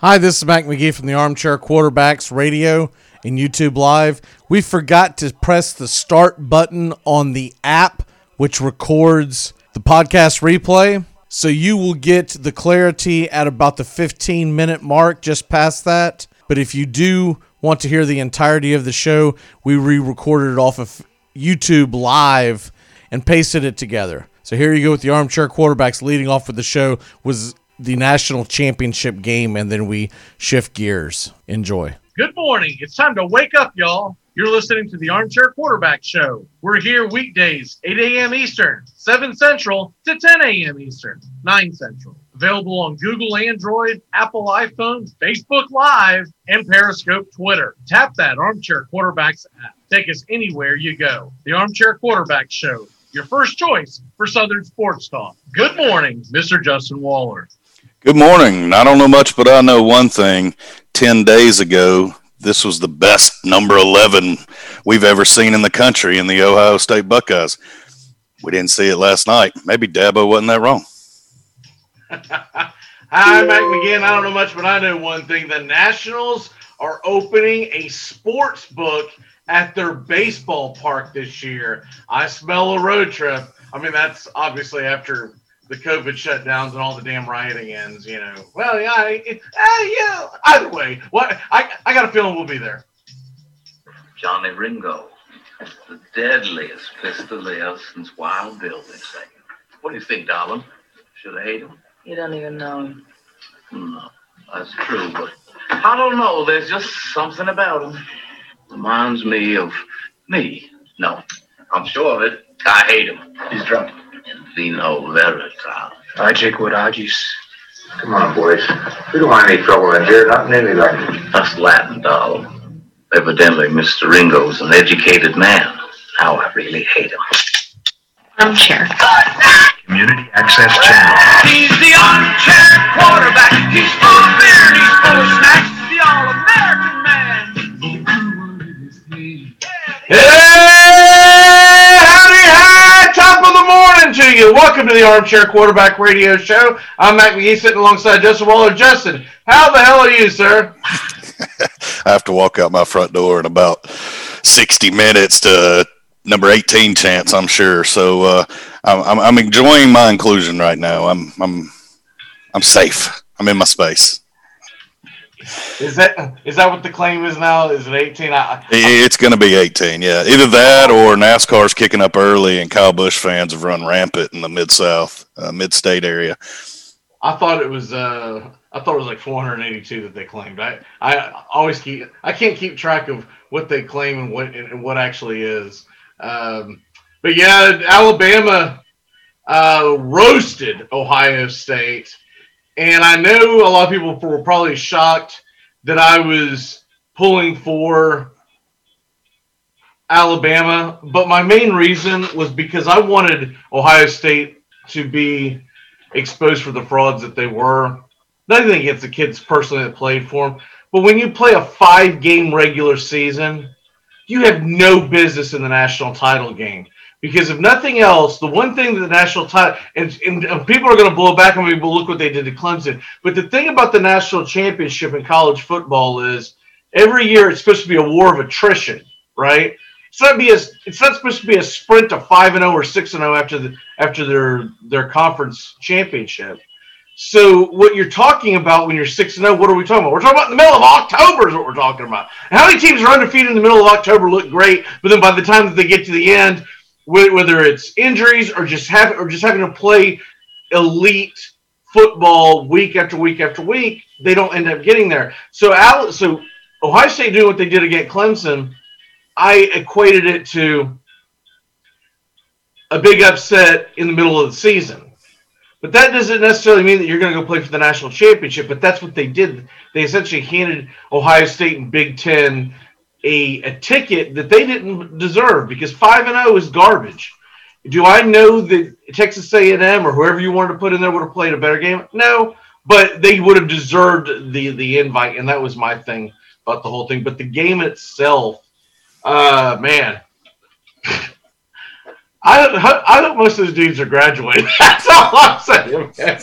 Hi, this is Mac McGee from the Armchair Quarterbacks Radio and YouTube Live. We forgot to press the start button on the app, which records the podcast replay. So you will get the clarity at about the 15 minute mark, just past that. But if you do want to hear the entirety of the show, we re recorded it off of YouTube Live and pasted it together. So here you go with the Armchair Quarterbacks leading off with the show was the national championship game, and then we shift gears. Enjoy. Good morning. It's time to wake up, y'all. You're listening to the Armchair Quarterback Show. We're here weekdays, 8 a.m. Eastern, 7 Central to 10 a.m. Eastern, 9 Central. Available on Google Android, Apple iPhone, Facebook Live, and Periscope Twitter. Tap that Armchair Quarterbacks app. Take us anywhere you go. The Armchair Quarterback Show, your first choice for Southern Sports Talk. Good morning, Mr. Justin Waller. Good morning. I don't know much, but I know one thing. 10 days ago, this was the best number 11 we've ever seen in the country in the Ohio State Buckeyes. We didn't see it last night. Maybe Dabo wasn't that wrong. Hi, Mac McGinn. I don't know much, but I know one thing. The Nationals are opening a sports book at their baseball park this year. I smell a road trip. I mean, that's obviously after the COVID shutdowns and all the damn rioting ends, you know. Well, yeah, it, uh, yeah. Either way, what I I got a feeling we'll be there. Johnny Ringo, the deadliest pistolier since Wild Bill, they say. What do you think, darling? Should I hate him? You don't even know him. No, that's true, but I don't know. There's just something about him. Reminds me of me. No, I'm sure of it. I hate him. He's drunk. And Vino Veritas. I take what Ajis. Come on, boys. We don't want any trouble in here. Nothing anybody. That's Latin, darling. Evidently, Mr. Ringo's an educated man. How I really hate him. Armchair. Community Access Channel. He's the armchair quarterback. He's full of beer and he's full of snacks. The all-American man. Hey, to you. Welcome to the Armchair Quarterback Radio Show. I'm Mac McGee sitting alongside Justin Waller. Justin, how the hell are you, sir? I have to walk out my front door in about 60 minutes to number 18 chance, I'm sure. So uh, I'm, I'm enjoying my inclusion right now. I'm, I'm, I'm safe. I'm in my space. Is that is that what the claim is now? Is it 18? I, It's going to be 18, yeah. Either that or NASCAR's kicking up early, and Kyle Busch fans have run rampant in the mid South, uh, mid state area. I thought it was uh I thought it was like 482 that they claimed. I I always keep I can't keep track of what they claim and what and what actually is. Um, but yeah, Alabama uh, roasted Ohio State, and I know a lot of people were probably shocked that I was pulling for Alabama, but my main reason was because I wanted Ohio State to be exposed for the frauds that they were. Nothing against the kids personally that played for them, but when you play a five game regular season, you have no business in the national title game. Because if nothing else, the one thing that the national title and, and, people are going to blow back on me, but look what they did to Clemson. But the thing about the national championship in college football is every year it's supposed to be a war of attrition, right? It's not be a, it's not supposed to be a sprint to five and zero or six and zero after the after their their conference championship. So what you're talking about when you're six and zero, what are we talking about? We're talking about in the middle of October is what we're talking about. How many teams are undefeated in the middle of October look great, but then by the time that they get to the end, whether it's injuries or just have or just having to play elite football week after week after week, they don't end up getting there. So so Ohio State doing what they did against Clemson, I equated it to a big upset in the middle of the season. But that doesn't necessarily mean that you're going to go play for the national championship. But that's what they did. They essentially handed Ohio State and Big Ten a, a ticket that they didn't deserve because five and zero is garbage. Do I know that Texas A&M or whoever you wanted to put in there would have played a better game? No, but they would have deserved the the invite, and that was my thing about the whole thing. But the game itself, uh, man. I don't, I think most of those dudes are graduating. That's all I'm saying. man.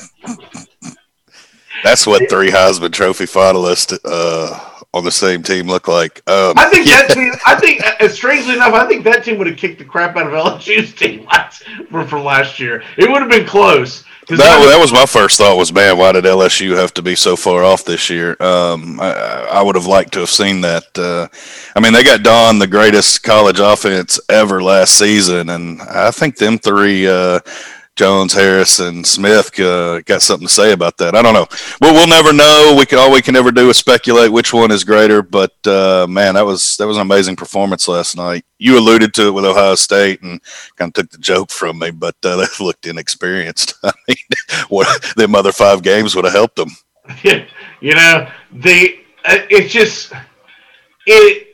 That's what three Heisman Trophy finalists uh, on the same team look like. Um, I think yeah. that team. I think, uh, strangely enough, I think that team would have kicked the crap out of LSU's team last, from, from last year. It would have been close. That, that was my first thought was, man, why did LSU have to be so far off this year? Um, I, I would have liked to have seen that. Uh, I mean, they got Don, the greatest college offense ever last season, and I think them three, uh, Jones, Harris, and Smith, uh, got something to say about that. I don't know. Well, we'll never know. We can all we can ever do is speculate which one is greater. But uh, man, that was that was an amazing performance last night. You alluded to it with Ohio State and kind of took the joke from me, but uh, they looked inexperienced. I mean, what them other five games would have helped them. you know, the uh, it's just it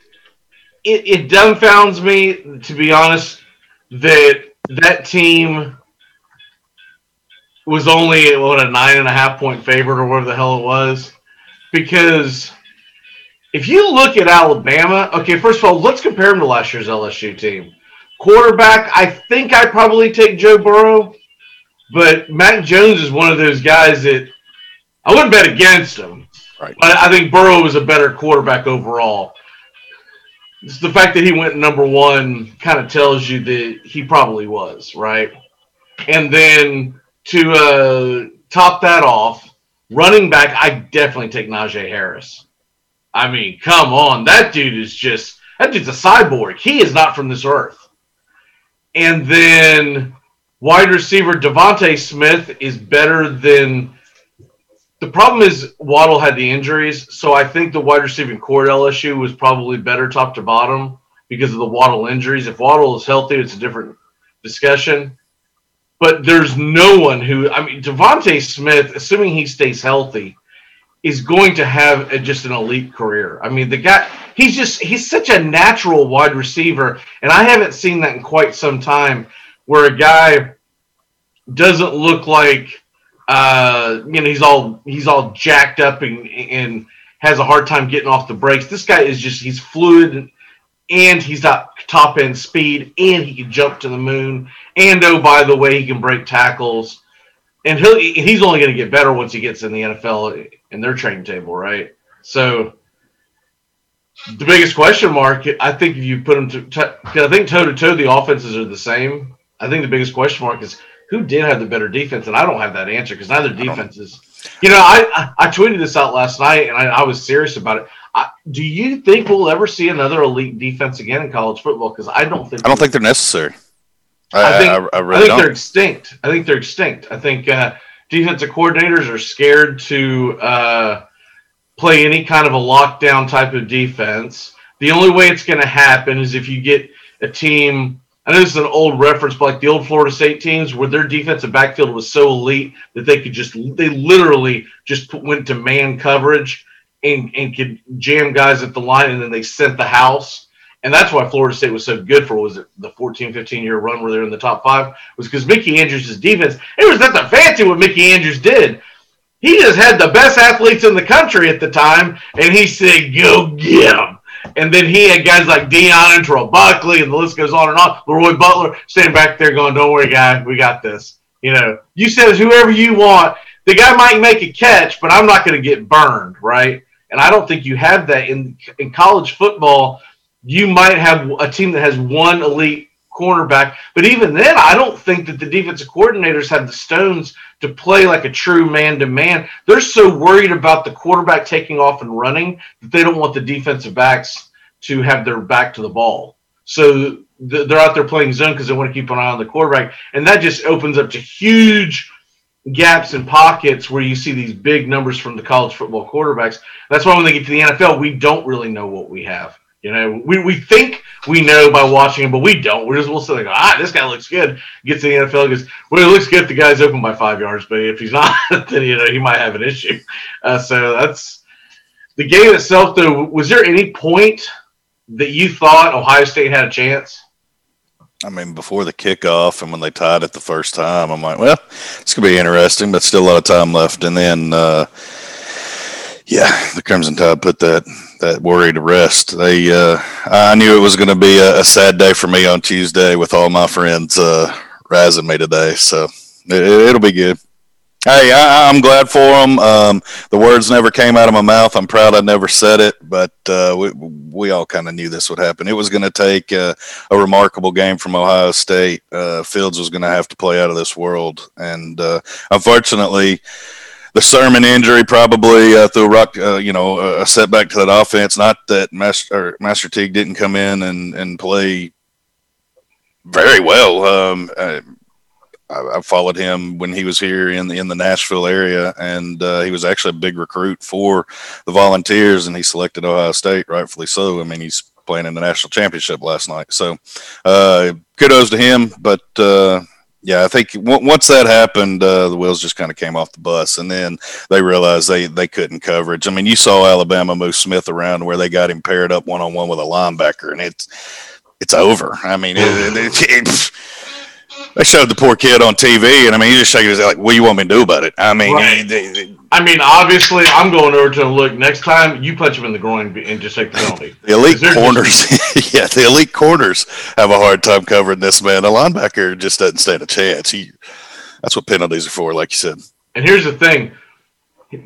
it it dumbfounds me to be honest that that team was only what a nine and a half point favorite or whatever the hell it was because if you look at Alabama, okay, first of all, let's compare them to last year's LSU team. Quarterback, I think I'd probably take Joe Burrow, but Mac Jones is one of those guys that I wouldn't bet against him. Right. But I think Burrow was a better quarterback overall. It's the fact that he went number one kind of tells you that he probably was, right? And then to uh, top that off, running back, I definitely take Najee Harris. I mean, come on. That dude is just, that dude's a cyborg. He is not from this earth. And then wide receiver DeVonta Smith is better than the problem is Waddle had the injuries, so I think the wide receiving corps LSU was probably better top to bottom because of the Waddle injuries. If Waddle is healthy, it's a different discussion. But there's no one who I mean DeVonta Smith, assuming he stays healthy, is going to have a, just an elite career. I mean, the guy he's just he's such a natural wide receiver, and I haven't seen that in quite some time where a guy doesn't look like uh, you know he's all he's all jacked up and and has a hard time getting off the brakes. This guy is just he's fluid and he's got top end speed and he can jump to the moon. And oh by the way, he can break tackles. And he'll he's only going to get better once he gets in the NFL in their training table, right? So the biggest question mark, I think, if you put them to, to I think toe to toe, the offenses are the same. I think the biggest question mark is who did have the better defense, and I don't have that answer because neither defenses. You know, I I tweeted this out last night, and I, I was serious about it. I, do you think we'll ever see another elite defense again in college football? Because I don't think I don't think they're necessary. I, I think I, I really think they're extinct. I think they're extinct. I think uh, defensive coordinators are scared to uh, play any kind of a lockdown type of defense. The only way it's going to happen is if you get a team. I know this is an old reference, but like the old Florida State teams, where their defensive backfield was so elite that they could just they literally just put, went to man coverage and and could jam guys at the line, and then they sent the house. And that's why Florida State was so good for was it the 14, 15 year run where they're in the top five was because Mickey Andrews' defense. It was nothing fancy what Mickey Andrews did. He just had the best athletes in the country at the time, and he said, "Go get them." And then he had guys like Deion and Terrell Buckley, and the list goes on and on. Leroy Butler standing back there going, "Don't worry, guy, we got this." You know, you said whoever you want. The guy might make a catch, but I'm not going to get burned, right? And I don't think you have that in in college football you might have a team that has one elite cornerback, but even then, I don't think that the defensive coordinators have the stones to play like a true man to man. They're so worried about the quarterback taking off and running that they don't want the defensive backs to have their back to the ball. So they're out there playing zone because they want to keep an eye on the quarterback, and that just opens up to huge gaps and pockets where you see these big numbers from the college football quarterbacks. That's why when they get to the NFL, we don't really know what we have. You know, we, we think we know by watching him, but we don't. We're just we'll say, ah, this guy looks good. Gets to the NFL, goes, well, it looks good if the guy's open by five yards, but if he's not, then you know he might have an issue. Uh, so that's the game itself. Though, was there any point that you thought Ohio State had a chance? I mean, before the kickoff and when they tied it the first time, I'm like, well, it's gonna be interesting, but still a lot of time left. And then, uh, yeah, the Crimson Tide put that that worry to rest. They, uh, I knew it was going to be a, a, sad day for me on Tuesday with all my friends uh, razzing me today. So it, it'll be good. Hey, I, I'm glad for him. Um, the words never came out of my mouth. I'm proud I never said it, but uh, we, we all kind of knew this would happen. It was going to take uh, a remarkable game from Ohio State. Uh, Fields was going to have to play out of this world, and uh, unfortunately, the Sermon injury probably uh, threw a rock, uh, you know, a setback to that offense. Not that Master Master Teague didn't come in and and play very well. Um, I, I, followed him when he was here in the in the Nashville area, and uh, he was actually a big recruit for the Volunteers, and he selected Ohio State, rightfully so. I mean, he's playing in the national championship last night, so uh, kudos to him. But uh, yeah, I think w- once that happened, uh, the wheels just kind of came off the bus, and then they realized they they couldn't coverage. I mean, you saw Alabama move Smith around where they got him paired up one on one with a linebacker, and it's it's over. I mean, it, it, it, they showed the poor kid on TV, and I mean, he just shaking his head like, "What do you want me to do about it?" I mean, Right. they- they- I mean, obviously, I'm going over to him. Look, next time you punch him in the groin and just take the penalty. the elite They're just- corners, yeah, the elite corners have a hard time covering this man. A linebacker just doesn't stand a chance. He, that's what penalties are for, like you said. And here's the thing: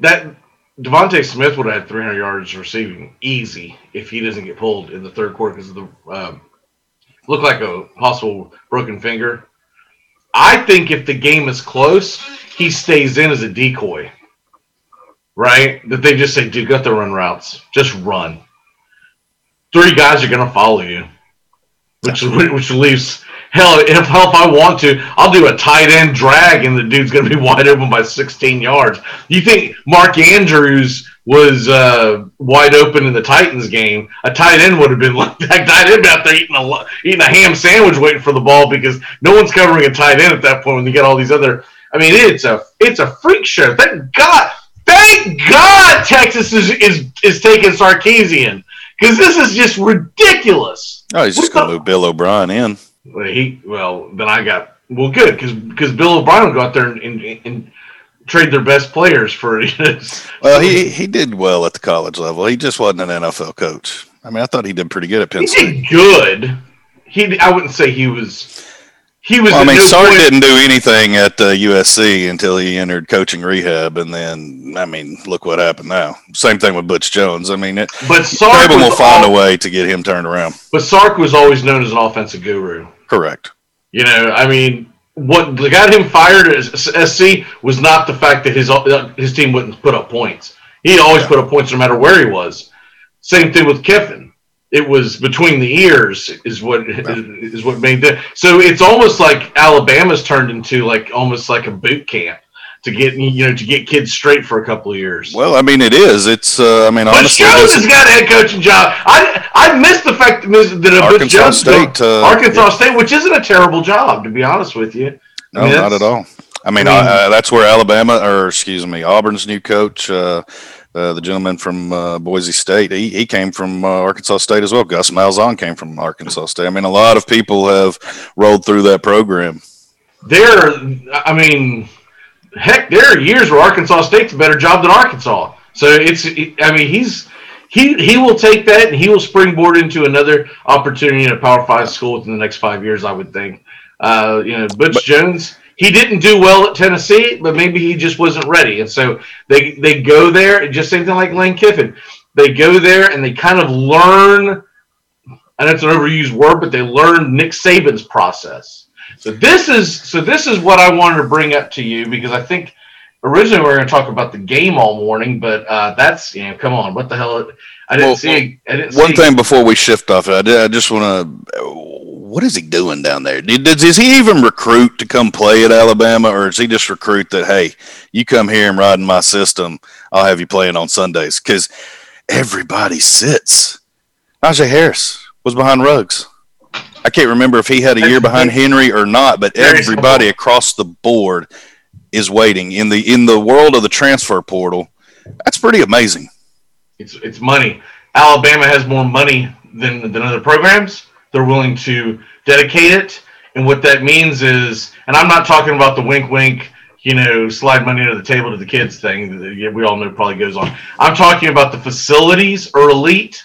that DeVonta Smith would have had 300 yards receiving easy if he doesn't get pulled in the third quarter because of the um, look like a possible broken finger. I think if the game is close, he stays in as a decoy. Right? That they just say, dude, got the run routes. Just run. Three guys are gonna follow you. Which which leaves hell if hell if I want to, I'll do a tight end drag and the dude's gonna be wide open by 16 yards. You think Mark Andrews was uh, wide open in the Titans game? A tight end would have been like that tight end out there eating a eating a ham sandwich waiting for the ball because no one's covering a tight end at that point when you get all these other. I mean, it's a it's a freak show. Thank God, thank God, Texas is is is taking Sarkisian because this is just ridiculous. Oh, he's just going to move Bill O'Brien in. Well, he well then I got well good because because Bill O'Brien would go out there and, and, and trade their best players for Well, he he did well at the college level. He just wasn't an NFL coach. I mean, I thought he did pretty good at Penn he State. did good. He I wouldn't say he was he was. Well, I mean, Sark point- didn't do anything at uh, USC until he entered coaching rehab, and then I mean, look what happened now. Same thing with Butch Jones. I mean, it, But Sark will find al- a way to get him turned around. But Sark was always known as an offensive guru. Correct. You know, I mean, what got him fired as SC was not the fact that his uh, his team wouldn't put up points. He always Yeah. put up points no matter where he was. Same thing with Kiffin. It was between the ears is what is what made that. So it's almost like Alabama's turned into like almost like a boot camp to get you know to get kids straight for a couple of years. Well, I mean, it is. It's. Uh, I mean, Butch honestly, Jones has got a head coaching job. I I missed the fact that Butch Arkansas Jones State, uh, Arkansas State, which isn't a terrible job to be honest with you. no, I mean, not at all. I mean, I mean- uh, that's where Alabama, or excuse me, Auburn's new coach, uh, uh, the gentleman from uh, Boise State, he, he came from uh, Arkansas State as well. Gus Malzahn came from Arkansas State. I mean, a lot of people have rolled through that program. There, I mean, heck, there are years where Arkansas State's a better job than Arkansas. So it's, I mean, he's he he will take that and he will springboard into another opportunity in a Power Five school within the next five years. I would think. Uh, you know, Butch Jones. He didn't do well at Tennessee, but maybe he just wasn't ready, and so they they go there and just same thing like Lane Kiffin. They go there and they kind of learn. I know it's an overused word, but they learn Nick Saban's process. So this is so this is what I wanted to bring up to you because I think originally we were going to talk about the game all morning, but uh, that's you know come on, what the hell? I didn't Well, see. I didn't One see, thing before we shift off I, did, I just want to. What is he doing down there? Did, does he even recruit to come play at Alabama, or is he just recruit that hey, you come here and ride in my system, I'll have you playing on Sundays? Because everybody sits. Najee Harris was behind Ruggs. I can't remember if he had a year behind Henry or not, but everybody across the board is waiting in the in the world of the transfer portal. That's pretty amazing. It's it's money. Alabama has more money than than other programs. They're willing to dedicate it, and what that means is, and I'm not talking about the wink wink, you know, slide money under the table to the kids thing that we all know probably goes on. I'm talking about the facilities are elite,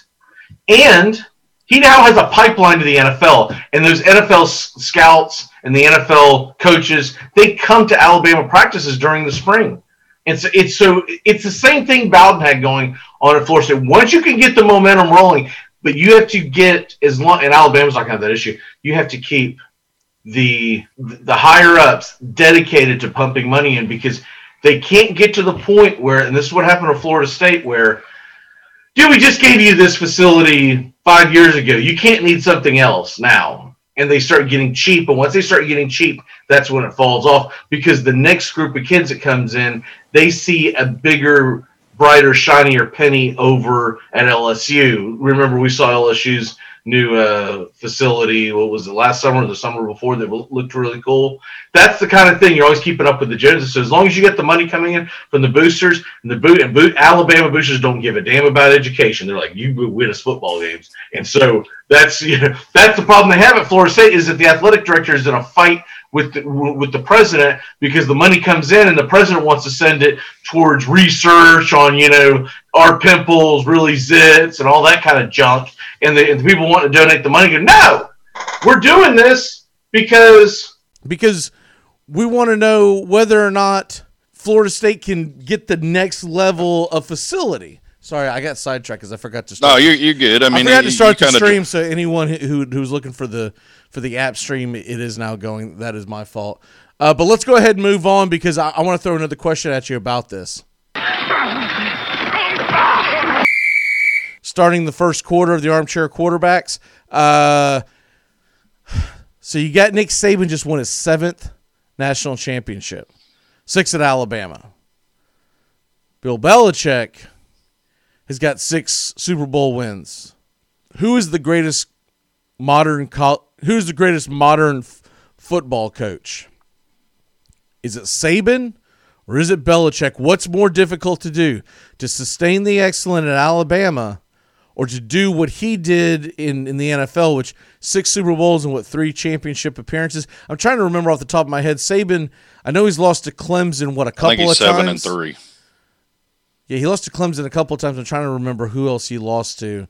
and he now has a pipeline to the NFL, and those NFL scouts and the NFL coaches they come to Alabama practices during the spring. And so it's so it's the same thing Bowden had going on at Florida State. Once you can get the momentum rolling, but you have to get as long and Alabama's not gonna have that issue. You have to keep the the higher ups dedicated to pumping money in because they can't get to the point where and this is what happened to Florida State where dude we just gave you this facility five years ago you can't need something else now. And they start getting cheap. And once they start getting cheap that's when it falls off. Because the next group of kids that comes in they see a bigger brighter shinier penny over at LSU remember we saw LSU's new uh, facility. What was it last summer or the summer before that looked really cool? That's the kind of thing you're always keeping up with the Joneses. So as long as you get the money coming in from the boosters and the boot and boot, Alabama boosters don't give a damn about education. They're like, you win us football games, and so that's you know, that's the problem they have at Florida State is that the athletic director is in a fight with the, with the president because the money comes in and the president wants to send it towards research on you know our pimples really zits and all that kind of junk and the, and the people want to donate the money go no we're doing this because because we want to know whether or not Florida State can get the next level of facility. Sorry, I got sidetracked because I forgot to. Start. No, you're, you're good. I mean, I forgot to start you the stream, so anyone who who's looking for the for the app stream, it is now going. That is my fault. Uh, but let's go ahead and move on because I, I want to throw another question at you about this. Starting the first quarter of the armchair quarterbacks. Uh, so you got Nick Saban just won his seventh national championship, six at Alabama. Bill Belichick has got six Super Bowl wins. Who is the greatest modern col- who's the greatest modern f- football coach? Is it Saban or is it Belichick? What's more difficult to do? To sustain the excellence at Alabama or to do what he did in, in the NFL, which six Super Bowls and what three championship appearances? I'm trying to remember off the top of my head. Saban, I know he's lost to Clemson what a couple of seven times. and three. Yeah, he lost to Clemson a couple times. I'm trying to remember who else he lost to.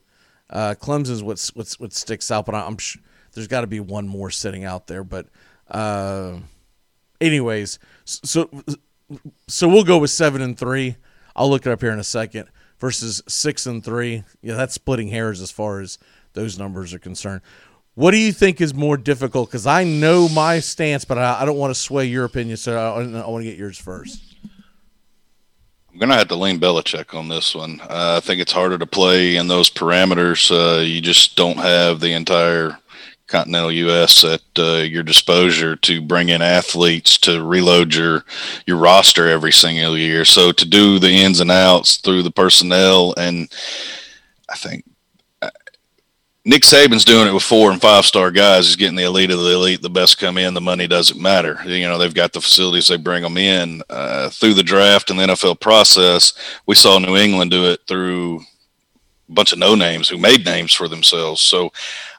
Uh, Clemson's what's what's what sticks out, but I'm sh- there's got to be one more sitting out there. But uh, anyways, so so we'll go with seven and three. I'll look it up here in a second. Versus six and three. Yeah, that's splitting hairs as far as those numbers are concerned. What do you think is more difficult? Because I know my stance, but I, I don't want to sway your opinion, so I, I want to get yours first. I'm gonna have to lean Belichick on this one. Uh, I think it's harder to play in those parameters. Uh, you just don't have the entire continental U.S. at uh, your disposal to bring in athletes to reload your your roster every single year. So to do the ins and outs through the personnel, and I think Nick Saban's doing it with four and five star guys. He's getting the elite of the elite. The best come in. The money doesn't matter. You know they've got the facilities. They bring them in uh, through the draft and the NFL process. We saw New England do it through a bunch of no names who made names for themselves. So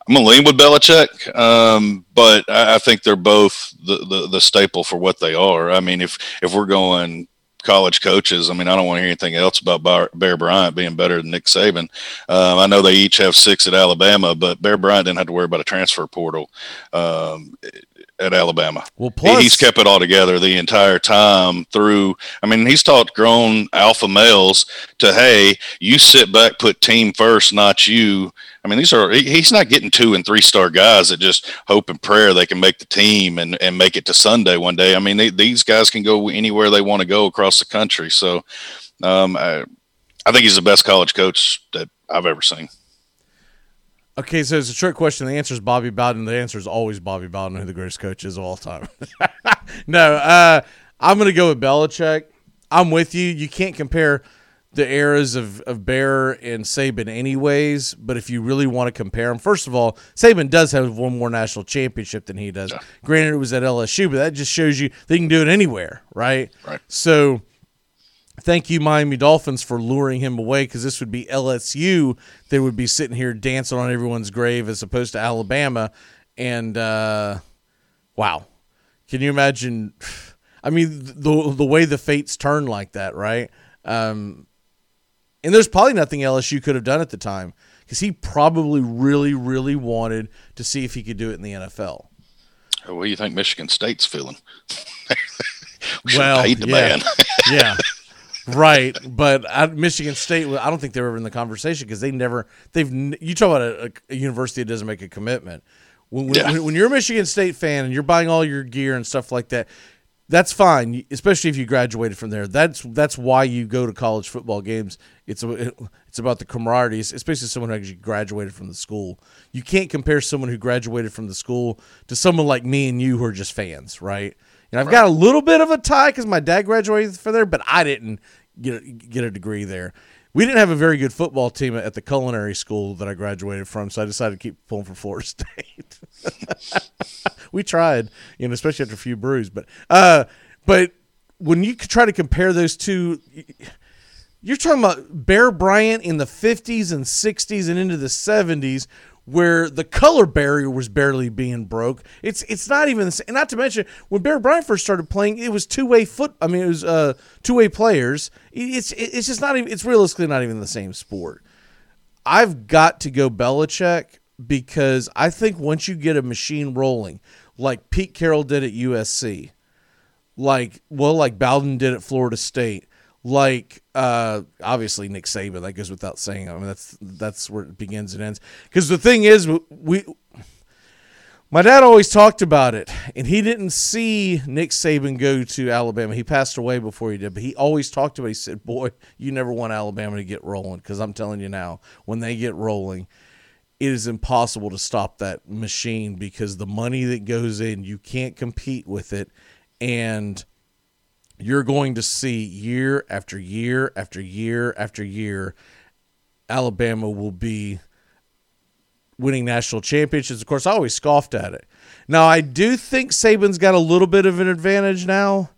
I'm gonna lean with Belichick, um, but I, I think they're both the, the the staple for what they are. I mean, if if we're going college coaches, I mean, I don't want to hear anything else about Bear Bryant being better than Nick Saban. Um, I know they each have six at Alabama, but Bear Bryant didn't have to worry about a transfer portal um, at Alabama. Well, plus he's kept it all together the entire time through. I mean, he's taught grown alpha males to, hey, you sit back, put team first, not you. I mean, these are he- he's not getting two and three star guys that just hope and prayer they can make the team and, and make it to Sunday one day. I mean, they, these guys can go anywhere they want to go across the country. So, um, I, I think he's the best college coach that I've ever seen. Okay, so it's a trick question. The answer is Bobby Bowden. The answer is always Bobby Bowden, who the greatest coach is of all time. no, uh, I'm going to go with Belichick. I'm with you. You can't compare the eras of, of Bear and Saban, anyways. But if you really want to compare them, first of all, Saban does have one more national championship than he does. Granted, it was at LSU, but that just shows you they can do it anywhere, right? Right. So thank you, Miami Dolphins, for luring him away because this would be LSU that would be sitting here dancing on everyone's grave as opposed to Alabama. And uh, wow, can you imagine? I mean, the the way the fates turn like that, right? Um, and there's probably nothing LSU could have done at the time because he probably really, really wanted to see if he could do it in the NFL. What do you think Michigan State's feeling? we Well, well, paid the yeah. man. yeah. Right, but I, Michigan State, I don't think they were ever in the conversation because they never, they've, you talk about a, a university that doesn't make a commitment. When, when, Yeah. when, when you're a Michigan State fan and you're buying all your gear and stuff like that, that's fine, especially if you graduated from there. That's that's why you go to college football games. It's a, it's about the camaraderie, especially someone who actually graduated from the school. You can't compare someone who graduated from the school to someone like me and you who are just fans, right? And I've got a little bit of a tie because my dad graduated from there, but I didn't get a, get a degree there. We didn't have a very good football team at the culinary school that I graduated from, so I decided to keep pulling for Florida State. we tried, you know, especially after a few brews. But uh, but when you try to compare those two, you're talking about Bear Bryant in the 50s and 60s and into the 70s, where the color barrier was barely being broke. It's it's not even the same. Not to mention when Bear Bryant first started playing, it was two way foot. I mean, it was uh, two way players. It's it's just not even. It's realistically not even the same sport. I've got to go Belichick because I think once you get a machine rolling, like Pete Carroll did at USC, like well, like Bowden did at Florida State, like uh, obviously Nick Saban. That goes without saying. I mean, that's that's where it begins and ends. Because the thing is, we. My dad always talked about it, and he didn't see Nick Saban go to Alabama. He passed away before he did, but he always talked about. It. He said, "Boy, you never want Alabama to get rolling because I'm telling you now, when they get rolling, it is impossible to stop that machine because the money that goes in, you can't compete with it, and you're going to see year after year after year after year, Alabama will be." winning national championships. Of course, I always scoffed at it. Now, I do think Saban's got a little bit of an advantage now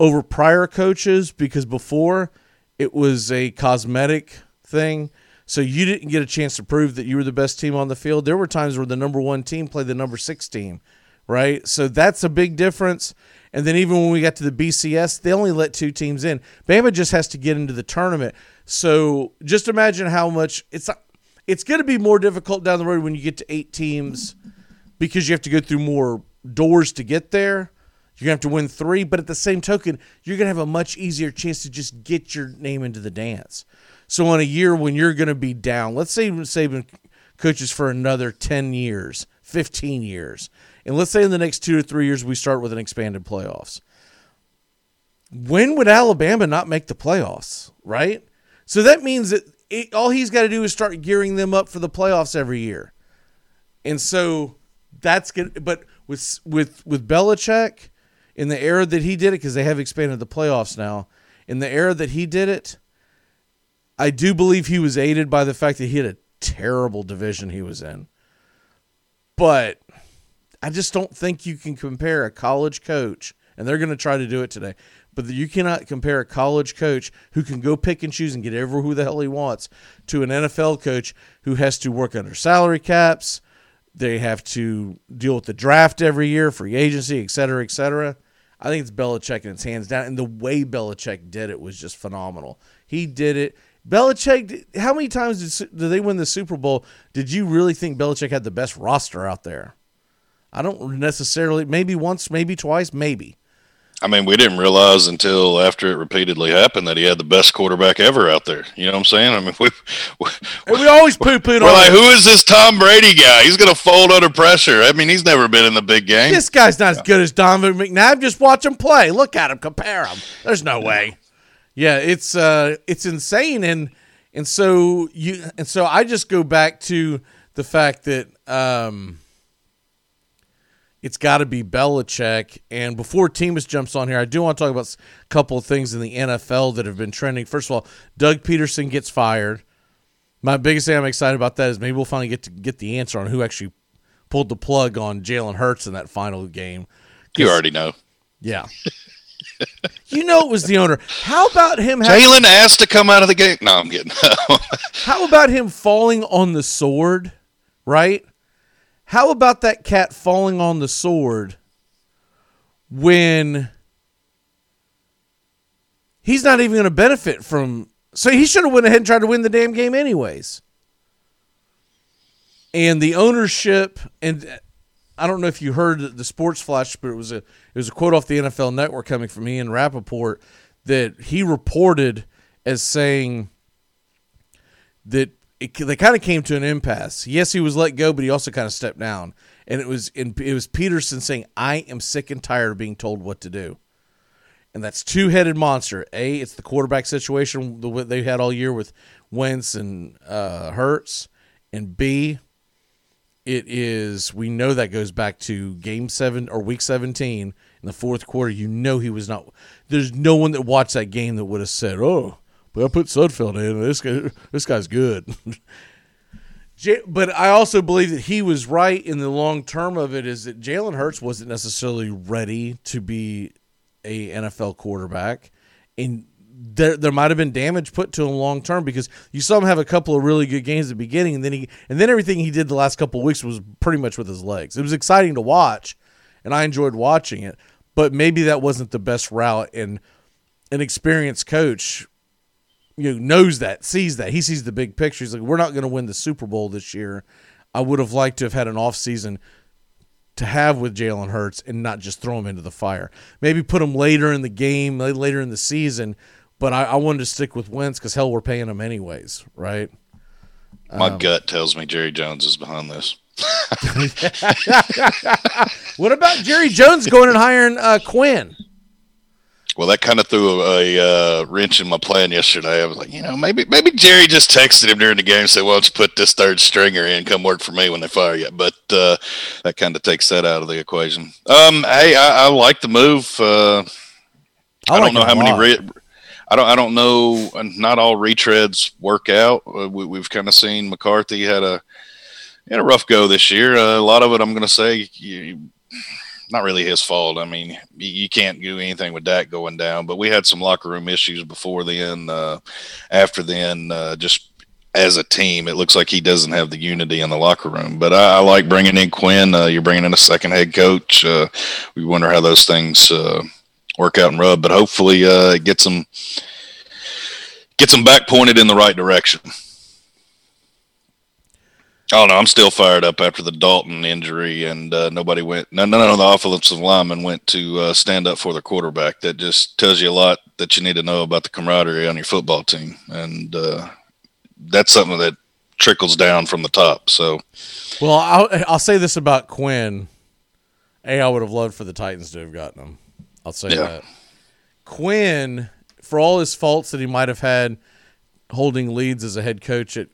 over prior coaches because before it was a cosmetic thing. So you didn't get a chance to prove that you were the best team on the field. There were times where the number one team played the number six team, right? So that's a big difference. And then even when we got to the BCS, they only let two teams in. Bama just has to get into the tournament. So just imagine how much it's it's going to be more difficult down the road when you get to eight teams because you have to go through more doors to get there. You're going to have to win three, but at the same token, you're going to have a much easier chance to just get your name into the dance. So, in a year when you're going to be down, let's say Saban coaches for another 10 years, 15 years, and let's say in the next two or three years we start with an expanded playoffs. When would Alabama not make the playoffs, right? So that means that it, all he's got to do is start gearing them up for the playoffs every year. And so that's good. But with with with Belichick in the era that he did it, because they have expanded the playoffs now. In the era that he did it, I do believe he was aided by the fact that he had a terrible division he was in. But I just don't think you can compare a college coach, and they're going to try to do it today. But you cannot compare a college coach who can go pick and choose and get every who the hell he wants to an NFL coach who has to work under salary caps. They have to deal with the draft every year, free agency, et cetera, et cetera. I think it's Belichick and it's hands down. And the way Belichick did it was just phenomenal. He did it. Belichick, how many times did, did they win the Super Bowl? Did you really think Belichick had the best roster out there? I don't necessarily. Maybe once, maybe twice, maybe. I mean, we didn't realize until after it repeatedly happened that he had the best quarterback ever out there. You know what I'm saying? I mean, we we, And we always poo pooed we're on like, it. who is this Tom Brady guy? He's going to fold under pressure. I mean, he's never been in the big game. This guy's not as good as Donovan McNabb. Just watch him play. Look at him. Compare him. There's no way. Yeah, it's uh, it's insane, and and so you and so I just go back to the fact that um, it's got to be Belichick. And before Temus jumps on here, I do want to talk about a couple of things in the NFL that have been trending. First of all, Doug Pederson gets fired. My biggest thing I'm excited about that is maybe we'll finally get to get the answer on who actually pulled the plug on Jalen Hurts in that final game. You already know. Yeah. you know it was the owner. How about him having, Jalen asked to come out of the game. No, I'm kidding. how about him falling on the sword, right? How about that cat falling on the sword when he's not even going to benefit from so he should have went ahead and tried to win the damn game anyways. and the ownership and uh, I don't know if you heard the sports flash, but it was a it was a quote off the NFL Network coming from Ian Rapoport that he reported as saying that it, they kind of came to an impasse. Yes, he was let go, but he also kind of stepped down, and it was in, it was Pederson saying, "I am sick and tired of being told what to do." And that's two headed monster. A, it's the quarterback situation the they had all year with Wentz and uh, Hurts, and B, it is we know that goes back to game seven or week 17 in the fourth quarter you know he was not there's no one that watched that game that would have said oh i put sudfeld in. This guy this guy's good. But i also believe that he was right in the long term of it is that jalen hurts wasn't necessarily ready to be a nfl quarterback. And there there might have been damage put to him long term because you saw him have a couple of really good games at the beginning and then he and then everything he did the last couple of weeks was pretty much with his legs. It was exciting to watch and I enjoyed watching it, but maybe that wasn't the best route and an experienced coach you know, knows that, sees that. He sees the big picture. He's like, we're not going to win the Super Bowl this year. I would have liked to have had an off season to have with Jalen Hurts and not just throw him into the fire. Maybe put him later in the game, later in the season, but I, I wanted to stick with Wentz because hell, we're paying him anyways, right? My gut tells me Jerry Jones is behind this. What about Jerry Jones going and hiring uh, Quinn? Well, that kind of threw a, a uh, wrench in my plan yesterday. I was like, you know, maybe maybe Jerry just texted him during the game and said, "Well, let's put this third stringer in. Come work for me when they fire you." But uh, that kind of takes that out of the equation. Um, hey, I, I like the move. Uh, I, like don't know how many. Re- I don't. I don't know. Not all retreads work out. Uh, we, we've kind of seen McCarthy had a had a rough go this year. Uh, a lot of it, I'm going to say, you, not really his fault. I mean, you, can't do anything with Dak going down. But we had some locker room issues before then. Uh, after then, uh, just as a team, it looks like he doesn't have the unity in the locker room. But I, I like bringing in Quinn. Uh, you're bringing in a second head coach. Uh, we wonder how those things uh, work out and rub. But hopefully, uh, it gets them gets them back pointed in the right direction. Oh no, I'm still fired up after the Dalton injury, and uh, nobody went. None, none of the offensive linemen went to uh, stand up for their quarterback. That just tells you a lot that you need to know about the camaraderie on your football team, and uh, that's something that trickles down from the top. So Well, I'll, I'll say this about Quinn. A, I would have loved for the Titans to have gotten him. I'll say Yeah. that. Quinn, for all his faults that he might have had holding leads as a head coach at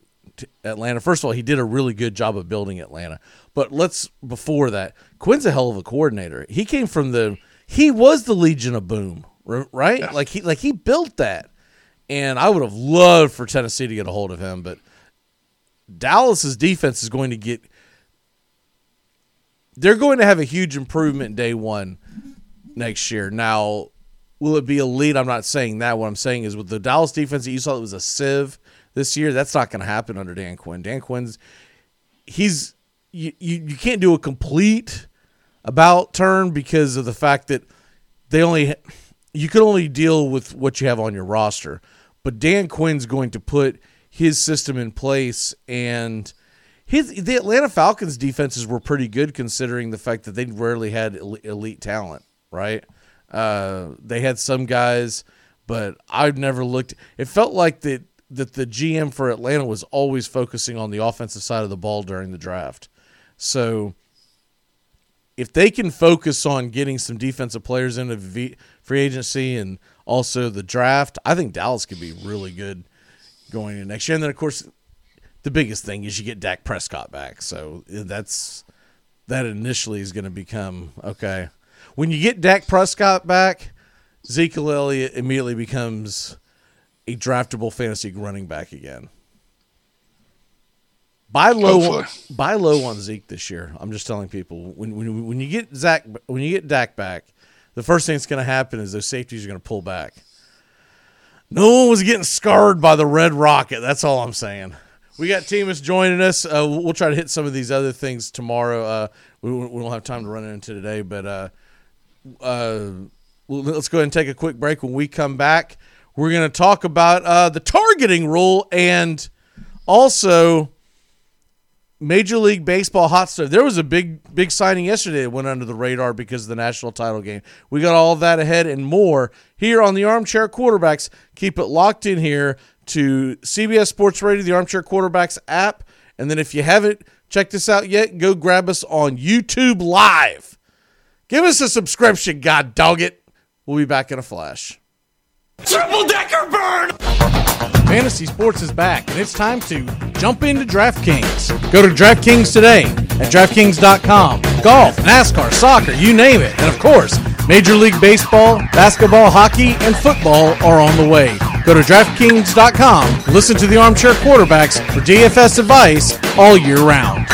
Atlanta, first of all, he did a really good job of building Atlanta. But let's, before that, Quinn's a hell of a coordinator. He came from the, he was the Legion of Boom, right? Like he, like he built that. And I would have loved for Tennessee to get a hold of him, but Dallas's defense is going to get they're going to have a huge improvement day one next year. Now, will it be elite? I'm not saying that. What I'm saying is with the Dallas defense that you saw it was a sieve this year, that's not going to happen under Dan Quinn. Dan Quinn's he's you, you you can't do a complete about turn because of the fact that they only you can only deal with what you have on your roster. But Dan Quinn's going to put his system in place and his the Atlanta Falcons defenses were pretty good considering the fact that they rarely had elite talent, right? Uh, they had some guys, but I've never looked. It felt like that that the GM for Atlanta was always focusing on the offensive side of the ball during the draft. So if they can focus on getting some defensive players into v- free agency and also the draft, I think Dallas could be really good going into next year. And then, of course, the biggest thing is you get Dak Prescott back. So that's that initially is going to become okay. When you get Dak Prescott back, Ezekiel Elliott immediately becomes a draftable fantasy running back again. Buy low, Hopefully. buy low on Zeke this year. I'm just telling people when when when you get Zach when you get Dak back, the first thing that's going to happen is those safeties are going to pull back. No one was getting scarred by the red rocket. That's all I'm saying. We got Timus joining us. Uh, we'll try to hit some of these other things tomorrow. Uh, we, we don't have time to run into today, but uh, uh, let's go ahead and take a quick break. When we come back, we're going to talk about uh, the targeting rule and also Major League Baseball hot stuff. There was a big, big signing yesterday that went under the radar because of the national title game. We got all that ahead and more here on the Armchair Quarterbacks. Keep it locked in here to CBS Sports Radio, the Armchair Quarterbacks app. And then if you haven't checked this out yet, go grab us on YouTube Live. Give us a subscription, god dog it. We'll be back in a flash. Triple decker burn! Fantasy sports is back, and it's time to jump into DraftKings. Go to DraftKings today at DraftKings.com. Golf, NASCAR, soccer, you name it. And of course, Major League Baseball, basketball, hockey, and football are on the way. Go to DraftKings.com. Listen to the Armchair Quarterbacks for DFS advice all year round.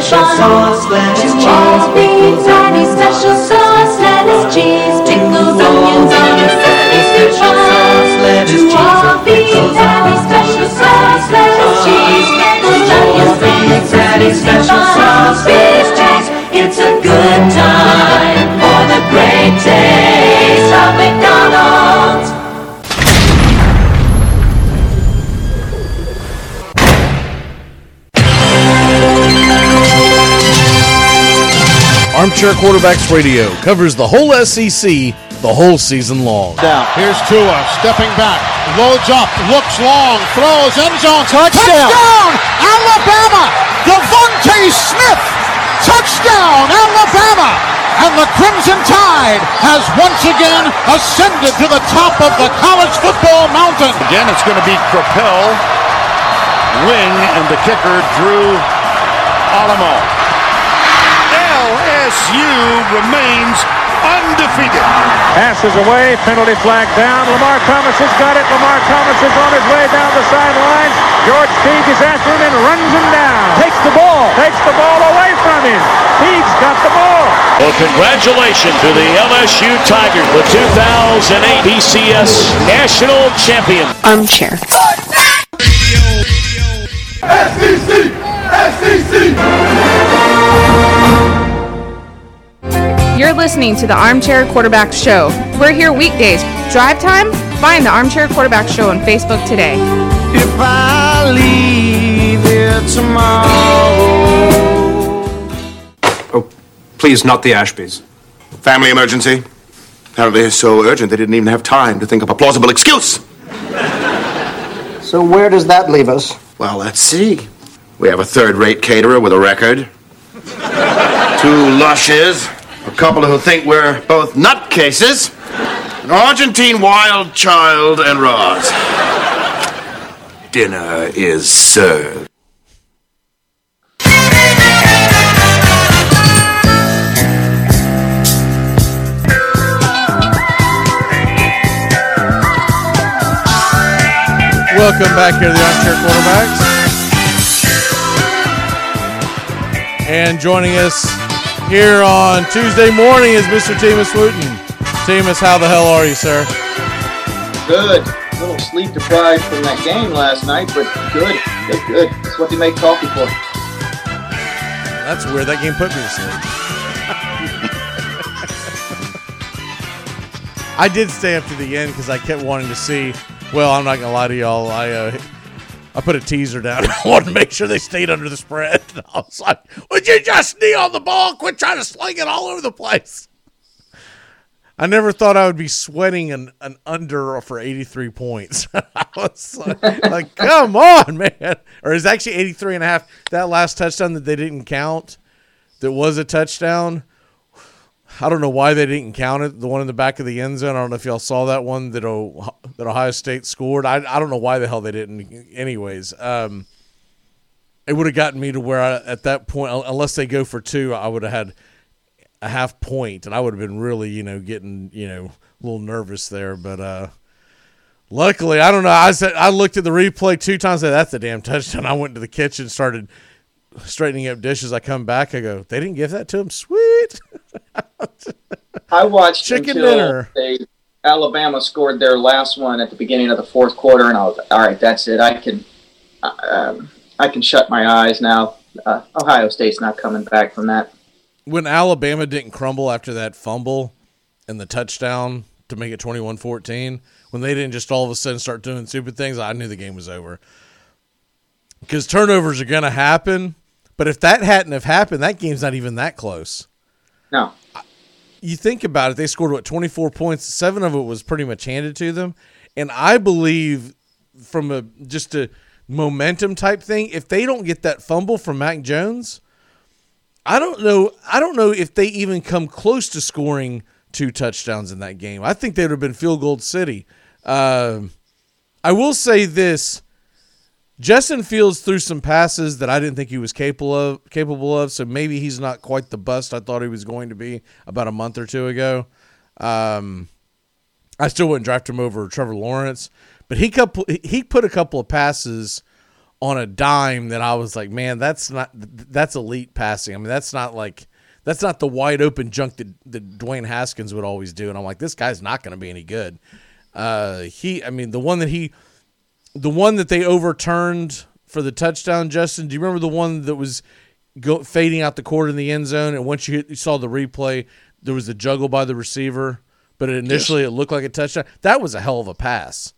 Special sauce, lettuce, cheese, beef patty, special sauce, lettuce, cheese, pickles, onions, a patty, special sauce, lettuce, cheese, beef patty, special sauce, lettuce, cheese, pickles, onions, a special sauce, lettuce, cheese. It's a Armchair Quarterbacks Radio covers the whole SEC the whole season long. Down. Here's Tua stepping back, loads up, looks long, throws end zone, touchdown, Alabama! DeVonta Smith, touchdown, Alabama! And the Crimson Tide has once again ascended to the top of the college football mountain. Again, it's going to be Crapel, wing, and the kicker Drew Alamo. LSU remains undefeated. Passes away, penalty flag down. Lamar Thomas has got it. Lamar Thomas is on his way down the sideline. George Teague is after him and runs him down. Takes the ball. Takes the ball away from him. Teague's got the ball. Well, congratulations to the LSU Tigers, the 2008 BCS National Champion. Armchair. You're listening to the Armchair Quarterback Show. We're here weekdays. Drive time? Find the Armchair Quarterback Show on Facebook today. If I leave here tomorrow. Oh, please, not the Ashbys. Family emergency. Apparently it's so urgent they didn't even have time to think of a plausible excuse. So where does that leave us? Well, let's see. We have a third-rate caterer with a record. Two lushes. A couple who think we're both nutcases. An Argentine wild child and Roz. Dinner is served. Welcome back here to the Armchair Quarterbacks. And joining us here on Tuesday morning is Mr. Timus Wooten. Timus, how the hell are you, sir? Good. A little sleep deprived from that game last night, but good. Good, good. That's what they make coffee for. That's weird. That game put me to sleep. I did stay up to the end because I kept wanting to see. Well, I'm not gonna lie to y'all. I uh, I put a teaser down. I wanted to make sure they stayed under the spread. I was like, "Would you just knee on the ball? Quit trying to sling it all over the place." I never thought I would be sweating an, an under for 83 points. I was like, like, come on, man. Or it's actually 83 and a half. That last touchdown that they didn't count, that was a touchdown. I don't know why they didn't count it. The one in the back of the end zone. I don't know if y'all saw that one that o- that Ohio State scored. I I don't know why the hell they didn't. Anyways, um, it would have gotten me to where I, at that point, unless they go for two, I would have had a half point, and I would have been really, you know, getting, you know, a little nervous there. But uh, luckily, I don't know. I said I looked at the replay two times. Said that's a damn touchdown. I went to the kitchen, started straightening up dishes. I come back. I go, they didn't give that to him. Sweet. I watched Chicken until dinner. They, Alabama scored their last one at the beginning of the fourth quarter, and I was like, all right, that's it. I can. Um, I can shut my eyes now. Uh, Ohio State's not coming back from that. When Alabama didn't crumble after that fumble and the touchdown to make it 21-14, when they didn't just all of a sudden start doing stupid things, I knew the game was over. Because turnovers are going to happen, but if that hadn't have happened, that game's not even that close. No. You think about it, they scored what 24 points, 7 of it was pretty much handed to them, and I believe from a just a momentum type thing, if they don't get that fumble from Mac Jones, I don't know. I don't know if they even come close to scoring two touchdowns in that game. I think they would have been field goal city. Um, I will say this: Justin Fields threw some passes that I didn't think he was capable of. Capable of, so maybe he's not quite the bust I thought he was going to be about a month or two ago. Um, I still wouldn't draft him over Trevor Lawrence, but he couple, he put a couple of passes on a dime that I was like, man, that's not that's elite passing. I mean, that's not like that's not the wide open junk that, that Dwayne Haskins would always do. And I'm like, this guy's not going to be any good. Uh, he, I mean, the one that he, the one that they overturned for the touchdown, Justin. Do you remember the one that was go, fading out the court in the end zone? And once you, hit, you saw the replay, there was a juggle by the receiver, but initially yes. it looked like a touchdown. That was a hell of a pass.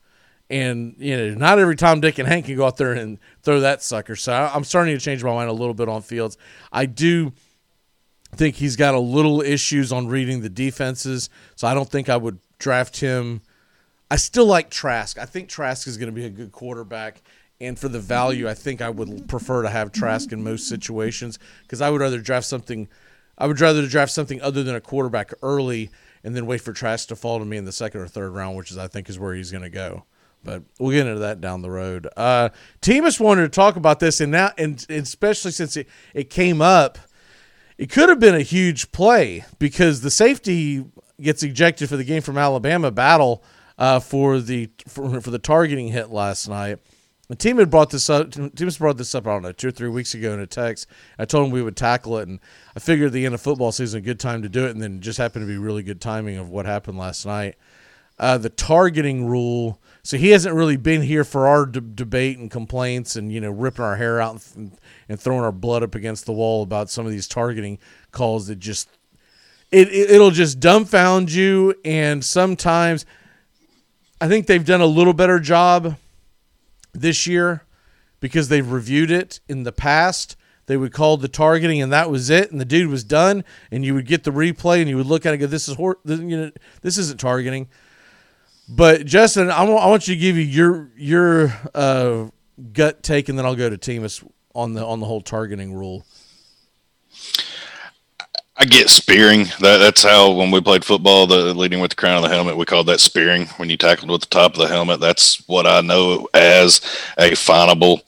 And you know, not every Tom, Dick, and Hank can go out there and throw that sucker. So I'm starting to change my mind a little bit on Fields. I do think he's got a little issues on reading the defenses, so I don't think I would draft him. I still like Trask. I think Trask is going to be a good quarterback. And for the value, I think I would prefer to have Trask in most situations because I would rather draft something. I would rather draft something other than a quarterback early and then wait for Trask to fall to me in the second or third round, which is I think is where he's going to go. But we'll get into that down the road. Uh, Teamus wanted to talk about this, and now, and, and especially since it, it came up, it could have been a huge play because the safety gets ejected for the game from Alabama battle uh, for the for, for the targeting hit last night. The team had brought this up. Teams brought this up. I don't know two or three weeks ago in a text. I told him we would tackle it, and I figured at the end of football season a good time to do it, and then it just happened to be really good timing of what happened last night. Uh, the targeting rule so he hasn't really been here for our debate and complaints and you know ripping our hair out and, and, throwing our blood up against the wall about some of these targeting calls that just it, it it'll just dumbfound you and sometimes I think they've done a little better job this year because they've reviewed it in the past they would call the targeting and that was it and the dude was done and you would get the replay and you would look at it and go this is hor- you know this isn't targeting but Justin, I want, you to give you your your uh, gut take, and then I'll go to Teamus on the on the whole targeting rule. I get spearing. That, that's how when we played football, the leading with the crown of the helmet, we called that spearing. When you tackled with the top of the helmet, that's what I know as a finable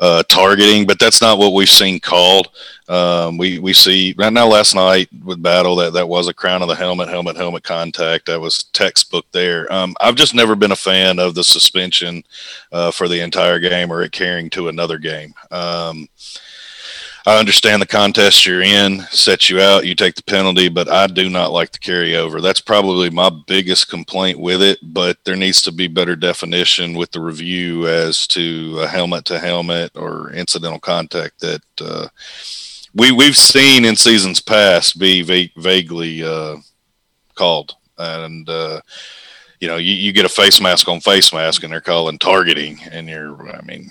uh, targeting, but that's not what we've seen called. Um, we we see right now last night with battle that that was a crown of the helmet, helmet, helmet contact. That was textbook there. Um, I've just never been a fan of the suspension uh, for the entire game or it carrying to another game. Um, I understand the contest you're in sets you out, you take the penalty, but I do not like the carryover. That's probably my biggest complaint with it, but there needs to be better definition with the review as to a helmet to helmet or incidental contact that uh, we, we've seen in seasons past be va- vaguely uh, called. And, uh, you know, you, you get a face mask on face mask and they're calling targeting, and you're, I mean,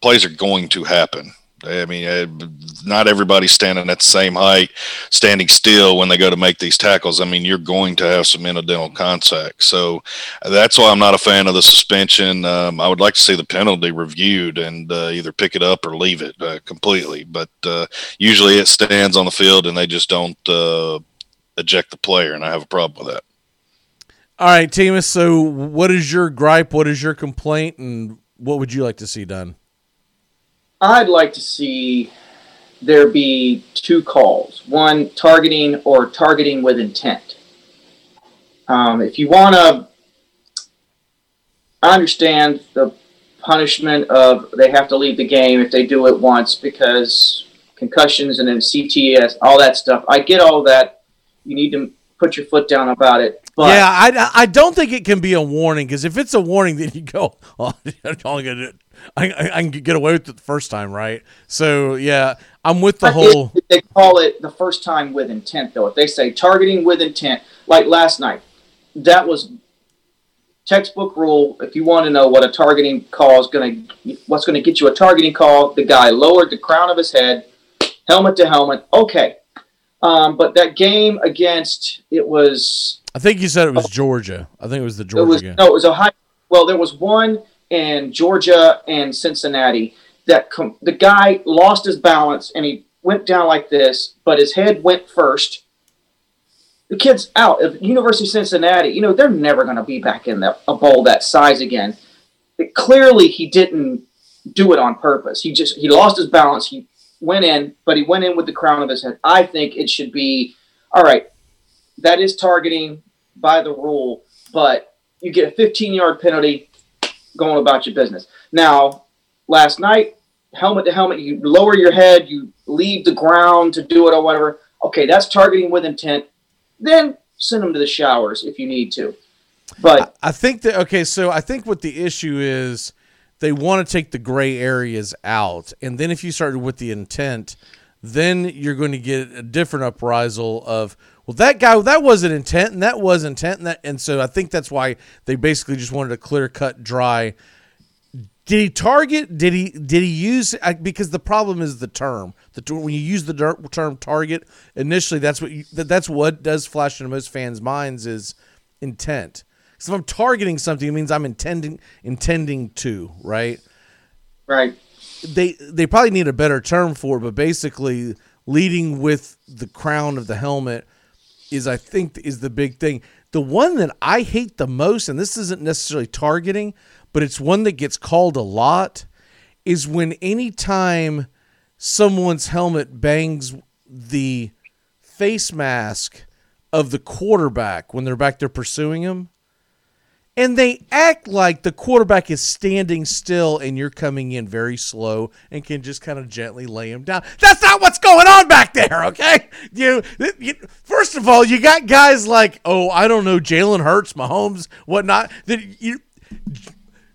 plays are going to happen I mean, not everybody's standing at the same height, standing still when they go to make these tackles. I mean, you're going to have some incidental contact. So that's why I'm not a fan of the suspension. Um, I would like to see the penalty reviewed and uh, either pick it up or leave it uh, completely. But uh, usually it stands on the field and they just don't uh, eject the player, and I have a problem with that. All right, Teamus. So, what is your gripe? What is your complaint? And what would you like to see done? I'd like to see there be two calls one targeting or targeting with intent. Um, if you want to, understand the punishment of they have to leave the game if they do it once because concussions and then CTE, all that stuff. I get all that. You need to put your foot down about it. But yeah, I, I don't think it can be a warning because if it's a warning, then you go, oh, I'm going to I, I, I can get away with it the first time, right? So yeah, I'm with the whole. they call it the first time with intent, though. If they say targeting with intent, like last night, that was textbook rule. If you want to know what a targeting call is going to, what's going to get you a targeting call, the guy lowered the crown of his head, helmet to helmet. Okay, um, but that game against it was I think you said it was Georgia. I think it was the it Georgia was game. no, it was Ohio. Well, there was one in Georgia and Cincinnati that com- the guy lost his balance and he went down like this, but his head went first. The kid's out. of University of Cincinnati, you know, they're never going to be back in the, a bowl that size again. It- clearly, he didn't do it on purpose. He just he lost his balance. He went in, but he went in with the crown of his head. I think it should be all right. That is targeting by the rule, but you get a 15 yard penalty going about your business. Now, last night, helmet to helmet, you lower your head, you leave the ground to do it or whatever. Okay, that's targeting with intent. Then send them to the showers if you need to. But I think that okay, so I think what the issue is they want to take the gray areas out, and then if you started with the intent, then you're going to get a different uprisal of well that guy that wasn't intent and that was intent and that and so I think that's why they basically just wanted a clear cut dry. Did he target? Did he did he use? Because the problem is the term. The when you use the term target initially, that's what you, that, that's what does flash into most fans' minds is intent. So if I'm targeting something, it means I'm intending intending to right. Right. They they probably need a better term for it, but basically leading with the crown of the helmet is I think is the big thing. The one that I hate the most, and this isn't necessarily targeting, but it's one that gets called a lot, is when anytime someone's helmet bangs the face mask of the quarterback when they're back there pursuing him. And they act like the quarterback is standing still and you're coming in very slow and can just kind of gently lay him down. That's not what's going on back there, okay? You, you first of all, you got guys like, oh, I don't know, Jalen Hurts, Mahomes, whatnot. That you,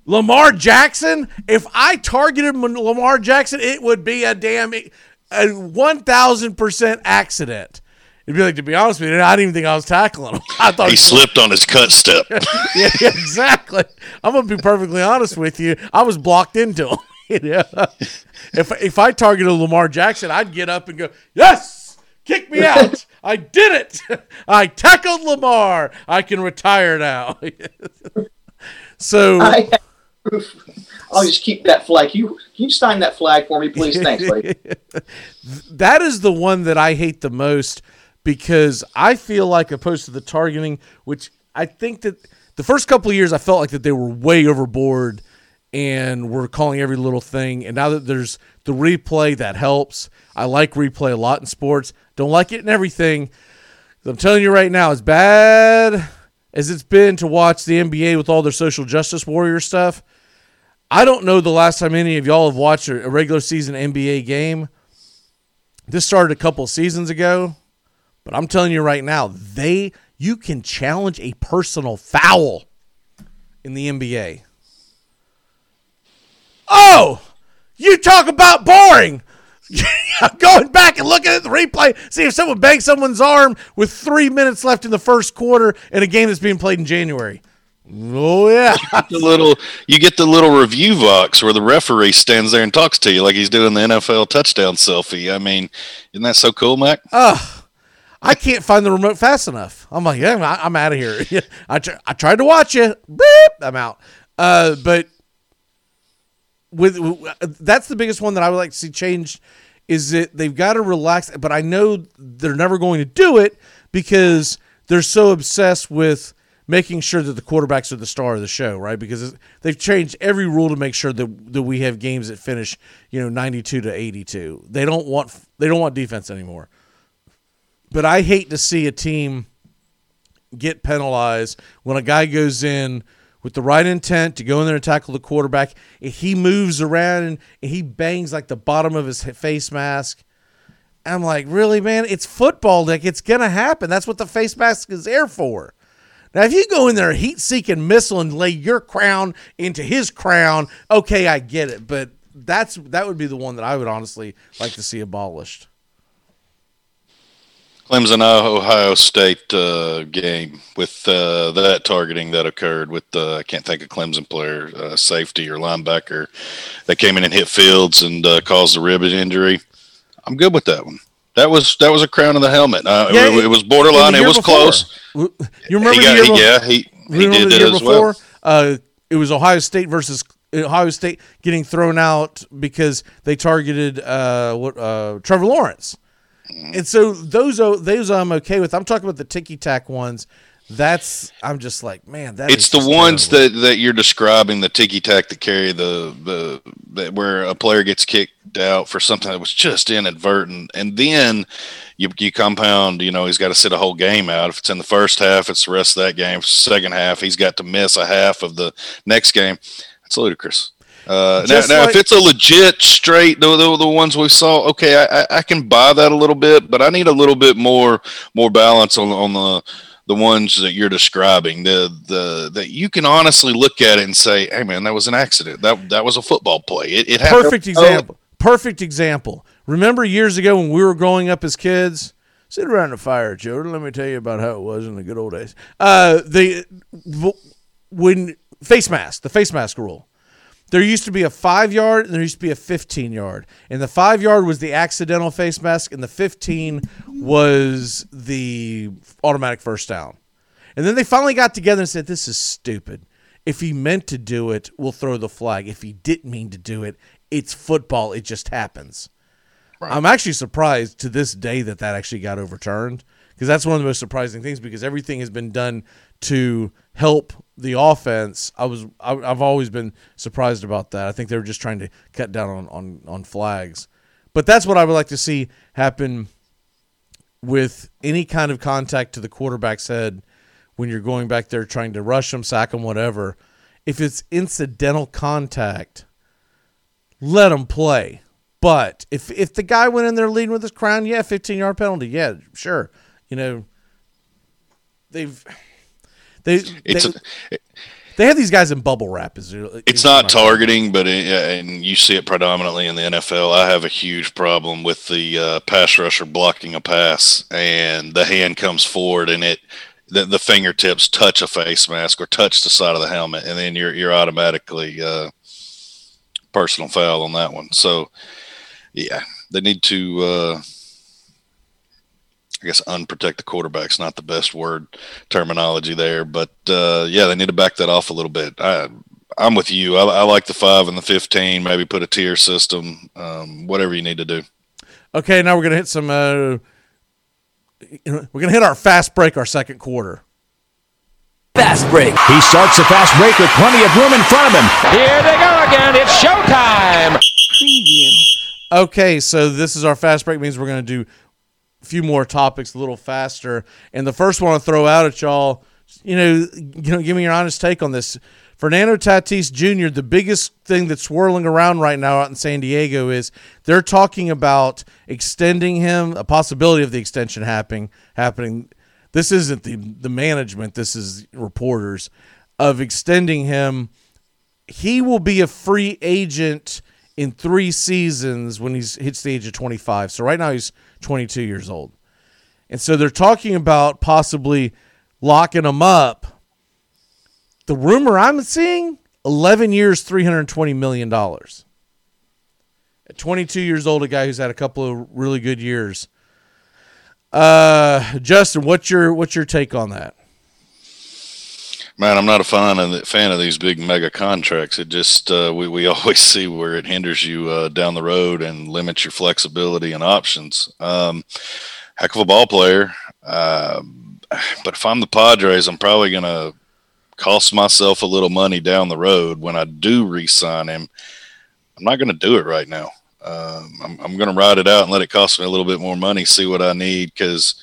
Lamar Jackson. If I targeted Lamar Jackson, it would be a damn a one thousand percent accident. It'd be like, to be honest with you, I didn't even think I was tackling him. I thought He slipped on his cut step. yeah, yeah, exactly. I'm gonna be perfectly honest with you. I was blocked into him. you know? If if I targeted Lamar Jackson, I'd get up and go, "Yes, kick me out! I did it! I tackled Lamar. I can retire now." so I, I'll just keep that flag. Can you can you sign that flag for me, please? Thanks, buddy. that is the one that I hate the most because I feel like opposed to the targeting, which I think that the first couple of years I felt like that they were way overboard and were calling every little thing. And now that there's the replay, that helps. I like replay a lot in sports. Don't like it in everything. I'm telling you right now, as bad as it's been to watch the NBA with all their social justice warrior stuff, I don't know the last time any of y'all have watched a regular season NBA game. This started a couple seasons ago, but I'm telling you right now, they you can challenge a personal foul in the NBA. Oh, you talk about boring. Going back and looking at the replay, see if someone banged someone's arm with three minutes left in the first quarter in a game that's being played in January. Oh yeah, the little you get the little review box where the referee stands there and talks to you like he's doing the NFL touchdown selfie. I mean, isn't that so cool, Mac? Ugh. I can't find the remote fast enough. I'm like, yeah, I- I'm out of here. I, tr- I tried to watch. Beep, I'm out. Uh, but with, with that's the biggest one that I would like to see changed is that they've got to relax. But I know they're never going to do it because they're so obsessed with making sure that the quarterbacks are the star of the show, right? Because they've changed every rule to make sure that that we have games that finish, you know, 92 to 82. They don't want they don't want defense anymore. But I hate to see a team get penalized when a guy goes in with the right intent to go in there and tackle the quarterback. If he moves around and, he bangs like the bottom of his face mask, I'm like, really, man? It's football. Like it's gonna happen. That's what the face mask is there for. Now, if you go in there heat seeking missile and lay your crown into his crown, okay, I get it. But that's that would be the one that I would honestly like to see abolished. Clemson Ohio State uh, game with uh, that targeting that occurred with uh, I can't think of Clemson player uh, safety or linebacker that came in and hit Fields and uh, caused a rib injury. I'm good with that one. That was that was a crown of the helmet. Uh, Yeah, it, it was borderline. It was before. close. You remember He the year yeah, he- he did the it as before? well. Uh, it was Ohio State versus Ohio State getting thrown out because they targeted uh, what uh, Trevor Lawrence, and so those those I'm okay with. I'm talking about the ticky tack ones. That's I'm just like man. That it's the ones that, that you're describing the ticky tack that carry the the that where a player gets kicked out for something that was just inadvertent, and then you you compound. You know, he's got to sit a whole game out. If it's in the first half, it's the rest of that game. Second half, he's got to miss a half of the next game. It's ludicrous. Uh, now, now like- if it's a legit straight, the, the, the ones we saw, okay, I, I, I can buy that a little bit, but I need a little bit more more balance on on the the ones that you're describing. The the that you can honestly look at it and say, hey man, that was an accident. That that was a football play. It, it happened. perfect example. Perfect example. Remember years ago when we were growing up as kids? Sit around the fire, children. Let me tell you about how it was in the good old days. Uh, the when face mask, the face mask rule. There used to be a five yard and there used to be a 15 yard. And the five yard was the accidental face mask, and the 15 was the automatic first down. And then they finally got together and said, This is stupid. If he meant to do it, we'll throw the flag. If he didn't mean to do it, it's football. It just happens. I'm actually surprised to this day that that actually got overturned because that's one of the most surprising things because everything has been done to help the offense. I was I, I've always been surprised about that. I think they were just trying to cut down on on on flags, but that's what I would like to see happen with any kind of contact to the quarterback's head when you're going back there trying to rush him, sack him, whatever. If it's incidental contact, let him play. But if if the guy went in there leading with his crown, yeah, 15 yard penalty, yeah, sure. You know, they've they It's they, they have these guys in bubble wrap. Is It's not targeting, but it, and you see it predominantly in the NFL. I have a huge problem with the uh, pass rusher blocking a pass, and the hand comes forward, and it the, the fingertips touch a face mask or touch the side of the helmet, and then you're you're automatically uh, personal foul on that one. So, yeah, they need to. Uh, I guess unprotect the quarterback's not the best word terminology there, but uh, yeah, they need to back that off a little bit. I, I'm with you. I, I like the five and the fifteen. Maybe put a tier system. Um, whatever you need to do. Okay, now we're gonna hit some. Uh, we're gonna hit our fast break, our second quarter. Fast break. He starts the fast break with plenty of room in front of him. Here they go again. It's showtime. Preview. Okay, so this is our fast break. Means we're gonna do a few more topics a little faster. And the first one I'll throw out at y'all, you know, you know, give me your honest take on this. Fernando Tatis Jr. The biggest thing that's swirling around right now out in San Diego is they're talking about extending him, a possibility of the extension happening. Happening. This isn't the the management. This is reporters of extending him. He will be a free agent in three seasons when he hits the age of 25. So right now he's 22 years old. And so they're talking about possibly locking him up. The rumor I'm seeing 11 years, $320 million. At 22 years old, a guy who's had a couple of really good years. Uh, Justin, what's your what's your take on that? Man, I'm not a fan of the, fan of these big mega contracts. It just uh, we we always see where it hinders you uh, down the road and limits your flexibility and options. Um, heck of a ball player, uh, but if I'm the Padres, I'm probably gonna cost myself a little money down the road when I do re-sign him. I'm not gonna do it right now. Um, I'm, I'm gonna ride it out and let it cost me a little bit more money, see what I need because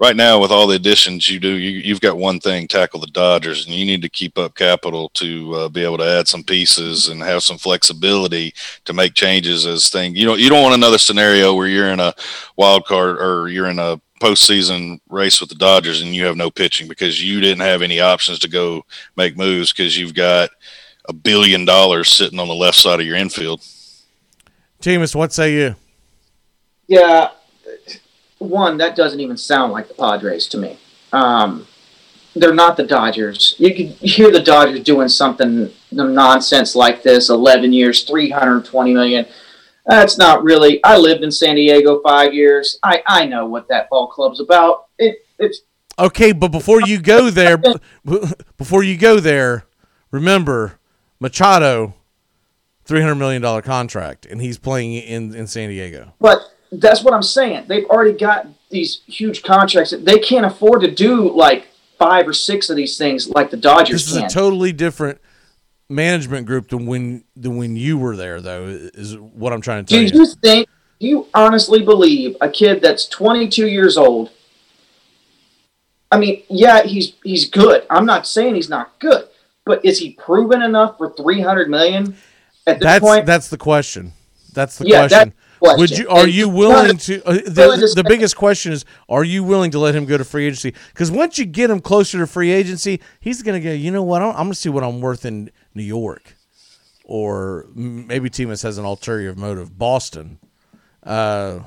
right now with all the additions you do you, you've got one thing tackle the dodgers and you need to keep up capital to uh, be able to add some pieces and have some flexibility to make changes as things you know you don't want another scenario where you're in a wild card or you're in a postseason race with the Dodgers and you have no pitching because you didn't have any options to go make moves because you've got a billion dollars sitting on the left side of your infield. James, what say you? Yeah, one that doesn't even sound like the Padres to me. Um, they're not the Dodgers. You could hear the Dodgers doing something nonsense like this. Eleven years, three hundred twenty million. That's not really. I lived in San Diego five years. I I know what that ball club's about. It it's Okay, but before you go there, before you go there, remember Machado, three hundred million dollar contract, and he's playing in in San Diego. But that's what I'm saying. They've already got these huge contracts. They can't afford to do like five or six of these things like the Dodgers This is can. a totally different management group than when than when you were there, though. Is what I'm trying to do tell you. you think? Do you honestly believe a kid that's 22 years old? I mean, yeah, he's he's good. I'm not saying he's not good, but is he proven enough for 300 million at this That's point? that's the question. That's the Yeah, question. that's the question. Would you are you willing to? Uh, the, the biggest question is: Are you willing to let him go to free agency? Because once you get him closer to free agency, he's going to go. You know what? I'm, I'm going to see what I'm worth in New York, or maybe Timus has an ulterior motive. Boston. Uh,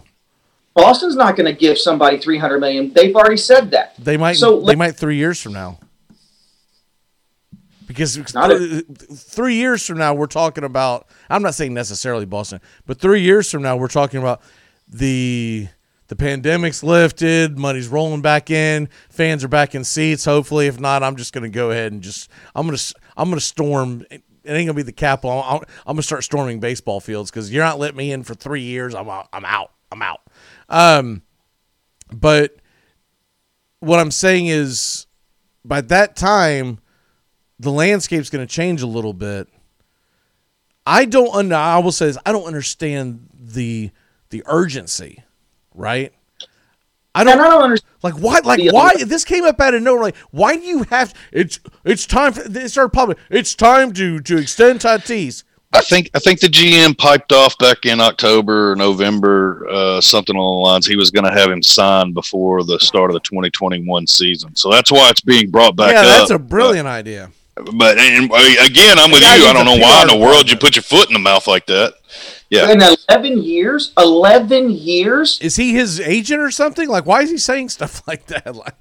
Boston's not going to give somebody 300 million. They've already said that. They might. So they might three years from now. Because th- three years from now, we're talking about. I'm not saying necessarily Boston, but three years from now, we're talking about the the pandemic's lifted, money's rolling back in, fans are back in seats. Hopefully, if not, I'm just going to go ahead and just I'm going to I'm going to storm. It ain't gonna be the capital. I'm, I'm gonna start storming baseball fields because you're not letting me in for three years. I'm out. I'm out. I'm out. Um, but what I'm saying is, by that time, the landscape's going to change a little bit. I don't. Under, I will say this. I don't understand the the urgency, right? I don't. And I don't understand. Like why? Like why? This came up out of nowhere. Like why do you have? It's it's time. For, they started public. It's time to to extend Tatis. I think I think the GM piped off back in October or November, uh, something along the lines. He was going to have him signed before the start of the 2021 season. So that's why it's being brought back yeah, up. that's a brilliant idea. But and, uh, again, I'm with The you. I don't know why in the world you put your foot in the mouth like that. Yeah. In 11 years? 11 years? Is he his agent or something? Like why is he saying stuff like that? Like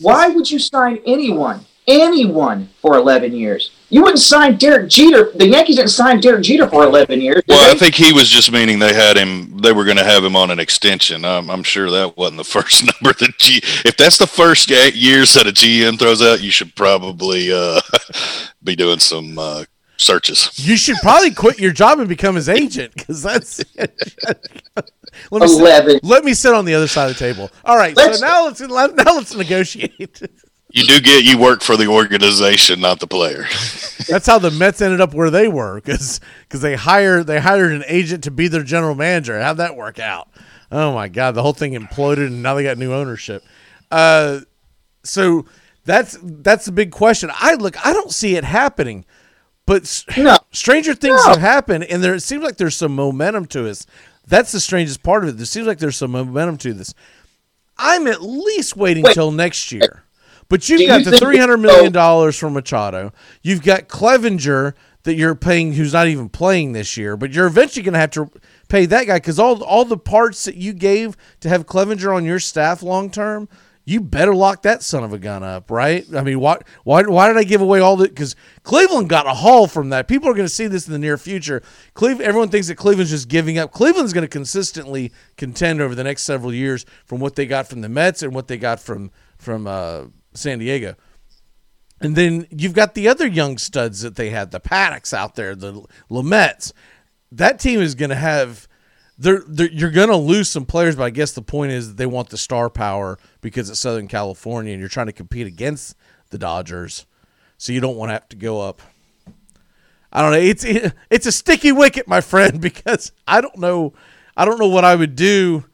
Why would you sign anyone, anyone for 11 years? You wouldn't sign Derek Jeter. The Yankees didn't sign Derek Jeter for 11 years. did Well, I think he was just meaning they had him. They were going to have him on an extension. I'm, I'm sure that wasn't the first number that G. If that's the first eight years that a GM throws out, you should probably uh, be doing some uh, searches. you should probably quit your job and become his agent because that's. let me 11. Sit, let me sit on the other side of the table. All right, Let's- so now let's now let's negotiate. You do get you work for the organization, not the player. That's how the Mets ended up where they were because because they hired they hired an agent to be their general manager. How'd that work out? Oh my god, the whole thing imploded and now they got new ownership. Uh, so that's that's the big question. I look, I don't see it happening, but No. stranger things No. have happened, and there it seems like there's some momentum to this. That's the strangest part of it. There seems like there's some momentum to this. I'm at least waiting Wait. till next year. But you've Do got you the three hundred million dollars from Machado. You've got Clevinger that you're paying, who's not even playing this year. But you're eventually going to have to pay that guy because all all the parts that you gave to have Clevinger on your staff long term, you better lock that son of a gun up, right? I mean, why why why did I give away all the? Because Cleveland got a haul from that. People are going to see this in the near future. Cleveland, everyone thinks that Cleveland's just giving up. Cleveland's going to consistently contend over the next several years from what they got from the Mets and what they got from from uh, San Diego. And then you've got the other young studs that they had, the Paddacks out there, the Lamets. That team is going to have. They're, they're, you're going to lose some players, but I guess the point is that they want the star power because it's Southern California and you're trying to compete against the Dodgers, so you don't want to have to go up. I don't know. It's it's a sticky wicket, my friend, because I don't know. I don't know what I would do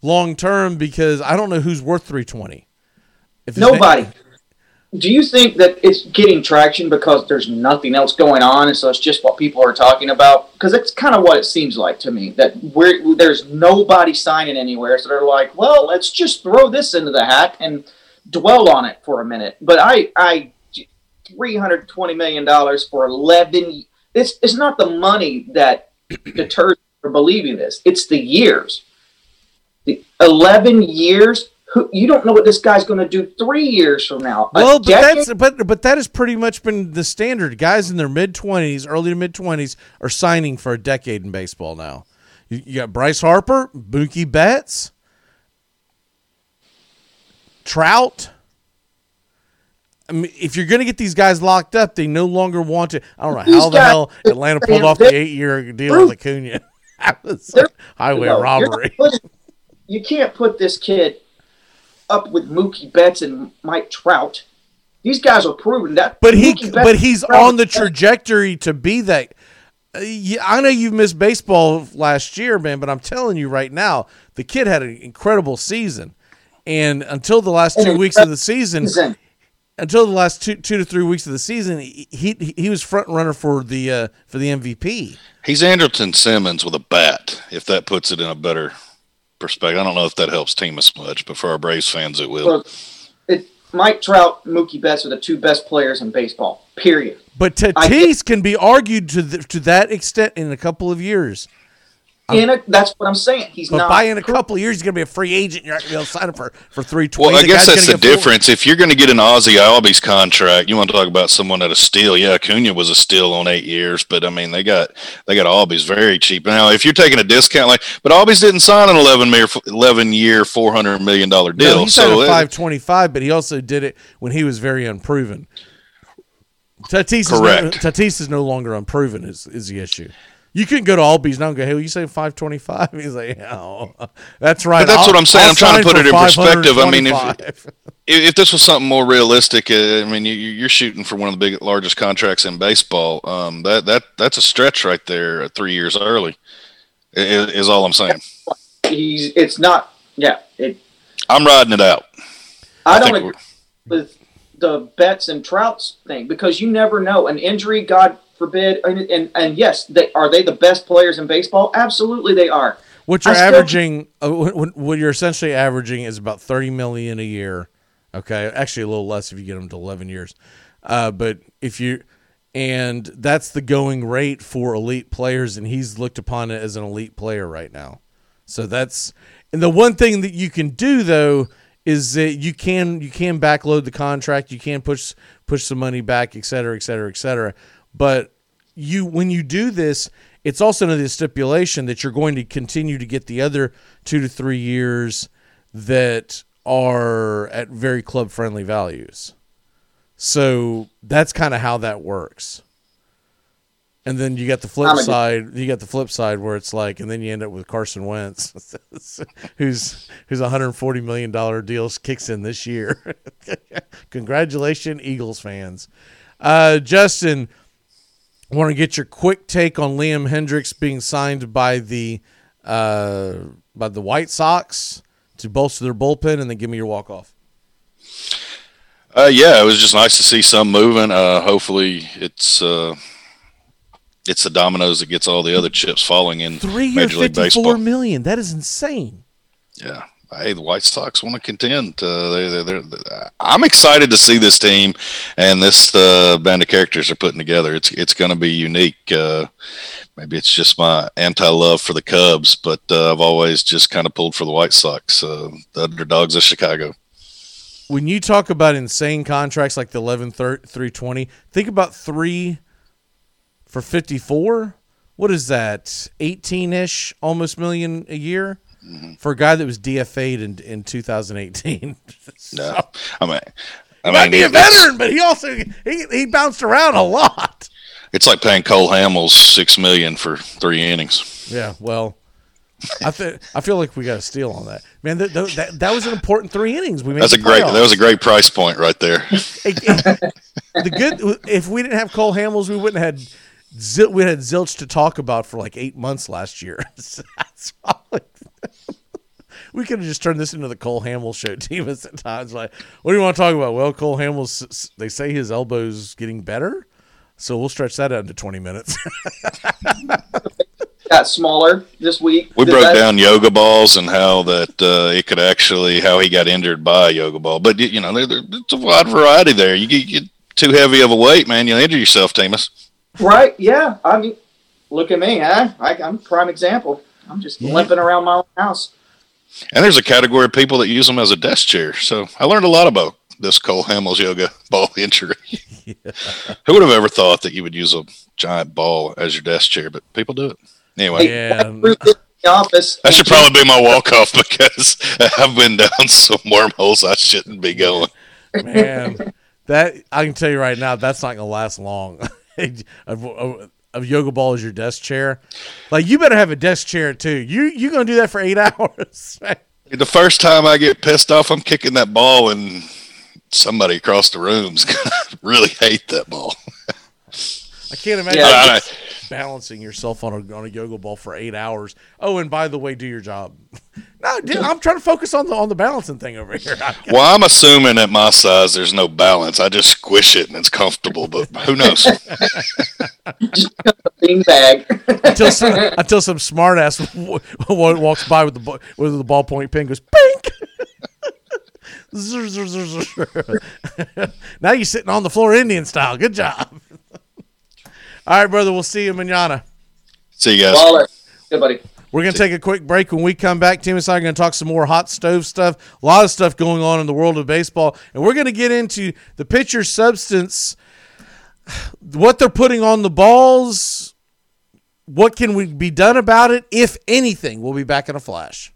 long term because I don't know who's worth 320. Nobody. name- do you think that it's getting traction because there's nothing else going on, and so it's just what people are talking about? Because it's kind of what it seems like to me that we're there's nobody signing anywhere, so they're like, well, let's just throw this into the hat and dwell on it for a minute. But I, I, three hundred twenty million dollars for eleven. It's it's not the money that deters from believing this. It's the years. The eleven years. Who, you don't know what this guy's going to do three years from now. Well, but that's but but that has pretty much been the standard. Guys in their mid twenties, early to mid twenties, are signing for a decade in baseball now. You, you got Bryce Harper, Mookie Betts, Trout. I mean, if you're going to get these guys locked up, they no longer want to. I don't know These how the hell Atlanta pulled off the eight-year deal with Acuna. that was like highway No, you're not robbery. putting- you can't put this kid up with Mookie Betts and Mike Trout. These guys are proven that. But he, but he's on the trajectory to be that. Uh, I know you've missed baseball last year, man, but I'm telling you right now, the kid had an incredible season, and until the last two weeks of the season, season. until the last two two to three weeks of the season, he he, he was front runner for the uh, for the MVP. He's Andrelton Simmons with a bat, if that puts it in a better perspective. I don't know if that helps team us much, but for our Braves fans, it will. Look, it, Mike Trout, Mookie Betts are the two best players in baseball. Period. But I Tatis can be argued to the, to that extent in a couple of years. In a, that's what I'm saying. He's But not. by in a couple of years, he's going to be a free agent. You're not going to be able to sign him for for three twenty. Well, I guess that's the difference. If you're going to get an Ozzie Albies contract, you want to talk about someone at a steal. Yeah, Acuna was a steal on eight years, but I mean they got they got Albies very cheap. Now, if you're taking a discount, like, but Albies didn't sign an 11 year 11 year 400 million dollar deal. No, he so signed it- a five twenty five, but he also did it when he was very unproven. Tatis is no, Correct. Tatis is no longer unproven. Is is the issue? You couldn't go to Albies now and go, "Hey, will you say five twenty five? He's like, "Yeah, that's right." But that's I'll- what I'm saying. I'll I'm trying to put it in perspective. I mean, if, if if this was something more realistic, uh, I mean, you, you're shooting for one of the big, largest contracts in baseball. Um, that that that's a stretch right there. uh, Three years early is, is all I'm saying. He's. It's not. Yeah. It. I'm riding it out. I, I don't agree with the Betts and Trouts thing because you never know an injury. God forbid. And and, and yes, they are they the best players in baseball. Absolutely, they are. What you're still- averaging, uh, what you're essentially averaging is about thirty million a year. Okay, actually a little less if you get them to eleven years. Uh, but if you, and that's the going rate for elite players, and he's looked upon it as an elite player right now. So that's, and the one thing that you can do though is that you can you can backload the contract, you can push push some money back, et cetera, et cetera, et cetera. But you when you do this, it's also under the stipulation that you're going to continue to get the other two to three years that are at very club friendly values. So that's kind of how that works. And then you got the flip side. You got the flip side where it's like, and then you end up with Carson Wentz, who's who's a hundred forty million dollar deal kicks in this year. Congratulations, Eagles fans. Uh, Justin, I want to get your quick take on Liam Hendriks being signed by the uh, by the White Sox to bolster their bullpen, and then give me your walk off. Uh, yeah, it was just nice to see some moving. Uh, hopefully, it's uh, it's the dominoes that gets all the other chips falling in Three year, Major League fifty-four million. That is insane. Yeah. Hey, the White Sox want to contend. Uh, they, they, they're, I'm excited to see this team and this uh, band of characters they're putting together. It's it's going to be unique. Uh, maybe it's just my anti-love for the Cubs, but uh, I've always just kind of pulled for the White Sox, uh, the underdogs of Chicago. When you talk about insane contracts like the 11 320, think about three for 54. What is that? 18 ish, almost million a year Mm-hmm. for a guy that was DFA'd in, in 2018. No, I mean, I He might be a veteran, but he also he, he bounced around a lot. It's like paying Cole Hamels six million for three innings. Yeah, well, I th- I feel like we got a steal on that, man. That, that that was an important three innings. We made That's a great. playoffs. That was a great price point right there. the good if we didn't have Cole Hamels, we wouldn't have had Zil, we had Zilch to talk about for like eight months last year. That's probably- we could have just turned this into the Cole Hamels show. Team at times like, what do you want to talk about? Well, Cole Hamels. They say his elbow's getting better, so we'll stretch that out into twenty minutes. Got smaller this week. We broke that- down yoga balls and how that uh, it could actually how he got injured by a yoga ball. But you know, there, there, it's a wide variety there. You get, get too heavy of a weight, man, you'll injure yourself, Timus. Right? Yeah. I mean, look at me, huh? I, I'm a prime example. I'm just limping around my own house. And there's a category of people that use them as a desk chair. So I learned a lot about this Cole Hamels' yoga ball injury. Who would have ever thought that you would use a giant ball as your desk chair? But people do it anyway. The office. That should probably be my walk off because I've been down some wormholes I shouldn't be going. Man, that I can tell you right now, that's not gonna last long. Uh, uh, of, yoga ball as your desk chair, like you better have a desk chair too. You you gonna do that for eight hours? The first time I get pissed off, I'm kicking that ball, and somebody across the room's gonna really hate that ball. I can't imagine Yeah. balancing yourself on a on a yoga ball for eight hours. Oh, and by the way, do your job. no, dude, I'm trying to focus on the on the balancing thing over here. Well, I'm assuming at my size there's no balance. I just squish it and it's comfortable, but who knows? Bean bag. until some, until some smart ass w- w- walks by with the ball, with the ballpoint pen goes pink. Now you're sitting on the floor Indian style. Good job. All right, brother. We'll see you manana. See you guys. Baller. Good buddy. We're going to take a quick break. When we come back, Tim and I are going to talk some more hot stove stuff. A lot of stuff going on in the world of baseball. And we're going to get into the pitcher substance, what they're putting on the balls, what can we be done about it, if anything. We'll be back in a flash.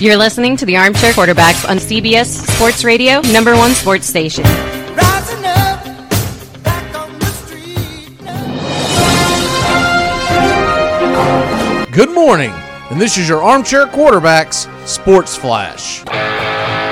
You're listening to the Armchair Quarterbacks on CBS Sports Radio, number one sports station. Good morning, and this is your Armchair Quarterbacks Sports Flash.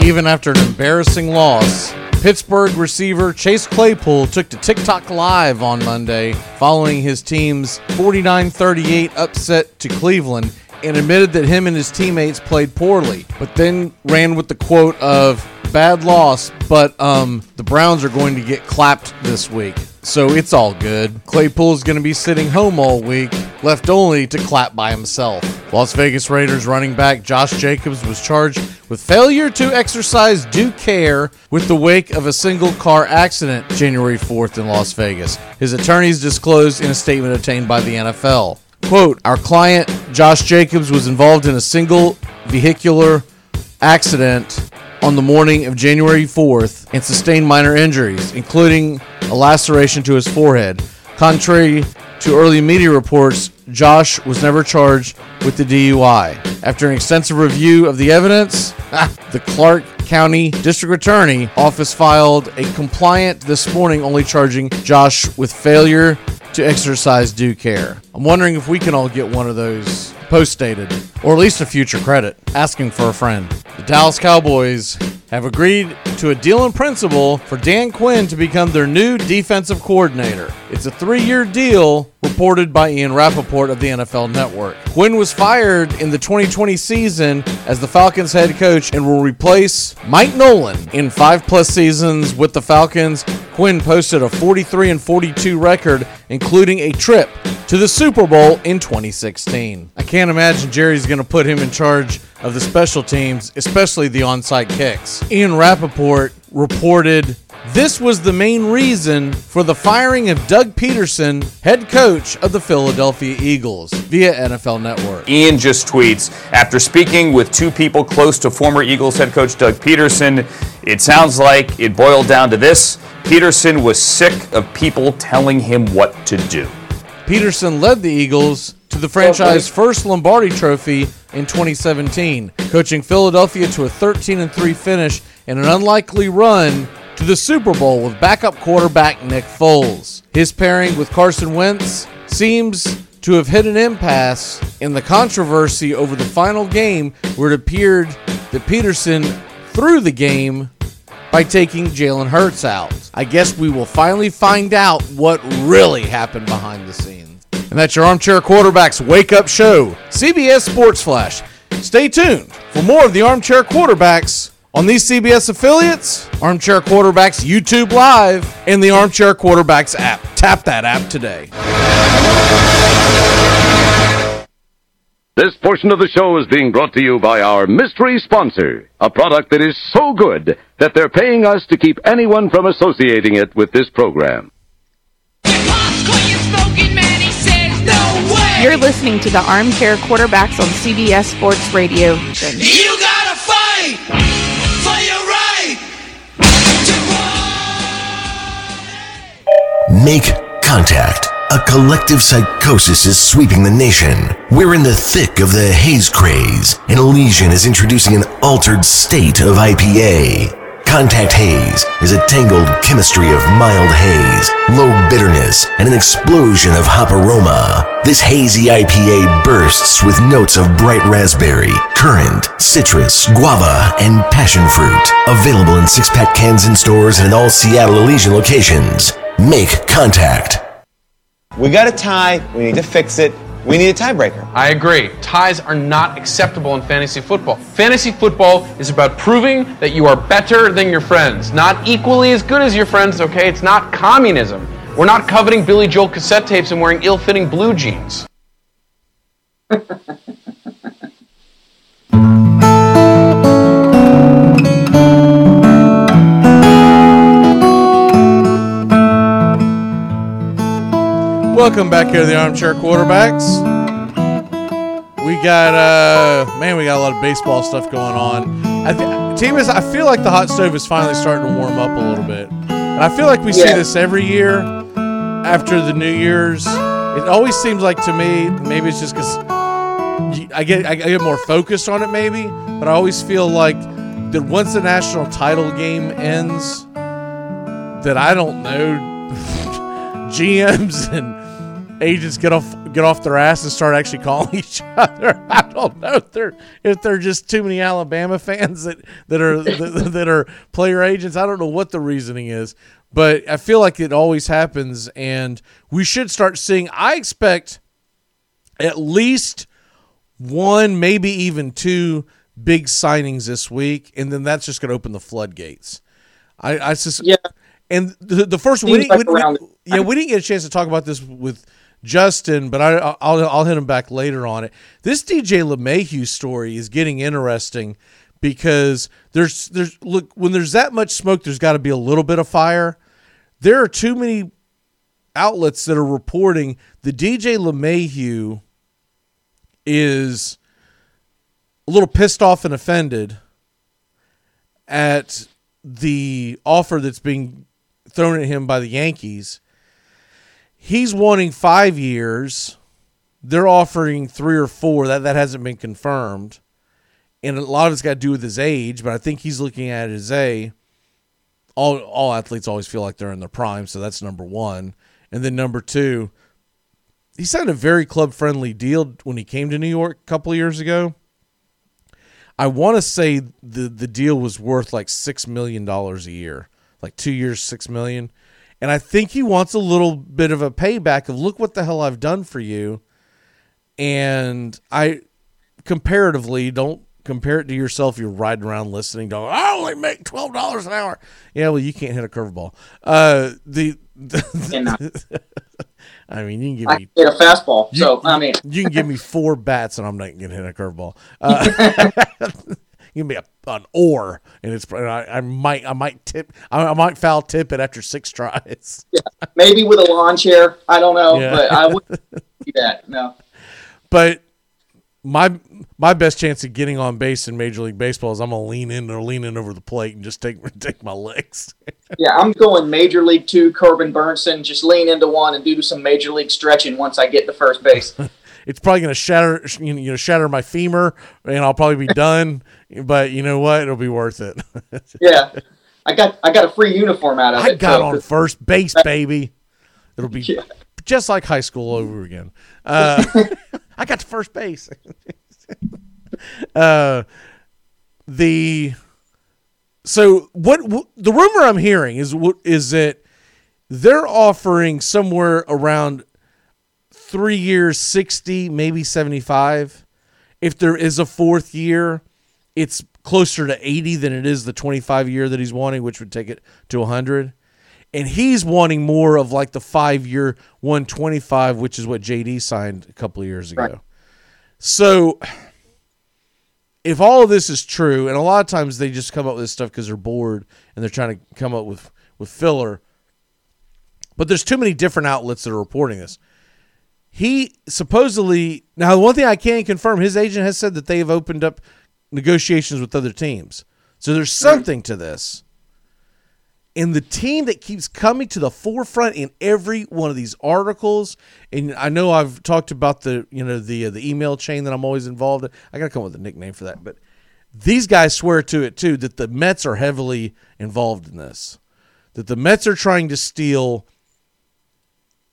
Even after an embarrassing loss, Pittsburgh receiver Chase Claypool took to TikTok Live on Monday following his team's 49 38 upset to Cleveland and admitted that him and his teammates played poorly, but then ran with the quote of bad loss, but um, the Browns are going to get clapped this week. So it's all good. Claypool is going to be sitting home all week, left only to clap by himself. Las Vegas Raiders running back Josh Jacobs was charged with failure to exercise due care with the wake of a single car accident January 4th in Las Vegas. His attorneys disclosed in a statement obtained by the NFL. Quote, our client Josh Jacobs was involved in a single vehicular accident on the morning of January 4th and sustained minor injuries, including a laceration to his forehead. Contrary to early media reports, Josh was never charged with the DUI. After an extensive review of the evidence, ah, the Clark County District Attorney Office filed a compliant this morning, only charging Josh with failure to exercise due care. I'm wondering if we can all get one of those post dated, or at least a future credit, asking for a friend. The Dallas Cowboys have agreed to a deal in principle for Dan Quinn to become their new defensive coordinator. It's a three year deal reported by Ian Rapoport of the NFL Network. Quinn was fired in the 2020 season as the Falcons head coach and will replace Mike Nolan. In five plus seasons with the Falcons, Quinn posted a 43 and 42 record, including a trip to the Super Bowl in 2016. I can't imagine Jerry's going to put him in charge of the special teams, especially the onside kicks. Ian Rapoport reported this was the main reason for the firing of Doug Pederson, head coach of the Philadelphia Eagles, via NFL Network. Ian just tweets After speaking with two people close to former Eagles head coach Doug Pederson, it sounds like it boiled down to this Pederson was sick of people telling him what to do. Pederson led the Eagles to the franchise first Lombardi trophy in 2017, coaching Philadelphia to a 13 3 finish and an unlikely run to the Super Bowl with backup quarterback Nick Foles. His pairing with Carson Wentz seems to have hit an impasse in the controversy over the final game where it appeared that Pederson threw the game by taking Jalen Hurts out. I guess we will finally find out what really happened behind the scenes. And that's your Armchair Quarterbacks Wake Up Show, CBS Sports Flash. Stay tuned for more of the Armchair Quarterbacks on these CBS affiliates, Armchair Quarterbacks YouTube Live, and the Armchair Quarterbacks app. Tap that app today. This portion of the show is being brought to you by our mystery sponsor, a product that is so good that they're paying us to keep anyone from associating it with this program. You're listening to the Armchair Quarterbacks on CBS Sports Radio. You gotta fight for your right. Make contact. A collective psychosis is sweeping the nation. We're in the thick of the haze craze, and Elysian is introducing an altered state of IPA. Contact Haze is a tangled chemistry of mild haze, low bitterness, and an explosion of hop aroma. This hazy IPA bursts with notes of bright raspberry, currant, citrus, guava, and passion fruit. Available in six pack cans in stores and in all Seattle Elysian locations. Make contact. We got a tie. We need to fix it. We need a tiebreaker. I agree. Ties are not acceptable in fantasy football. Fantasy football is about proving that you are better than your friends, not equally as good as your friends, okay? It's not communism. We're not coveting Billy Joel cassette tapes and wearing ill fitting blue jeans. Welcome back here to the Armchair Quarterbacks. We got uh man, we got a lot of baseball stuff going on. I th- team is I feel like the hot stove is finally starting to warm up a little bit. And I feel like we see this every year after the New Year's. It always seems like to me, maybe it's just cuz I get I get more focused on it maybe, but I always feel like that once the national title game ends that I don't know GMs and agents get off get off their ass and start actually calling each other. I don't know if they're if they're just too many Alabama fans that that are that, that are player agents. I don't know what the reasoning is, but I feel like it always happens, and we should start seeing. I expect at least one, maybe even two big signings this week, and then that's just going to open the floodgates. I, I just yeah. And the, the first we like we- we- yeah we didn't get a chance to talk about this with Justin, but I I'll I'll hit him back later on it. This DJ LeMahieu story is getting interesting because there's there's look when there's that much smoke, there's got to be a little bit of fire. There are too many outlets that are reporting the DJ LeMahieu is a little pissed off and offended at the offer that's being thrown at him by the Yankees. He's wanting five years. They're offering three or four. That that hasn't been confirmed, and a lot of it's got to do with his age. But I think he's looking at it as a all all athletes always feel like they're in their prime, so that's number one. And then number two, he signed a very club friendly deal when he came to New York a couple years ago. I want to say the the deal was worth like six million dollars a year, like two years, six million. And I think he wants a little bit of a payback of look what the hell I've done for you. And I comparatively don't compare it to yourself. You're riding around listening, going, I only make twelve dollars an hour. Yeah, well, you can't hit a curveball. Uh, the, I mean, you can give I me hit a fastball. you- so I mean, you can give me four bats and I'm not gonna hit a curveball. Uh, give me a, an oar and it's I, I might I might tip I, I might foul tip it after six tries. Yeah, maybe with a lawn chair. I don't know, Yeah. but I wouldn't do that. No. But my my best chance of getting on base in Major League Baseball is I'm gonna lean in or lean in over the plate and just take take my legs. Yeah, I'm going Major League Two, Corbin Bernsen. Just lean into one and do some Major League stretching once I get to first base. It's probably gonna shatter you know shatter my femur and I'll probably be done. But you know what? It'll be worth it. yeah, I got I got a free uniform out of I it. I got so- on first base, baby. It'll be just like high school over again. Uh, I got to first base. uh, the so what, what the rumor I'm hearing is what is that they're offering somewhere around three years, 60, maybe 75. If there is a fourth year, it's closer to 80 than it is the 25 year that he's wanting, which would take it to 100. And he's wanting more of like the five year 125, which is what JD signed a couple of years ago. Right. So if all of this is true, and a lot of times they just come up with this stuff because they're bored and they're trying to come up with, with filler, but there's too many different outlets that are reporting this. He supposedly now the one thing I can confirm, his agent has said that they have opened up negotiations with other teams. So there's something to this. And the team that keeps coming to the forefront in every one of these articles, and I know I've talked about the you know the uh, the email chain that I'm always involved in. I got to come up with a nickname for that, but these guys swear to it too that the Mets are heavily involved in this. That the Mets are trying to steal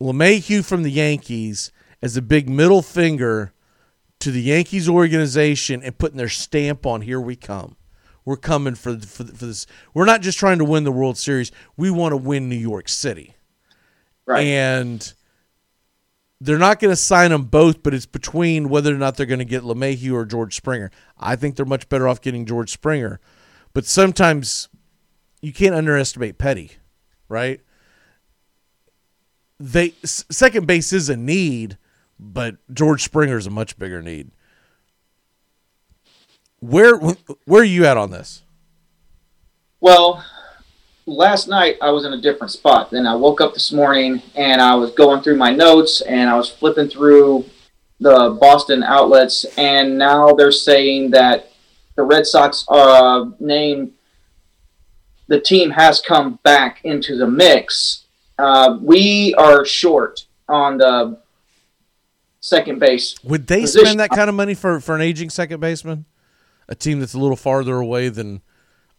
LeMahieu from the Yankees as a big middle finger to the Yankees organization and putting their stamp on here we come. We're coming for for, for this. We're not just trying to win the World Series. We want to win New York City. Right. And they're not going to sign them both, but it's between whether or not they're going to get LeMahieu or George Springer. I think they're much better off getting George Springer. But sometimes you can't underestimate Petty, right? They s- second base is a need, but George Springer is a much bigger need. Where where are you at on this? Well, last night I was in a different spot. Then I woke up this morning and I was going through my notes and I was flipping through the Boston outlets, and now they're saying that the Red Sox uh, name the team has come back into the mix. Uh, we are short on the second base. Would they position. spend that kind of money for, for an aging second baseman? A team that's a little farther away than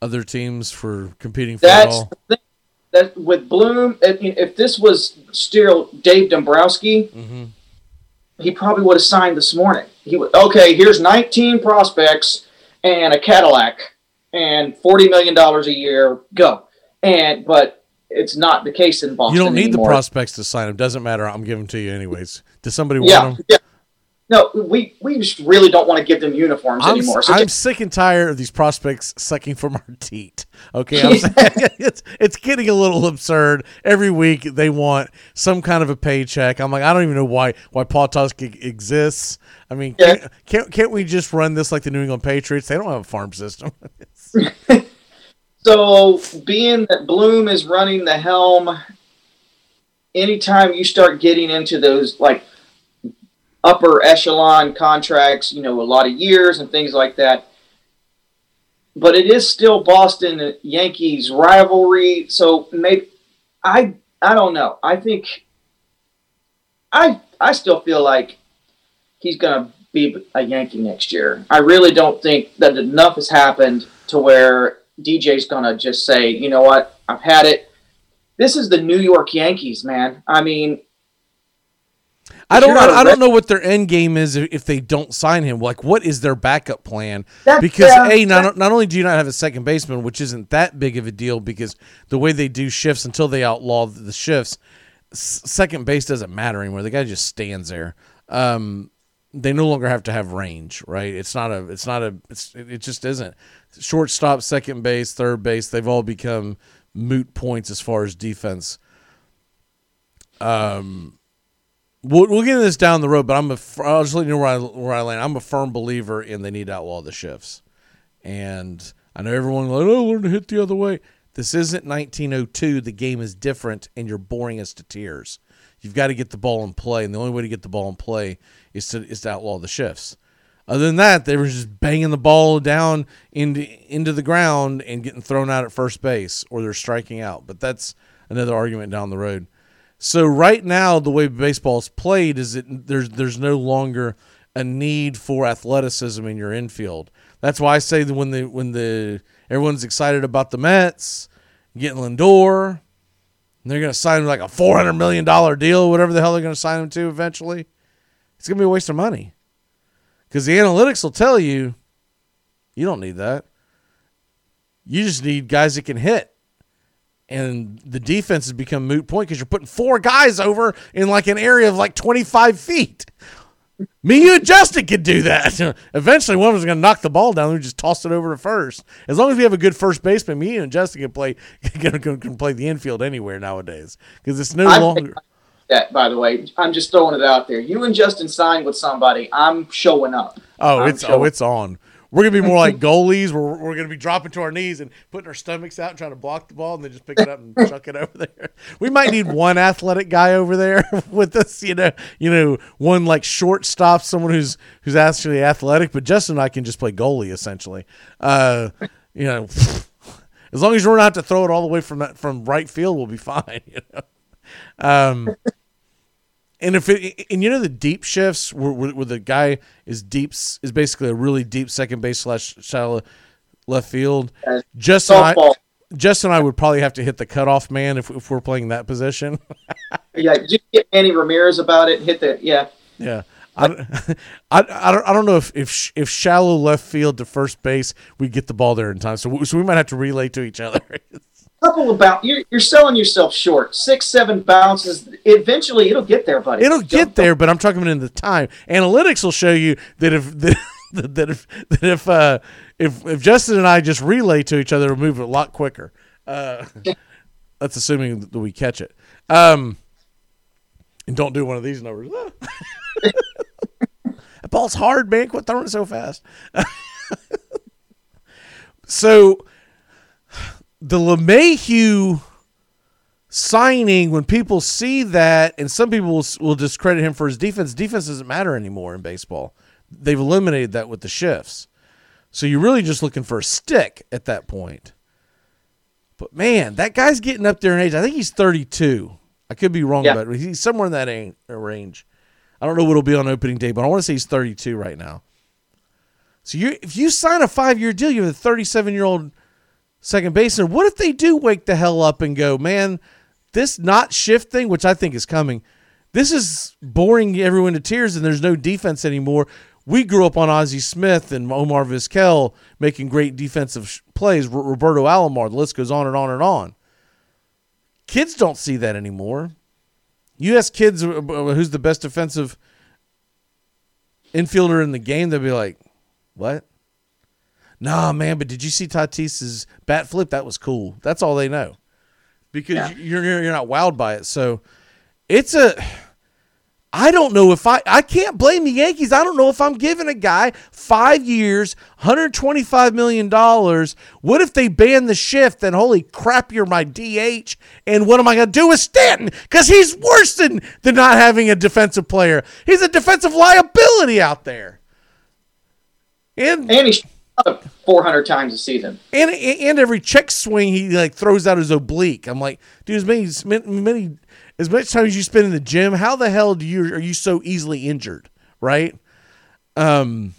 other teams for competing for it That's all? the thing. that with Bloom. If, if this was still Dave Dombrowski, Mm-hmm. he probably would have signed this morning. He would okay. Here's 19 prospects and a Cadillac and 40 million dollars a year. Go. And but it's not the case in Boston. You don't need anymore. the prospects to sign them. Doesn't matter. I'm giving to you anyways. Does somebody Yeah, want them? yeah. No, we we just really don't want to give them uniforms I'm, anymore. So I'm just- sick and tired of these prospects sucking from our teat. Okay, it's it's getting a little absurd. Every week they want some kind of a paycheck. I'm like, I don't even know why why Pawtucket exists. I mean, can't, can't can't we just run this like the New England Patriots? They don't have a farm system. So, being that Bloom is running the helm, anytime you start getting into those like upper echelon contracts, you know, a lot of years and things like that. But it is still Boston Yankees rivalry, so maybe I I don't know. I think I I still feel like he's gonna be a Yankee next year. I really don't think that enough has happened to where DJ's gonna just say, you know what, I've had it. This is the New York Yankees, man. I mean, I don't I, I don't know what their end game is if they don't sign him. Like, what is their backup plan? That- because a not not only do you not have a second baseman, which isn't that big of a deal, because the way they do shifts until they outlaw the shifts, second base doesn't matter anymore. The guy just stands there. Um, they no longer have to have range, right? It's not a, it's not a, it's, it it just isn't. Shortstop, second base, third base, they've all become moot points as far as defense. Um, we'll, we'll get into this down the road, but I'm a, I'll just let you know where I, where I land. I'm a firm believer in they need to outlaw the shifts. And I know everyone like, oh, learn to hit the other way. This isn't 1902. The game is different, and you're boring us to tears. You've got to get the ball in play, and the only way to get the ball in play is to is to outlaw the shifts. Other than that, they were just banging the ball down into into the ground and getting thrown out at first base, or they're striking out. But that's another argument down the road. So right now, the way baseball is played is that there's there's no longer a need for athleticism in your infield. That's why I say that when the when the everyone's excited about the Mets getting Lindor, they're going to sign like a four hundred million dollar deal, whatever the hell they're going to sign him to eventually. It's going to be a waste of money because the analytics will tell you you don't need that. You just need guys that can hit. And the defense has become moot point because you're putting four guys over in like an area of like 25 feet. Me, you, and Justin could do that. Eventually, one of us is going to knock the ball down. We just toss it over to first. As long as we have a good first baseman, me and Justin can play can, can, play the infield anywhere nowadays because it's no I longer. that, by the way, I'm just throwing it out there. You and Justin signed with somebody. I'm showing up. Oh, I'm it's oh, it's on. We're gonna be more like goalies. We're, we're gonna be dropping to our knees and putting our stomachs out and trying to block the ball, and then just pick it up and chuck it over there. We might need one athletic guy over there with us. You know, you know, one like shortstop, someone who's who's actually athletic. But Justin and I can just play goalie essentially. Uh, you know, as long as we're not to throw it all the way from that, from right field, we'll be fine. You know. Um, and if it and you know the deep shifts where, where, where the guy is deep is basically a really deep second base slash shallow left field. Justin, and I, softball. Justin, and I would probably have to hit the cutoff man if, if we're playing that position. Yeah, just get Manny Ramirez about it. Hit the yeah. yeah. I, I, I, don't, I don't know if, if if shallow left field to first base we get the ball there in time so so we might have to relay to each other Couple of bounce. You're, you're selling yourself short. Six, seven bounces. Eventually, it'll get there, buddy. It'll get there, but I'm talking about in the time. Analytics will show you that if that, that if that if uh, if if Justin and I just relay to each other, it'll move a lot quicker. Uh, that's assuming that we catch it. Um, and don't do one of these numbers. that ball's hard, man. Quit throwing it so fast. so the LeMahieu signing, when people see that, and some people will, will discredit him for his defense, defense doesn't matter anymore in baseball. They've eliminated that with the shifts. So you're really just looking for a stick at that point. But man, that guy's getting up there in age. I think he's 32. I could be wrong Yeah. about it. He's somewhere in that a- uh, range. I don't know what it'll be on opening day, but I want to say he's 32 right now. So you if you sign a five year deal, you have a 37 year old second baseman. What if they do wake the hell up and go, man, this not shift thing, which I think is coming, this is boring everyone to tears and there's no defense anymore. We grew up on Ozzie Smith and Omar Vizquel making great defensive sh- plays, R- Roberto Alomar, the list goes on and on and on. Kids don't see that anymore. Ask kids uh, uh, who's the best defensive infielder in the game, they'll be like, what? Nah, man, but did you see Tatis's bat flip? That was cool. That's all they know because you're you're you're not wowed by it. So it's a. I don't know if I I can't blame the Yankees. I don't know if I'm giving a guy five years, 125 million dollars. What if they ban the shift? Then holy crap, you're my DH. And what am I going to do with Stanton? Because he's worse than than not having a defensive player. He's a defensive liability out there. And and he's 400 times a season. And and every check swing he like throws out his oblique. I'm like, dude, as many many as much time as you spend in the gym, how the hell do you are you so easily injured, right? Um,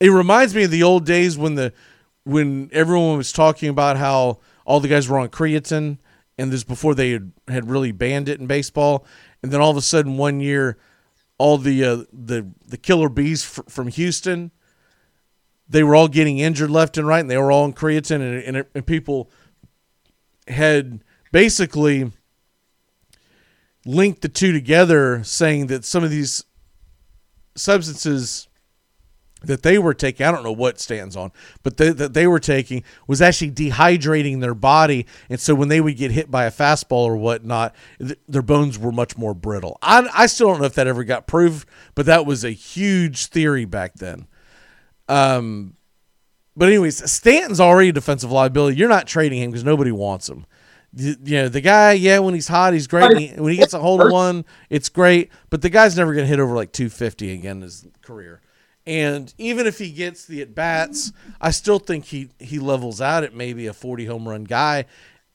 it reminds me of the old days when the when everyone was talking about how all the guys were on creatine, and this before they had, had really banned it in baseball, and then all of a sudden one year, all the uh, the the killer bees fr- from Houston they were all getting injured left and right, and they were all on creatine, and, and, and people had basically linked the two together, saying that some of these substances that they were taking, I don't know what stands on, but they, that they were taking was actually dehydrating their body. And so when they would get hit by a fastball or whatnot, th- their bones were much more brittle. I, I still don't know if that ever got proved, but that was a huge theory back then. Um, but anyways, Stanton's already a defensive liability. You're not trading him because nobody wants him. You you know, the guy, yeah, when he's hot, he's great. When he, when he gets a hold of one, it's great. But the guy's never going to hit over like 250 again in his career. And even if he gets the at bats, I still think he he levels out at maybe a 40 home run guy.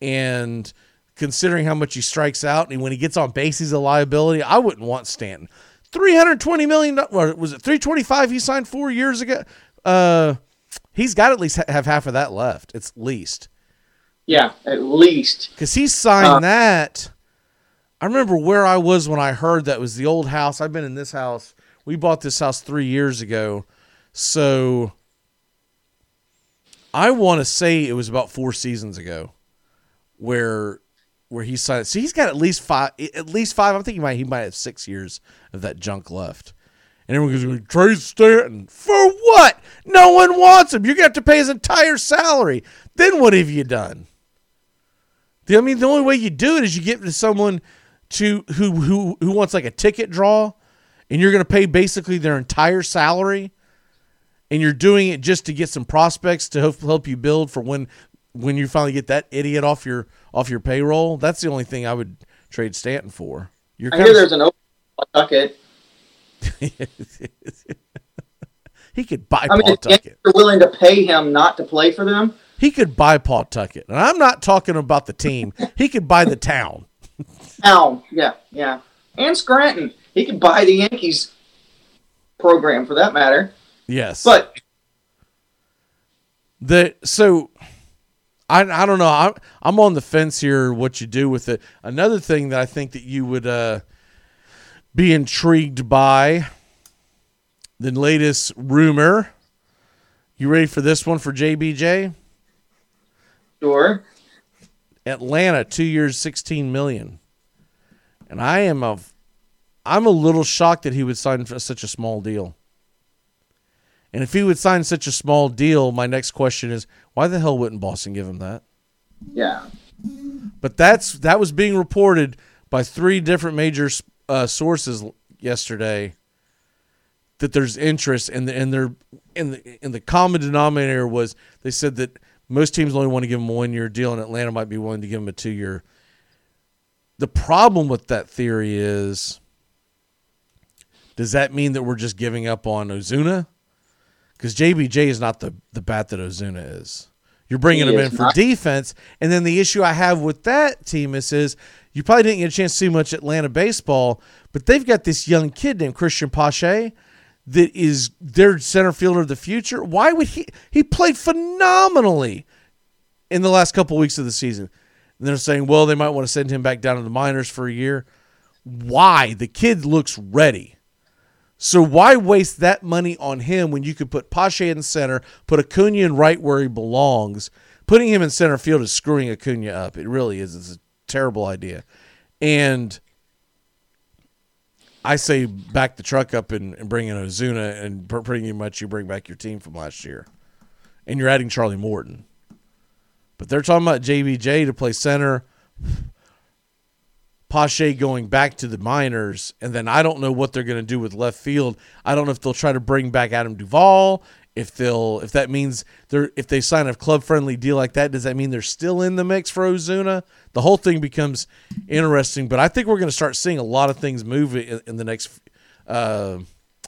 And considering how much he strikes out, and when he gets on base, he's a liability. I wouldn't want Stanton. 320 million or was it 325 he signed 4 years ago? Uh he's got at least ha- have half of that left it's least. Yeah, at least. because he signed Uh, that. I remember where i was when i heard that was the old house. I've been in this house. We bought this house three years ago. So i want to say it was about four seasons ago where where he signed. So he's got at least five. At least five. I'm thinking he might he might have six years of that junk left. And everyone goes, Trey Stanton for what? No one wants him. You're gonna have to pay his entire salary. Then what have you done? I mean, the only way you do it is you get to someone to who who who wants like a ticket draw, and you're gonna pay basically their entire salary, and you're doing it just to get some prospects to help you build for when when you finally get that idiot off your off your payroll. That's the only thing I would trade Stanton for. You're I hear there's an open bucket. he could buy I mean, Paul if the Yankees Tuckett. are willing to pay him not to play for them. He could buy Pawtucket, and I'm not talking about the team. he could buy the town. Al, yeah, yeah, and Scranton. He could buy the Yankees program for that matter. Yes, But the so I I don't know. I'm I'm on the fence here. What you do with it? Another thing that I think that you would uh, be intrigued by the latest rumor. You ready for this one for JBJ? Sure. Atlanta, two years, sixteen million, and I am a, I'm a little shocked that he would sign for such a small deal. And if he would sign such a small deal, my next question is, why the hell wouldn't Boston give him that? yeah, But that's that was being reported by three different major uh, sources yesterday that there's interest and the, and they're in the in the common denominator was they said that most teams only want to give him a one year deal and Atlanta might be willing to give him a two year. The problem with that theory is does that mean that we're just giving up on Ozuna? Because JBJ is not the, the bat that Ozuna is. You're bringing He him in for not. defense. And then the issue I have with that team is, is you probably didn't get a chance to see much Atlanta baseball, but they've got this young kid named Christian Pache that is their center fielder of the future. Why would he? He played phenomenally in the last couple weeks of the season. And they're saying, well, they might want to send him back down to the minors for a year. Why? The kid looks ready. So why waste that money on him when you could put Pache in center, put Acuna in right where he belongs? Putting him in center field is screwing Acuna up. It really is. It's a terrible idea. And I say back the truck up and, and bring in Ozuna, and pretty much you bring back your team from last year. And you're adding Charlie Morton. But they're talking about JBJ to play center. Pache going back to the minors, and then I don't know what they're going to do with left field. I don't know if they'll try to bring back Adam Duvall. If they'll, if that means they're, if they sign a club friendly deal like that, does that mean they're still in the mix for Ozuna? The whole thing becomes interesting. But I think we're going to start seeing a lot of things move in, in the next. Uh,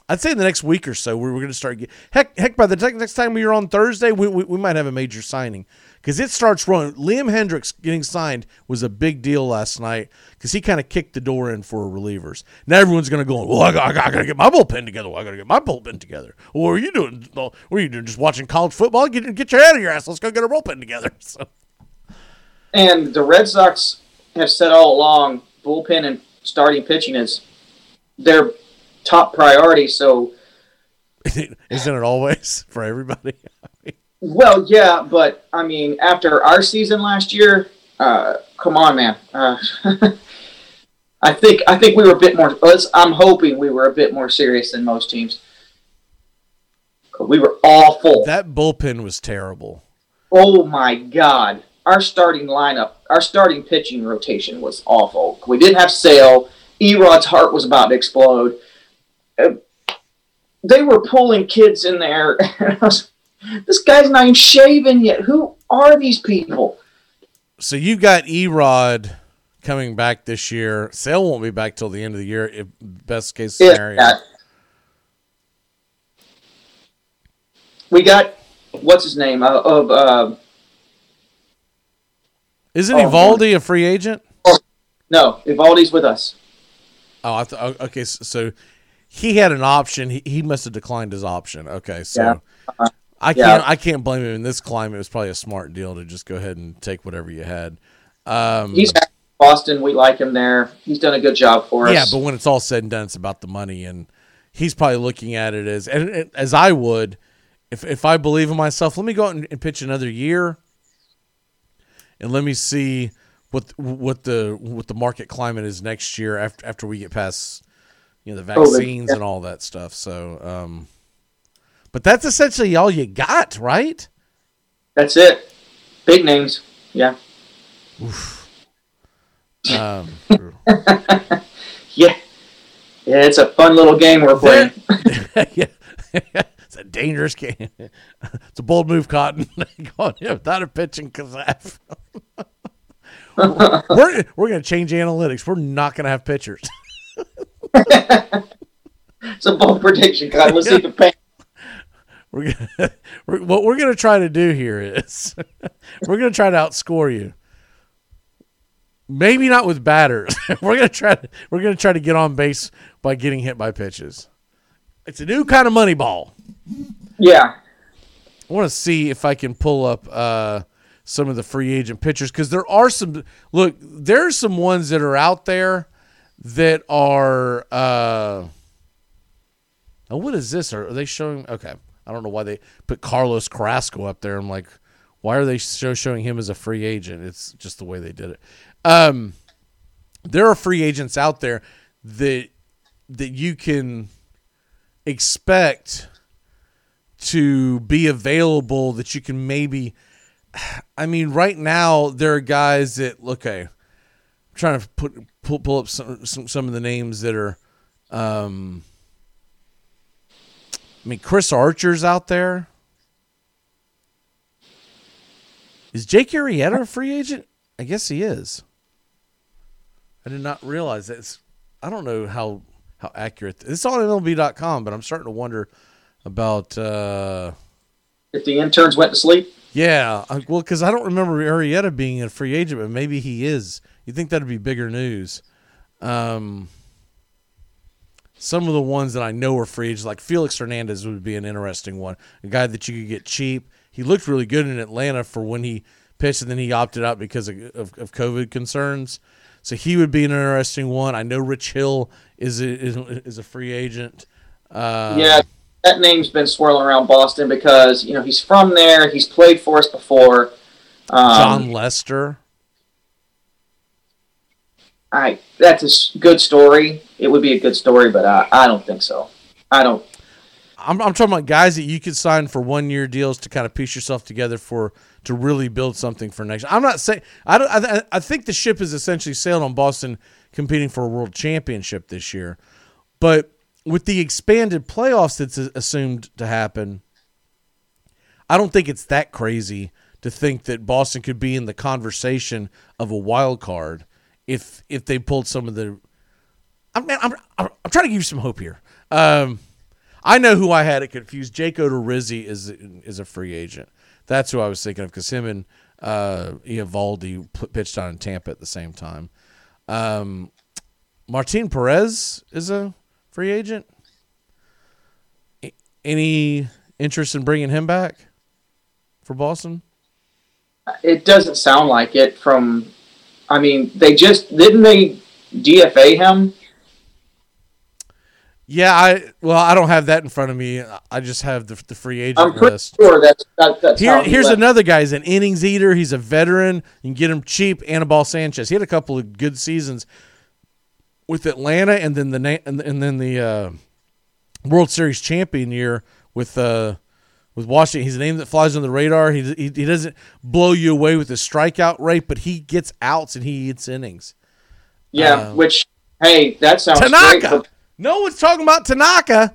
I'd say in the next week or so, we're, we're going to start. Get, heck, heck, by the next time we are on Thursday, we, we, we might have a major signing because it starts rolling. Liam Hendriks getting signed was a big deal last night because he kind of kicked the door in for relievers. Now everyone's going to go, well, I got, I got to get my bullpen together. Well, I got to get my bullpen together. Well, what are you doing? What are you doing? Just watching college football? Get, get your head out of your ass. Let's go get a bullpen together. So and the Red Sox have said all along, bullpen and starting pitching is their top priority. So, isn't it always for everybody? Well, yeah, but I mean, after our season last year, uh, come on, man. Uh, I think I think we were a bit more. I'm hoping we were a bit more serious than most teams. We were awful. that bullpen was terrible. Oh my God. Our starting lineup, our starting pitching rotation was awful. We didn't have Sale. Erod's heart was about to explode. Uh, They were pulling kids in there. and I was- this guy's not even shaven yet. Who are these people? So you've got Erod coming back this year. Sale won't be back till the end of the year. If best case scenario. that. We got, what's his name? Uh, of uh, Isn't Oh, Eovaldi a free agent? No, Eovaldi's with us. Oh, I th- okay. So, so he had an option. He, he must have declined his option. Okay, so Yeah. Uh-huh. I Yeah. can't I can't blame him in this climate. It was probably a smart deal to just go ahead and take whatever you had. Um, He's back in Boston. We like him there. He's done a good job for us. yeah, but when it's all said and done, it's about the money, and he's probably looking at it as and, as I would, if if I believe in myself, let me go out and, and pitch another year, and let me see what what the what the market climate is next year after after we get past you know the Oh, the- vaccines and all that stuff. So, um, but that's essentially all you got, right? That's it. Big names. Yeah. Um, Yeah. Yeah, it's a fun little game we're playing. yeah. it's a dangerous game. it's a bold move, Cotton. Going without a pitching Kazaf. we're we're going to change analytics. We're not going to have pitchers. It's a bold prediction, God. Let's see if it pays. We're, gonna, we're what we're going to try to do here is we're going to try to outscore you. Maybe not with batters. we're going to try to we're going to try to get on base by getting hit by pitches. It's a new kind of money ball. Yeah. I want to see if I can pull up uh, some of the free agent pitchers because there are some. Look, there are some ones that are out there that are. Uh, oh, what is this? Are, are they showing? Okay, I don't know why they put Carlos Carrasco up there. I'm like, why are they show, showing him as a free agent? It's just the way they did it. Um, there are free agents out there that that you can expect to be available that you can maybe I mean right now there are guys that okay I'm trying to put pull, pull up some, some some of the names that are um I mean Chris Archer's out there Is Jake Arrieta a free agent? I guess he is. I did not realize that. It's, I don't know how how accurate it's on MLB.com, but I'm starting to wonder about. Uh, If the interns went to sleep. yeah, I- well, because I don't remember Arrieta being a free agent, but maybe he is. You think that'd be bigger news? Um, some of the ones that I know are free agents, like Felix Hernandez, would be an interesting one. A guy that you could get cheap. He looked really good in Atlanta for when he pitched, and then he opted out because of, of, of COVID concerns. So he would be an interesting one. I know Rich Hill is a, is, is a free agent. Uh, yeah, that name's been swirling around Boston because you know he's from there. He's played for us before. Um, Jon Lester. I that's a good story. It would be a good story, but I, I don't think so. I don't. I'm, I'm talking about guys that you could sign for one year deals to kind of piece yourself together for to really build something for next. I'm not saying I don't. I, I think the ship is essentially sailed on Boston competing for a world championship this year, but with the expanded playoffs that's assumed to happen, I don't think it's that crazy to think that Boston could be in the conversation of a wild card if if they pulled some of the. I'm man, I'm, I'm, I'm trying to give you some hope here. Um, I know who I had it confused. Jake Odorizzi is is a free agent. That's who I was thinking of because him and uh, Eovaldi p- pitched on in Tampa at the same time. Um, Martin Perez is a free agent. Any interest in bringing him back for Boston? It doesn't sound like it. From, I mean, they just didn't they DFA him. Yeah, I well, I don't have that in front of me. I just have the, the free agent I'm pretty list. sure that's that, that's Here, here's left. another guy. He's an innings eater. He's a veteran. You can get him cheap. Anibal Sanchez. He had a couple of good seasons with Atlanta, and then the and, and then the uh, World Series champion year with uh, with Washington. He's a name that flies on the radar. He, he he doesn't blow you away with his strikeout rate, but he gets outs and he eats innings. Yeah, Uh, which hey, that sounds great. Tanaka. For, No one's talking about Tanaka.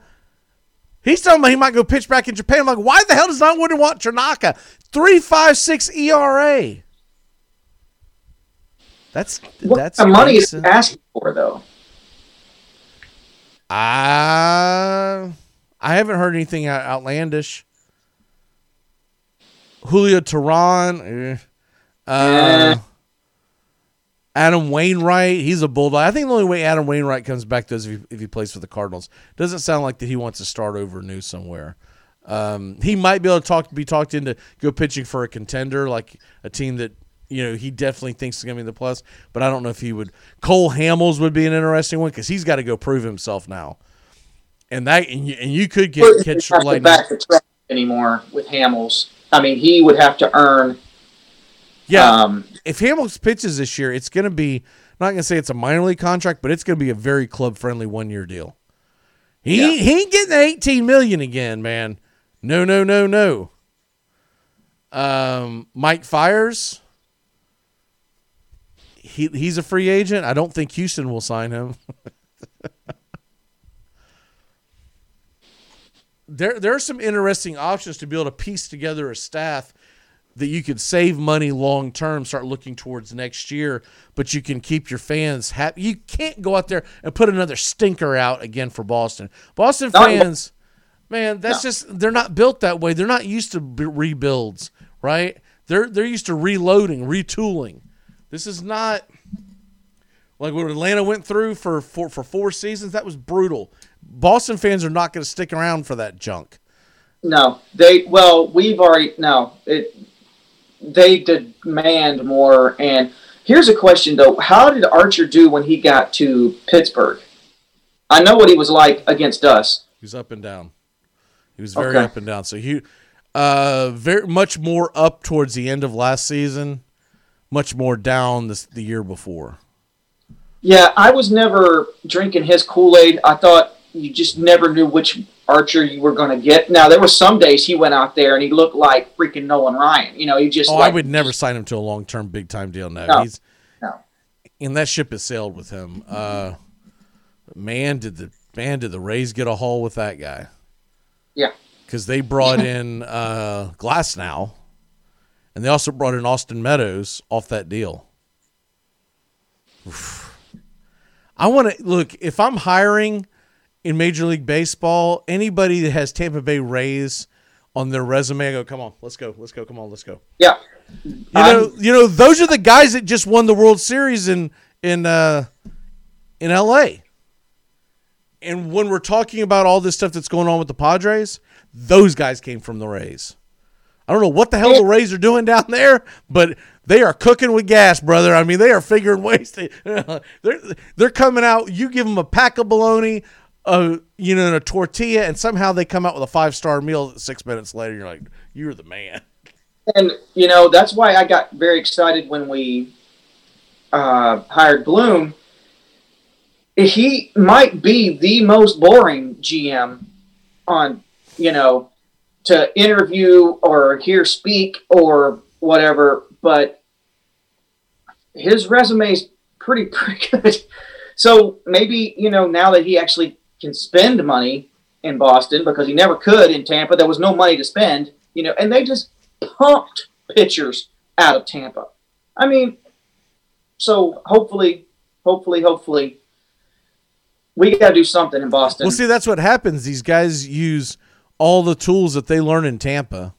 He's talking about he might go pitch back in Japan. I'm like, why the hell does not one want Tanaka? Three five six ERA. That's what that's of money is asking for though? Uh, I haven't heard anything outlandish. Julio Teheran, eh. uh, Adam Wainwright, he's a bulldog. I think the only way Adam Wainwright comes back to is if he, if he plays for the Cardinals. Doesn't sound like that he wants to start over new somewhere. Um, he might be able to talk, be talked into go pitching for a contender, like a team that you know he definitely thinks is going to be in the plus. But I don't know if he would. Cole Hamels would be an interesting one because he's got to go prove himself now. And that and you, and you could get catch lightning. back the track anymore with Hamels. I mean, he would have to earn Yeah. Um, if Hamels pitches this year, it's going to be I'm not going to say it's a minor league contract, but it's going to be a very club friendly one year deal. He Yeah. he ain't getting 18 million again, man. No, no, no, no. Um, Mike Fiers. He he's a free agent. I don't think Houston will sign him. there there are some interesting options to be able to piece together a staff that you could save money long term, start looking towards next year, but you can keep your fans happy. You can't go out there and put another stinker out again for Boston. Boston No. fans, man, that's just they're not built that way. They're not used to rebuilds, right? They're they're used to reloading, retooling. This is not like what Atlanta went through for for, for four seasons. That was brutal. Boston fans are not going to stick around for that junk. No, they well, we've already no. It they demand more. And here's a question though: How did Archer do when he got to Pittsburgh? I know what he was like against us. He was up and down. He was very Okay. up and down. So he, uh, very much more up towards the end of last season, much more down this the year before. Yeah, I was never drinking his Kool Aid. I thought you just never knew which Archer you were going to get. Now there were some days he went out there and he looked like freaking Nolan Ryan. You know, he just oh, like I would never sign him to a long term big time deal. No, No. he's No. and that ship has sailed with him. Uh, man, did the man did the Rays get a haul with that guy? Yeah. because they brought in uh, Glasnow, and they also brought in Austin Meadows off that deal. Oof. I want to look if I'm hiring in Major League Baseball anybody that has Tampa Bay Rays on their resume. I go, come on, let's go, let's go, come on, let's go. Yeah. You know, you know, those are the guys that just won the World Series in in uh, in L.A. And when we're talking about all this stuff that's going on with the Padres, those guys came from the Rays. I don't know what the hell the Rays are doing down there, but they are cooking with gas, brother. I mean, they are figuring ways to. they're they're coming out. You give them a pack of bologna, uh, you know, a tortilla, and somehow they come out with a five star meal. Six minutes later, you're like, you're the man. And you know that's why I got very excited when we uh, hired Bloom. He might be the most boring GM on you know to interview or hear speak or whatever, but his resume is pretty pretty good. So maybe you know now that he actually can spend money in Boston because he never could in Tampa, there was no money to spend. You know, and they just pumped pitchers out of Tampa. I mean, so hopefully, hopefully, hopefully, we got to do something in Boston. Well, see, that's what happens. These guys use all the tools that they learn in Tampa.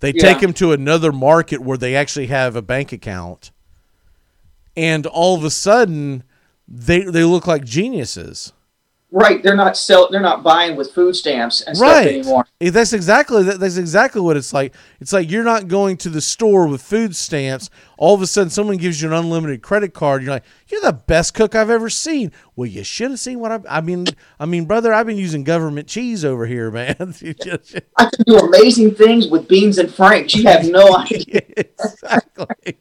They Yeah. take them to another market where they actually have a bank account, and all of a sudden, they they look like geniuses. Right? They're not sell. They're not buying with food stamps and stuff anymore. Eh, That's exactly that, that's exactly what it's like. It's like you're not going to the store with food stamps. All of a sudden, someone gives you an unlimited credit card. You're like, you're the best cook I've ever seen. Well, you should have seen what I. I mean, I mean, brother, I've been using government cheese over here, man. I can do amazing things with beans and franks. You have no idea. exactly.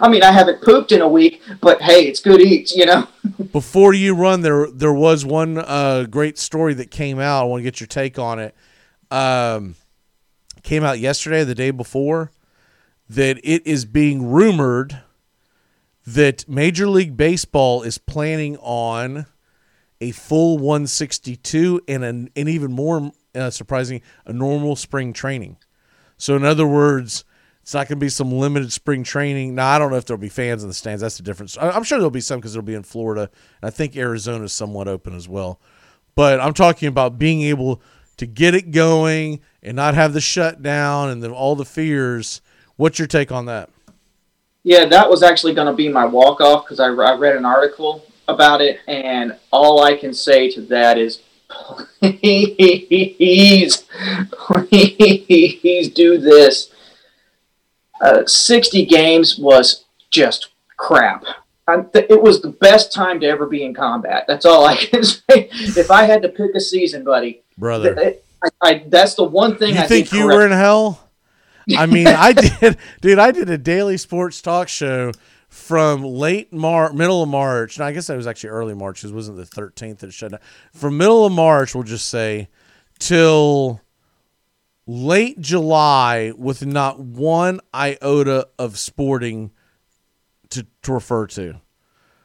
I mean, I haven't pooped in a week, but hey, it's good eats. You know. Before you run, there there was one uh, great story that came out. I want to get your take on it. Um, came out yesterday, the day before, that it is being rumored that Major League Baseball is planning on a full 162 and an and even more uh, surprising, a normal spring training. So, in other words, it's not going to be some limited spring training. Now, I don't know if there'll be fans in the stands. That's the difference. I'm sure there'll be some because it'll be in Florida. And I think Arizona is somewhat open as well. But I'm talking about being able to get it going and not have the shutdown and the, all the fears. What's your take on that? Yeah, that was actually going to be my walk off because I, I read an article about it, and all I can say to that is, please, please do this. Uh, 60 games was just crap. I, th- it was the best time to ever be in combat. That's all I can say. If I had to pick a season, buddy, Brother. th- I, I, that's the one thing You I think you correct. were in hell? I mean, I did, dude. I did a daily sports talk show from late March, middle of March. And I guess that was actually early March. It wasn't the 13th that it shut down. From middle of March, we'll just say, till late July, with not one iota of sporting to, to refer to.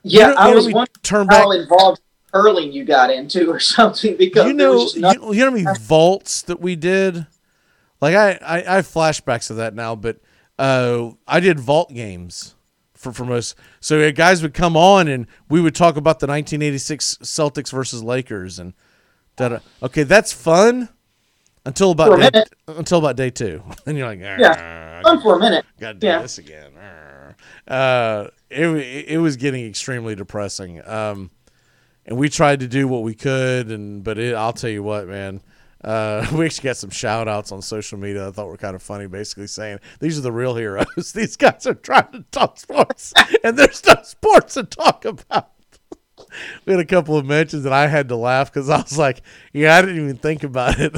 Yeah, You know- I was wondering turn how back- involved curling you got into or something because you know, was just nothing- you, you know how many vaults that we did? Like I, I, I have flashbacks of that now, but uh, I did vault games for, for most. So guys would come on and we would talk about the 1986 Celtics versus Lakers and that. Okay, that's fun until about day, until about day two. And you're like, yeah, fun for a minute. Got to do yeah. this again. Uh, it it was getting extremely depressing. Um, and we tried to do what we could, and but it, I'll tell you what, man. Uh, we actually got some shout outs on social media I thought were kind of funny, basically saying these are the real heroes. These guys are trying to talk sports, and there's no sports to talk about. We had a couple of mentions, and I had to laugh because I was like, "Yeah, I didn't even think about it."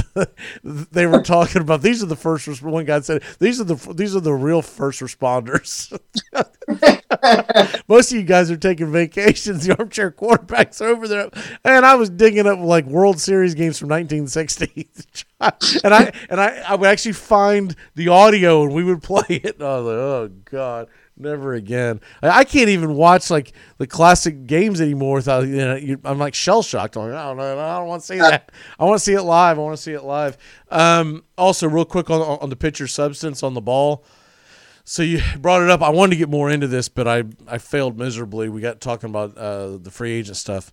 they were talking about these are the first. res- One guy said, "These are the these are the real first responders." Most of you guys are taking vacations. The armchair quarterbacks are over there, and I was digging up like World Series games from 1960, and I and I I would actually find the audio and we would play it. And I was like, oh god, never again. I, I can't even watch like the classic games anymore without you know. You, I'm like shell shocked. I'm like, I don't know. I don't want to see that. I want to see it live. I want to see it live. Um, also, real quick on on the pitcher substance on the ball. So you brought it up. I wanted to get more into this, but I I failed miserably. We got talking about uh, the free agent stuff.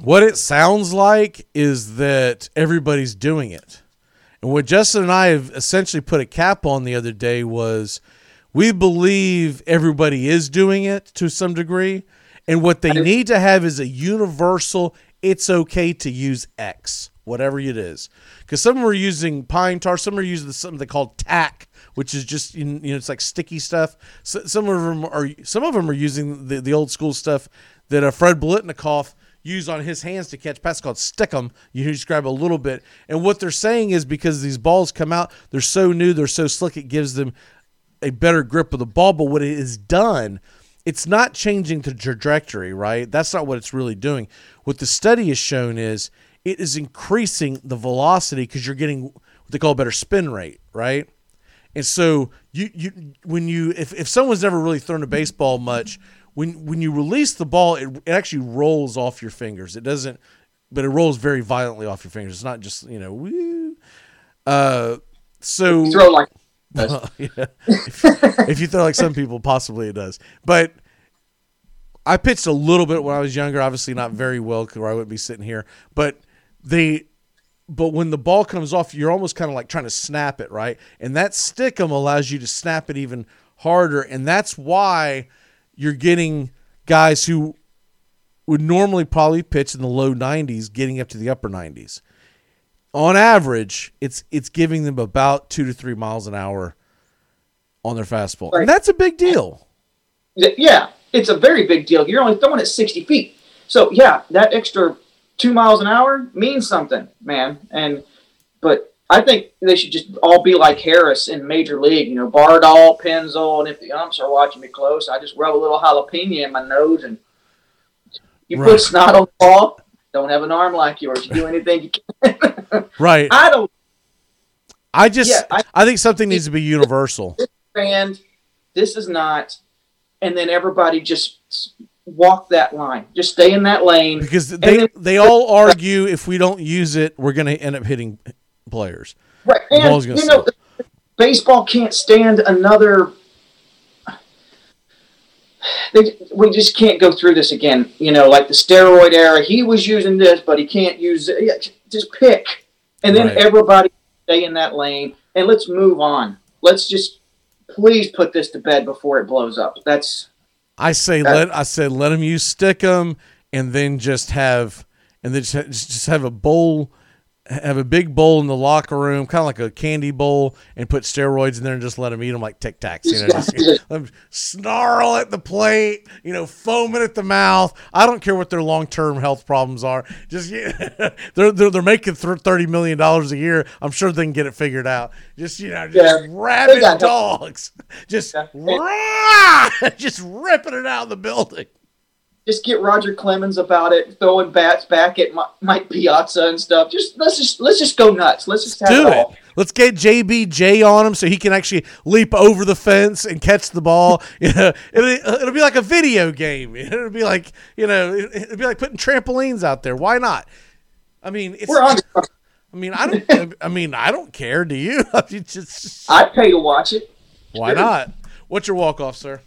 What it sounds like is that everybody's doing it, and what Justin and I have essentially put a cap on the other day was we believe everybody is doing it to some degree, and what they need to have is a universal. It's okay to use X, whatever it is, because some are using pine tar, some are using something they call tack, which is just you know it's like sticky stuff. So, some of them are some of them are using the, the old school stuff that uh, Fred Biletnikoff used on his hands to catch passes called stickum. You just grab a little bit, and what they're saying is because these balls come out, they're so new, they're so slick, it gives them a better grip of the ball. But what it has done, it's not changing the trajectory, right? That's not what it's really doing. What the study has shown is it is increasing the velocity because you're getting what they call a better spin rate, right? And so you you when you if, if someone's never really thrown a baseball much, when when you release the ball, it, it actually rolls off your fingers. It doesn't, but it rolls very violently off your fingers. It's not just you know, woo. Uh, so You throw like well, yeah. if, you throw like some people, possibly it does. But I pitched a little bit when I was younger. Obviously, not very well, or I wouldn't be sitting here. But they, but when the ball comes off, you're almost kind of like trying to snap it, right? And that stickum allows you to snap it even harder, and that's why you're getting guys who would normally probably pitch in the low 90s getting up to the upper 90s on average, it's it's giving them about two to three miles an hour on their fastball, Right. and that's a big deal. Yeah, it's a very big deal. You're only throwing it 60 feet. So, yeah, that extra two miles an hour means something, man. And, but I think they should just all be like Harris in Major League, you know, Bardahl, Pennzoil, and if the umps are watching me close, I just rub a little jalapeno in my nose and you Right. put snot on the ball. Don't have an arm like yours. You do anything you can. Right. I don't I just Yeah, I, I- think something needs to be universal. understand this is not, and then everybody just walk that line. Just stay in that lane. Because they then- they all argue if we don't use it, we're going to end up hitting players. Right, and you know, baseball can't stand another. They, we just can't go through this again. You know, like the steroid era. He was using this, but he can't use it. Just pick, and then Right. everybody stay in that lane, and let's move on. Let's just please put this to bed before it blows up. That's I say That- let I said let them use stickum and then just have and then just, just have a bowl have a big bowl in the locker room, kind of like a candy bowl, and put steroids in there and just let them eat them like Tic Tacs. You know, just, let 'em snarl at the plate, you know, foaming at the mouth. I don't care what their long term health problems are. Just yeah, they're, they're they're making thirty million dollars a year. I'm sure they can get it figured out. Just you know, just Yeah. rabid dogs, just rah, just ripping it out of the building. Just get Roger Clemens about it, throwing bats back at Mi- Mike Piazza and stuff. Just let's just let's just go nuts. Let's just have do it it. all. Let's get JBJ on him so he can actually leap over the fence and catch the ball. You know, it'll, it'll be like a video game. It'll be like you know, it- it'll be like putting trampolines out there. Why not? I mean, it's, We're on. I mean, I don't. I mean, I don't care. Do you? Just, I'd pay to watch it. why not? What's your walk off, sir?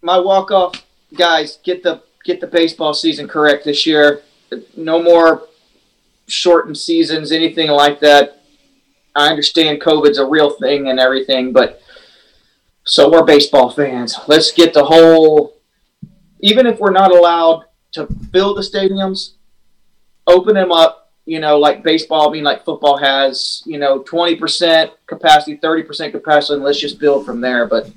my walk off guys get the get the baseball season correct this year. No more shortened seasons, anything like that. I understand COVID's a real thing and everything, but so we're baseball fans. Let's get the whole even if we're not allowed to fill the stadiums, open them up, you know, like baseball, I mean like football has, you know, twenty percent capacity, thirty percent capacity, and let's just build from there. But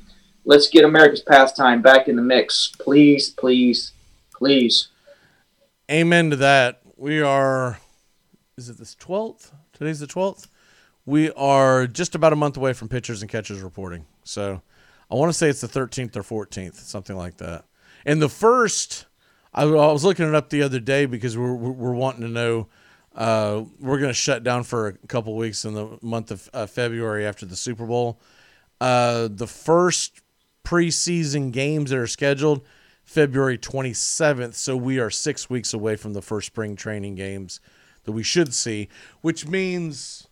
let's get America's pastime back in the mix. Please, please, please. Amen to that. We are. Is it this twelfth? Today's the twelfth. We are just about a month away from pitchers and catchers reporting. So I want to say it's the thirteenth or fourteenth, something like that. And the first, I, was looking it up the other day because we're we're, we're wanting to know. Uh, we're going to shut down for a couple weeks in the month of uh, February after the Super Bowl. Uh, the first preseason games that are scheduled February 27th. So we are six weeks away from the first spring training games that we should see, which means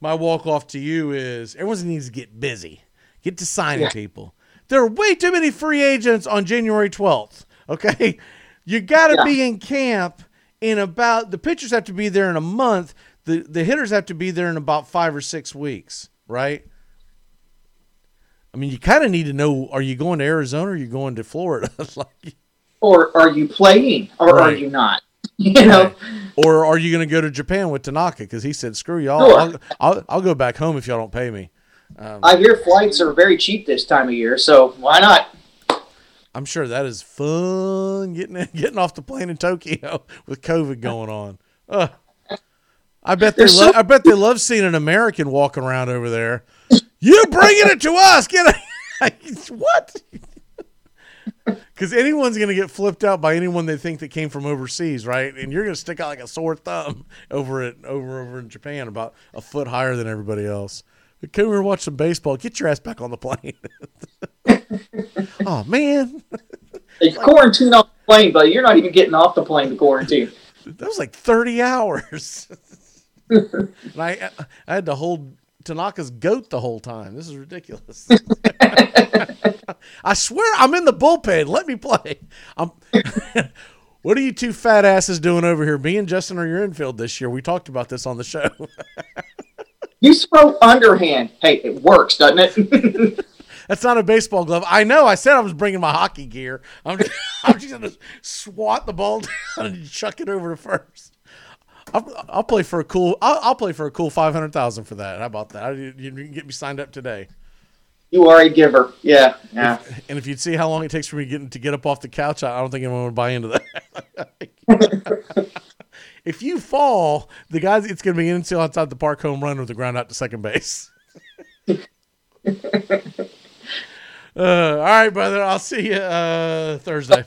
my walk off to you is everyone needs to get busy, get to signing Yeah. people. There are way too many free agents on January 12th. Okay. You got to Yeah. be in camp in about, the pitchers have to be there in a month. The, the hitters have to be there in about five or six weeks, right? I mean, you kind of need to know: Are you going to Arizona? or Are you going to Florida? like, Or are you playing or are you not? You know, or are you going to go to Japan with Tanaka? Because he said, "Screw y'all, Sure. I'll, I'll I'll go back home if y'all don't pay me." Um, I hear flights are very cheap this time of year, so why not? I'm sure that is fun getting getting off the plane in Tokyo with COVID going on. Ugh. I bet they lo- so- I bet they love seeing an American walking around over there. You bringing it to us? Get it? what? Because anyone's going to get flipped out by anyone they think that came from overseas, right? And you're going to stick out like a sore thumb over it over over in Japan, about a foot higher than everybody else. Come here, and watch some baseball. Get your ass back on the plane. oh man, They quarantine off the plane, but you're not even getting off the plane to quarantine. that was like 30 hours. and I I had to hold Tanaka's goat the whole time. This is ridiculous. I swear I'm in the bullpen. Let me play. I'm What are you two fat asses doing over here? Me and Justin are your infield this year. We talked about this on the show. You throw underhand. Hey, it works, doesn't it? That's not a baseball glove. I know. I said I was bringing my hockey gear. I'm just, I'm just gonna swat the ball down and chuck it over to first. I'll, I'll play for a cool. I'll, I'll play for a cool five hundred thousand for that. How about that? You, you can get me signed up today. you are a giver. Yeah, yeah. And if you'd see how long it takes for me getting to get up off the couch, I I don't think anyone would buy into that. if you fall, the guys, it's going to be in until outside the park home run with the ground out to second base. uh, all right, brother. I'll see you uh, Thursday.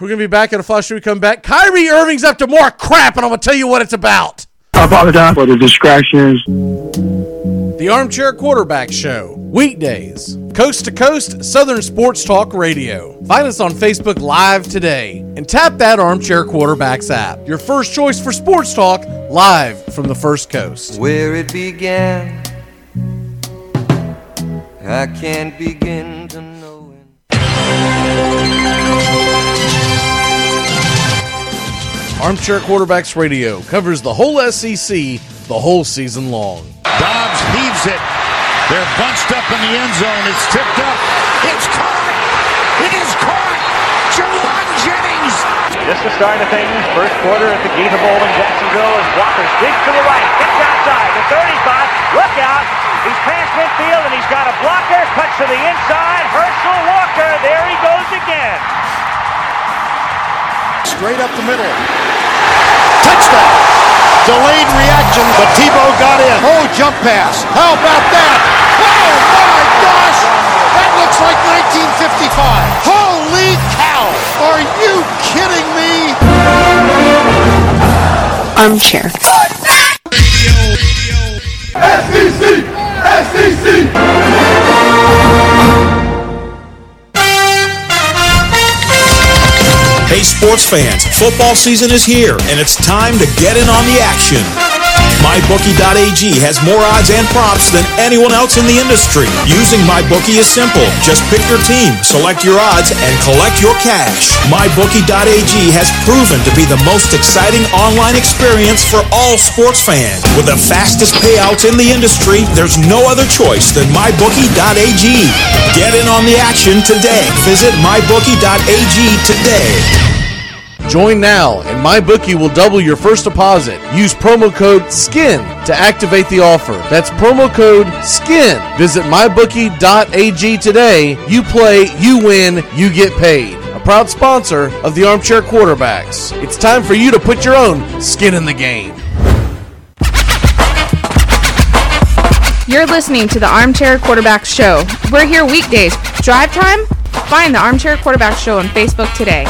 We're going to be back in a flash. Should we come back? Kyrie Irving's up to more crap, and I'm going to tell you what it's about. I apologize for the distractions. The Armchair Quarterback Show, weekdays, coast to coast, Southern Sports Talk Radio. Find us on Facebook Live today and tap that Armchair Quarterbacks app. Your first choice for sports talk, live from the First Coast. Where it began, I can't begin to Armchair Quarterbacks Radio covers the whole SEC the whole season long. Dobbs heaves it. They're bunched up in the end zone. It's tipped up. It's caught. It is caught. Jauan Jennings Just the start of things. First quarter at the Gator Bowl in Jacksonville as Walker sneaks to the right. Gets outside. The 35. Look out. He's past midfield and he's got a blocker. Cuts to the inside. Herschel Walker. There he goes again. Straight up the middle. Touchdown. Delayed reaction, but Tebow got in. Oh, jump pass. How about that? Oh, my gosh. That looks like 1955. Holy cow. Are you kidding me? Armchair. Sports fans, football season is here, and it's time to get in on the action. MyBookie.ag has more odds and props than anyone else in the industry. Using MyBookie is simple. Just pick your team, select your odds, and collect your cash. MyBookie.ag has proven to be the most exciting online experience for all sports fans. With the fastest payouts in the industry, there's no other choice than MyBookie.ag. Get in on the action today. Visit MyBookie.ag today. Join now, and MyBookie will double your first deposit. Use promo code SKIN to activate the offer. That's promo code SKIN. Visit MyBookie.ag today. You play, you win, you get paid. A proud sponsor of the Armchair Quarterbacks. It's time for you to put your own skin in the game. You're listening to the Armchair Quarterback Show. We're here weekdays. Drive time? Find the Armchair Quarterback Show on Facebook today.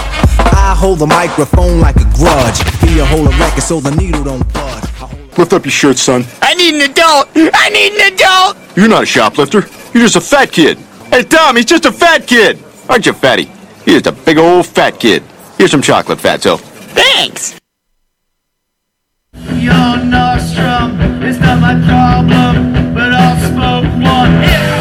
I hold the microphone like a grudge. Be a hold a record so the needle don't budge. Lift up your shirt, son. I need an adult! I need an adult! You're not a shoplifter. You're just a fat kid. Hey, Tom, he's just a fat kid! Aren't you, fatty? He's just a big old fat kid. Here's some chocolate, fatso. Thanks! Your nostrum is not my problem, but I'll smoke one if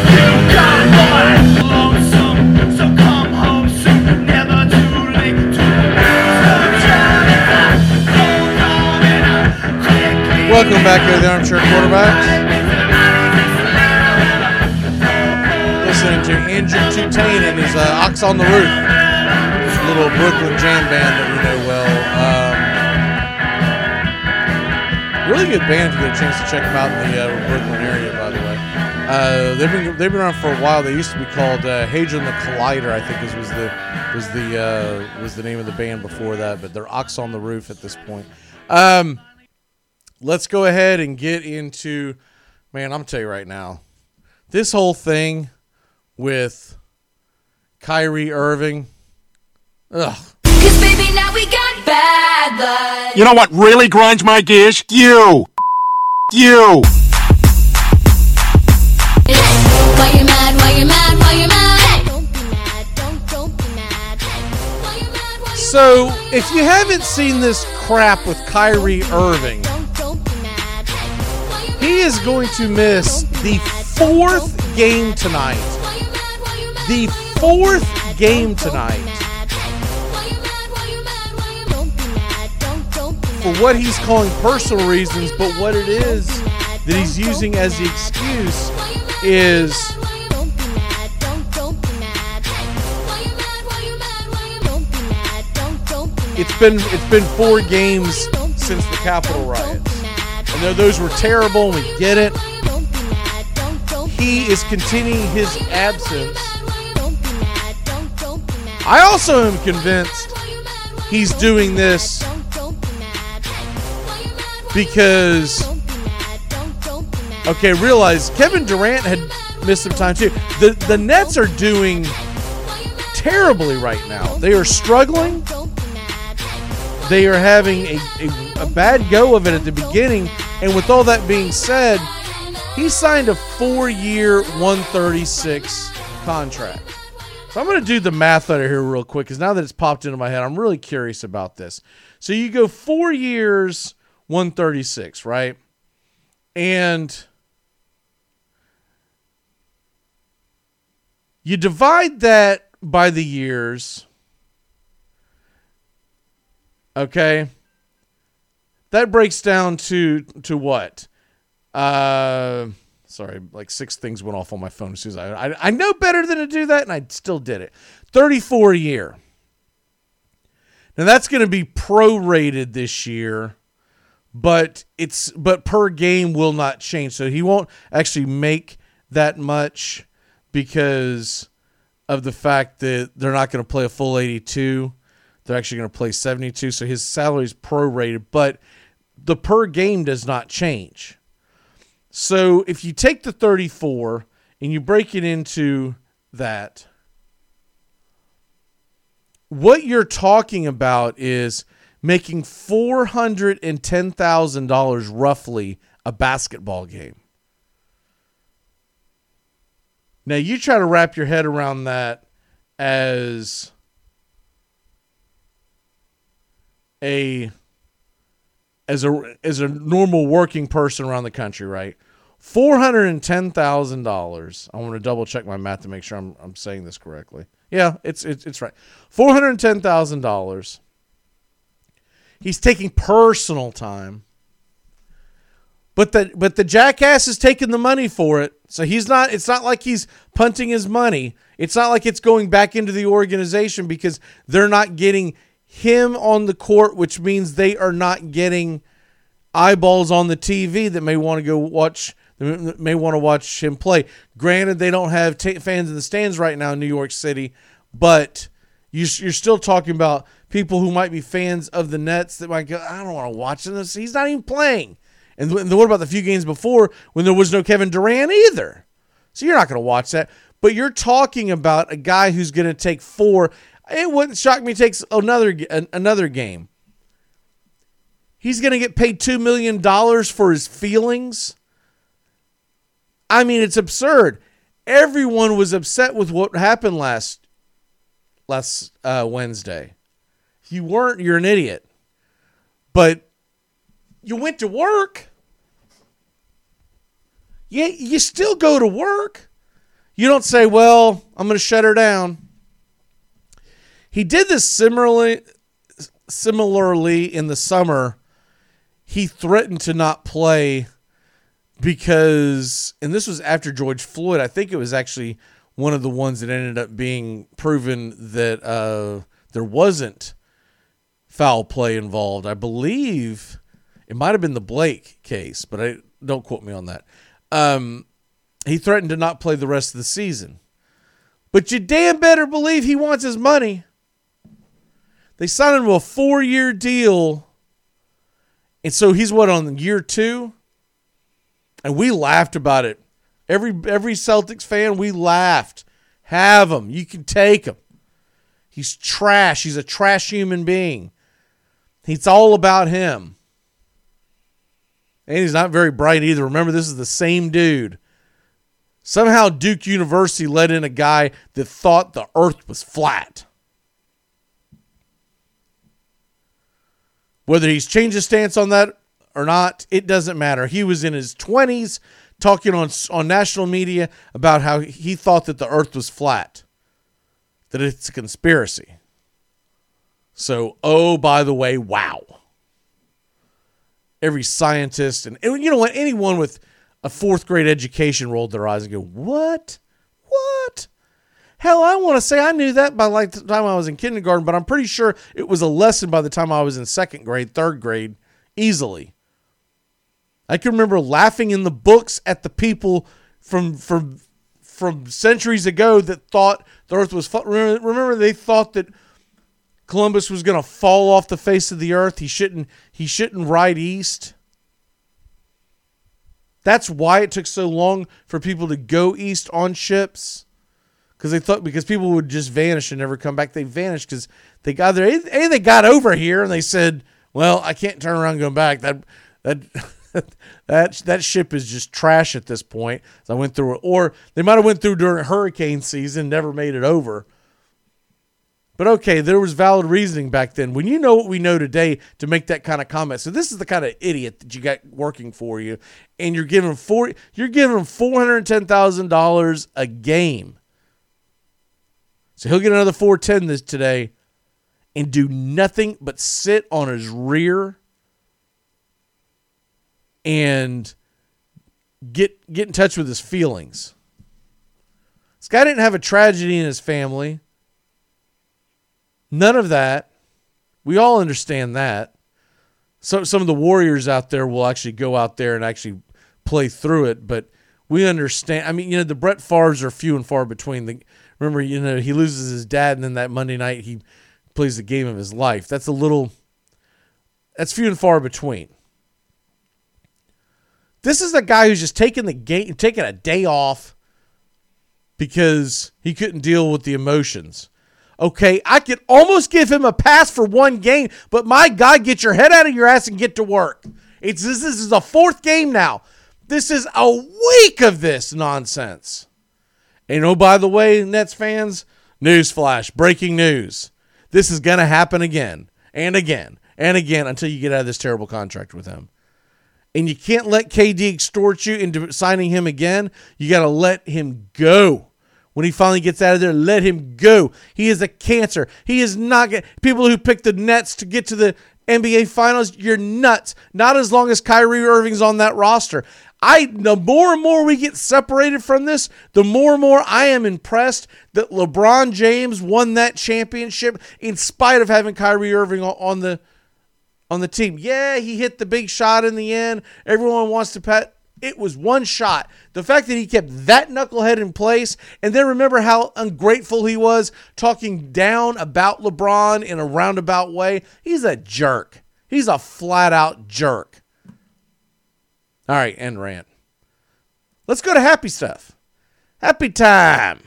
Back here the Armchair Quarterbacks. Listening to Andrew Tutane and his uh, Ox on the Roof. This little Brooklyn jam band that we know well. Um, really good band if you get a chance to check them out in the uh, Brooklyn area, by the way. Uh, they've been they've been around for a while. They used to be called uh, Hadrian the Collider, I think, is, was the was the uh, was the name of the band before that. But they're Ox on the Roof at this point. Um, let's go ahead and get into man i'm gonna tell you right now this whole thing with Kyrie Irving ugh Cause baby, now we got bad blood. You know what really grinds my gears? You. You. Why you mad? Why you mad? Why you mad? so if you haven't seen this crap with Kyrie Irving he is going to miss the fourth game tonight the fourth game tonight for what he's calling personal reasons, but what it is that he's using as the excuse is it's been it's been four games since the Capitol riots. I know those were terrible, we get it. He is continuing his absence. I also am convinced he's doing this because okay, realize Kevin Durant had missed some time too. The the Nets are doing terribly right now. They are struggling. They are having a, a, a bad go of it at the beginning. And with all that being said, he signed a four year, 136 contract. So I'm going to do the math out of here real quick because now that it's popped into my head, I'm really curious about this. So you go four years, 136, right? And you divide that by the years. Okay. That breaks down to to what? Uh sorry, like six things went off on my phone as soon as I, I I know better than to do that, and I still did it. 34 a year. Now that's going to be prorated this year, but it's but per game will not change. So he won't actually make that much because of the fact that they're not going to play a full 82. They're actually going to play 72. So his salary is prorated, but the per game does not change. So if you take the 34 and you break it into that, what you're talking about is making $410,000 roughly a basketball game. Now you try to wrap your head around that as a as a as a normal working person around the country, right? Four hundred and ten thousand dollars. I want to double check my math to make sure I'm I'm saying this correctly. Yeah, it's it's it's right. Four hundred and ten thousand dollars. He's taking personal time. But the but the jackass is taking the money for it. So he's not it's not like he's punting his money. It's not like it's going back into the organization because they're not getting him on the court, which means they are not getting eyeballs on the TV that may want to go watch may want to watch him play. Granted, they don't have t- fans in the stands right now in New York City, but you, you're still talking about people who might be fans of the Nets that might go, I don't want to watch this. He's not even playing. And th- what about the few games before when there was no Kevin Durant either? So you're not going to watch that. But you're talking about a guy who's going to take four. It wouldn't shock me. Takes another another game. He's going to get paid two million dollars for his feelings. I mean, it's absurd. Everyone was upset with what happened last last uh, Wednesday. You weren't, you're an idiot. But you went to work. Yeah, you still go to work. You don't say, "Well, I'm going to shut her down." He did this similarly similarly in the summer. He threatened to not play because and this was after George Floyd. I think it was actually one of the ones that ended up being proven that uh, there wasn't foul play involved. I believe it might have been the Blake case, but I don't quote me on that. Um, he threatened to not play the rest of the season. But you damn better believe he wants his money. They signed him to a four year deal. And so he's what on year two? And we laughed about it. Every every Celtics fan, we laughed. Have him. You can take him. He's trash. He's a trash human being. It's all about him. And he's not very bright either. Remember, this is the same dude. Somehow Duke University let in a guy that thought the earth was flat. Whether he's changed his stance on that or not, it doesn't matter. He was in his 20s talking on, on national media about how he thought that the earth was flat, that it's a conspiracy. So, oh, by the way, wow. Every scientist and, and you know what? Anyone with a fourth grade education rolled their eyes and go, What? What? Hell, I want to say I knew that by like the time I was in kindergarten, but I'm pretty sure it was a lesson by the time I was in second grade, third grade, easily. I can remember laughing in the books at the people from from from centuries ago that thought the earth was remember, remember they thought that Columbus was going to fall off the face of the earth. He shouldn't he shouldn't ride east. That's why it took so long for people to go east on ships. Because they thought because people would just vanish and never come back. They vanished because they got there. A, they got over here and they said, "Well, I can't turn around and go back. That that that that ship is just trash at this point." So I went through it, or they might have went through during hurricane season, never made it over. But okay, there was valid reasoning back then. When you know what we know today to make that kind of comment. So this is the kind of idiot that you got working for you, and you're giving four you're giving four hundred ten thousand dollars a game. So he'll get another four ten this today, and do nothing but sit on his rear and get get in touch with his feelings. This guy didn't have a tragedy in his family. None of that. We all understand that. So some of the Warriors out there will actually go out there and actually play through it, but we understand. I mean, you know, the Brett Favre's are few and far between. The, remember, you know, he loses his dad, and then that Monday night he plays the game of his life. That's a little. That's few and far between. This is a guy who's just taking the game, taking a day off because he couldn't deal with the emotions. Okay, I could almost give him a pass for one game, but my God, get your head out of your ass and get to work. It's this, this is a fourth game now. This is a week of this nonsense. And oh, by the way, Nets fans, newsflash, breaking news. This is going to happen again and again and again until you get out of this terrible contract with him. And you can't let KD extort you into signing him again. You got to let him go. When he finally gets out of there, let him go. He is a cancer. He is not get, people who pick the Nets to get to the NBA Finals. You're nuts. Not as long as Kyrie Irving's on that roster. I the more and more we get separated from this, the more and more I am impressed that LeBron James won that championship in spite of having Kyrie Irving on- the on the team. Yeah, he hit the big shot in the end. Everyone wants to pat. It was one shot. The fact that he kept that knucklehead in place, and then remember how ungrateful he was talking down about LeBron in a roundabout way. He's a jerk. He's a flat out jerk. All right, end rant. Let's go to happy stuff. Happy time.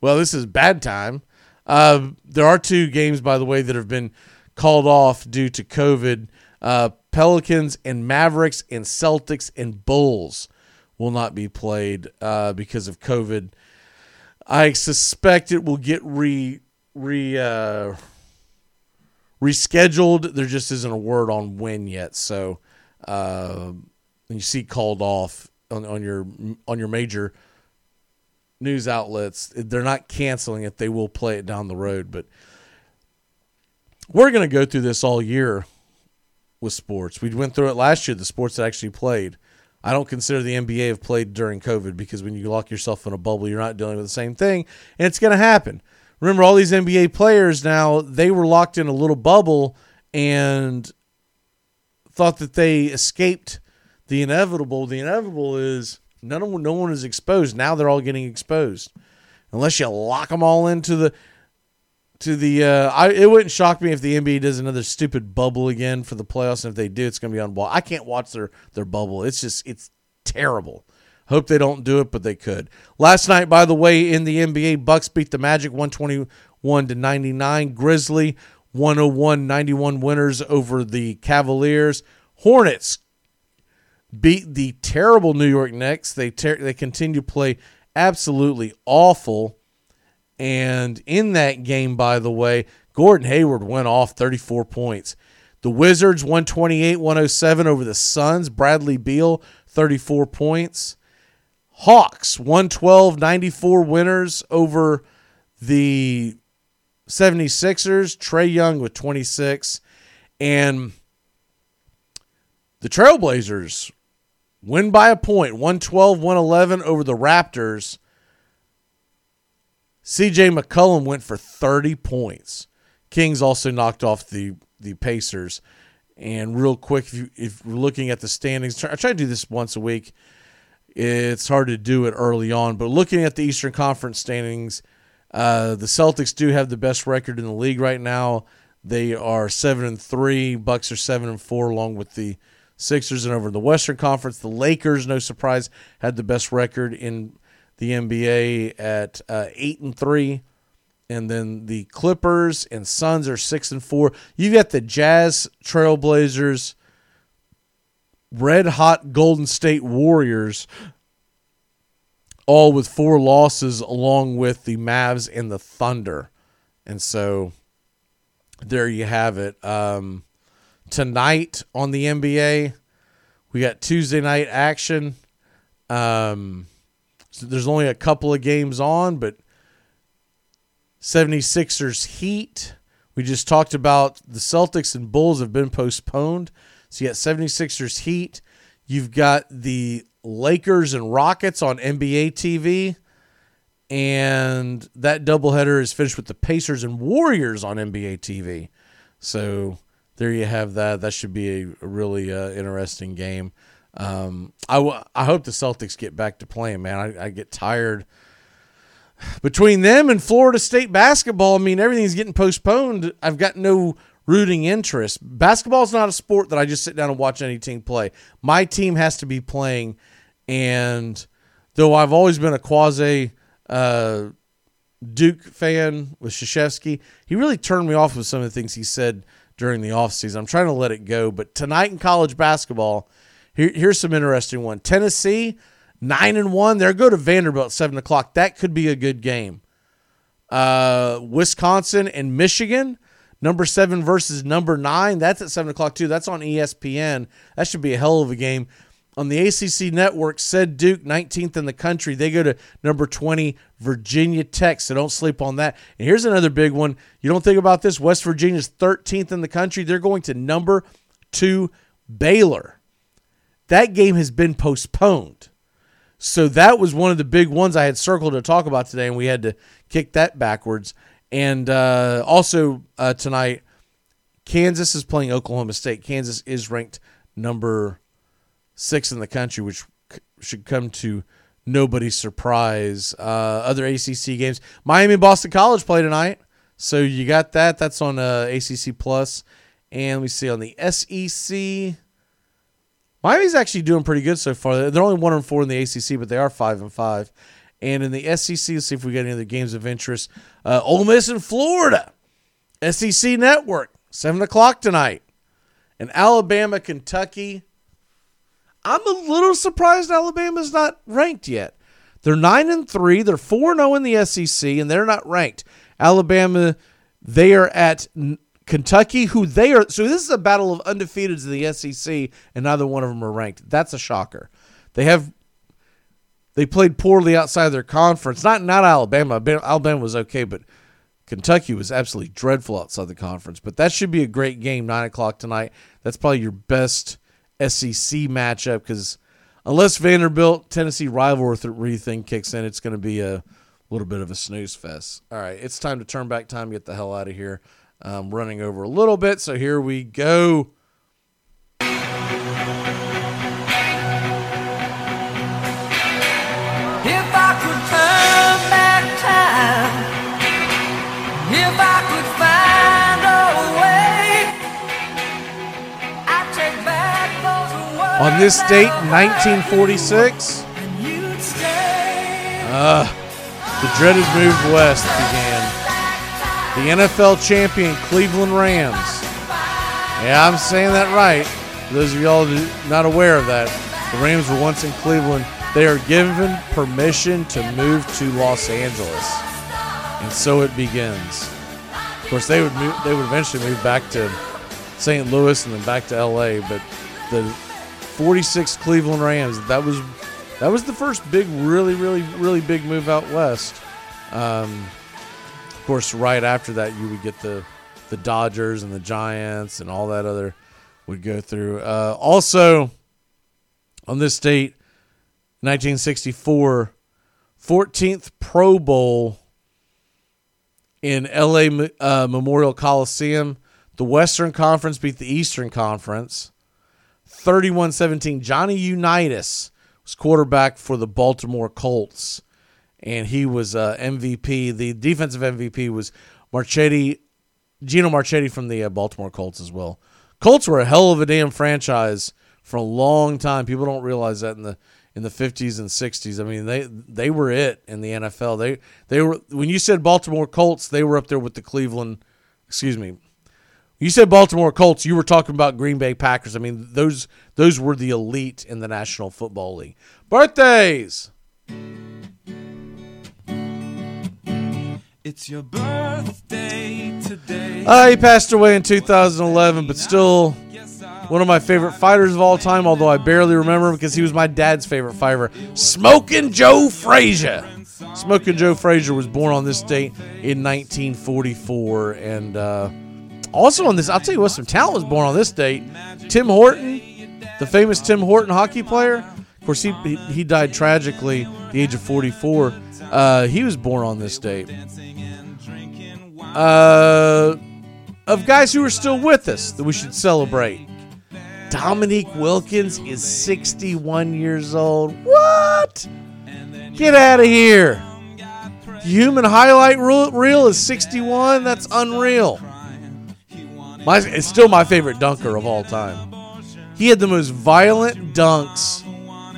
Well, this is bad time. Uh, there are two games, by the way, that have been called off due to COVID. Uh, Pelicans and Mavericks and Celtics and Bulls will not be played uh, because of COVID. I suspect it will get re re uh, rescheduled. There just isn't a word on when yet. So uh, you see called off on, on your on your major news outlets. They're not canceling it. They will play it down the road, but we're going to go through this all year with sports. We went through it last year. The sports that actually played. I don't consider the NBA have played during COVID because when you lock yourself in a bubble, you're not dealing with the same thing, and it's going to happen. Remember, all these NBA players now they were locked in a little bubble and thought that they escaped the inevitable. The inevitable is none of no one is exposed. Now they're all getting exposed, unless you lock them all into the to the. Uh, I it wouldn't shock me if the NBA does another stupid bubble again for the playoffs, and if they do, it's going to be on ball. I can't watch their their bubble. It's just it's terrible. Hope they don't do it, but they could. Last night, by the way, in the NBA, Bucks beat the Magic 121 to 99. Grizzly 101-91 winners over the Cavaliers. Hornets beat the terrible New York Knicks. They ter- they continue to play absolutely awful. And in that game, by the way, Gordon Hayward went off 34 points. The Wizards 128 107 over the Suns. Bradley Beal 34 points. Hawks 112 94 winners over the 76ers. Trae Young with 26. And the Trailblazers win by a point 112 111 over the Raptors. CJ McCollum went for 30 points. Kings also knocked off the, the Pacers. And real quick, if, you, if we're looking at the standings, I try to do this once a week. It's hard to do it early on, but looking at the Eastern Conference standings, uh, the Celtics do have the best record in the league right now. They are seven and three. Bucks are seven and four, along with the Sixers. And over in the Western Conference, the Lakers, no surprise, had the best record in the NBA at uh, eight and three, and then the Clippers and Suns are six and four. You got the Jazz, Trailblazers, Red Hot Golden State Warriors, all with four losses, along with the Mavs and the Thunder, and so there you have it. Um, tonight on the NBA, we got Tuesday night action. Um, so there's only a couple of games on, but 76ers Heat. We just talked about the Celtics and Bulls have been postponed. So you got 76ers Heat. You've got the Lakers and Rockets on NBA TV. And that doubleheader is finished with the Pacers and Warriors on NBA TV. So there you have that. That should be a, really uh, interesting game. Um, I, w- I hope the Celtics get back to playing, man. I, I get tired between them and Florida State basketball. I mean, everything's getting postponed. I've got no rooting interest. Basketball is not a sport that I just sit down and watch any team play. My team has to be playing, and though I've always been a quasi uh, Duke fan with Krzyzewski, he really turned me off with some of the things he said during the offseason. I'm trying to let it go, but tonight in college basketball, here, here's some interesting one. Tennessee, nine and one. They're go to Vanderbilt seven o'clock. That could be a good game. Uh, Wisconsin and Michigan, number seven versus number nine. That's at seven o'clock too. That's on ESPN. That should be a hell of a game. On the ACC network, said Duke 19th in the country. They go to number 20, Virginia Tech. So don't sleep on that. And here's another big one. You don't think about this. West Virginia's 13th in the country. They're going to number two, Baylor. That game has been postponed. So that was one of the big ones I had circled to talk about today, and we had to kick that backwards. And uh, also uh, tonight, Kansas is playing Oklahoma State. Kansas is ranked number six in the country, which should come to nobody's surprise. Uh, other ACC games, Miami Boston College play tonight, so you got that. That's on uh, ACC Plus, and we see on the SEC. Miami's actually doing pretty good so far. They're only one and four in the ACC, but they are five and five. And in the SEC, let's see if we got any other games of interest. Uh, Ole Miss in Florida, SEC Network, seven o'clock tonight, and Alabama, Kentucky. I'm a little surprised Alabama's not ranked yet. They're nine and three. They're four zero oh in the SEC, and they're not ranked. Alabama, they are at Kentucky, who they are. So this is a battle of undefeateds in the SEC, and neither one of them are ranked. That's a shocker. They have they played poorly outside their conference. Not not Alabama. Alabama was okay, but Kentucky was absolutely dreadful outside the conference. But that should be a great game, nine o'clock tonight. That's probably your best SEC matchup because unless Vanderbilt Tennessee rivalry thing kicks in, it's going to be a little bit of a snooze fest. All right, it's time to turn back time, get the hell out of here. I'm running over a little bit, so here we go. If I could turn back time, if I could On this date, 1946, uh, the dreaded move west began. The NFL champion Cleveland Rams. Yeah, I'm saying that right. For those of y'all not aware of that, the Rams were once in Cleveland. They are given permission to move to Los Angeles, and so it begins. Of course, they would move, they would eventually move back to St. Louis and then back to L.A. But the 46 Cleveland Rams that was that was the first big, really, really, really big move out west. Um, of course, right after that, you would get the the Dodgers and the Giants and all that other would go through. Uh, also, on this date, 1964, 14th Pro Bowl in LA uh, Memorial Coliseum. The Western Conference beat the Eastern Conference 31 17. Johnny Unitas was quarterback for the Baltimore Colts, and he was uh, MVP. The defensive MVP was Marchetti, Gino Marchetti from the uh, Baltimore Colts as well. Colts were a hell of a damn franchise for a long time. People don't realize that in the in the 50s and 60s. I mean, they they were it in the NFL. They they were when you said Baltimore Colts, they were up there with the Cleveland, excuse me. You said Baltimore Colts, you were talking about Green Bay Packers. I mean, those those were the elite in the National Football League. Birthdays. It's your birthday today. Uh, he passed away in 2011, but still one of my favorite fighters of all time, although I barely remember him because he was my dad's favorite fighter, Smoking Joe Frazier. Smoking Joe Frazier was born on this date in 1944. And uh, also on this, I'll tell you what, some talent was born on this date. Tim Horton, the famous Tim Horton hockey player. Of course, he, he, died tragically at the age of 44. Uh, he was born on this date. Uh, of guys who are still with us that we should celebrate. Dominique Wilkins is 61 years old. What? Get out of here. Human highlight reel is 61. That's unreal. My, it's still my favorite dunker of all time. He had the most violent dunks.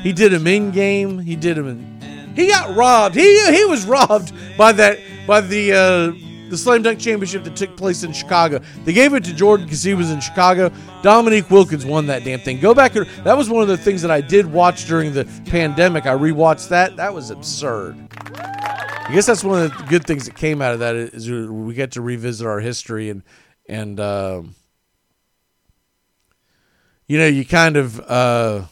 He did them in game. He did them in. He got robbed. He he was robbed by that by the uh, the slam dunk championship that took place in Chicago. They gave it to Jordan because he was in Chicago. Dominique Wilkins won that damn thing. Go back. That was one of the things that I did watch during the pandemic. I rewatched that. That was absurd. I guess that's one of the good things that came out of that is we get to revisit our history and and um, you know you kind of uh,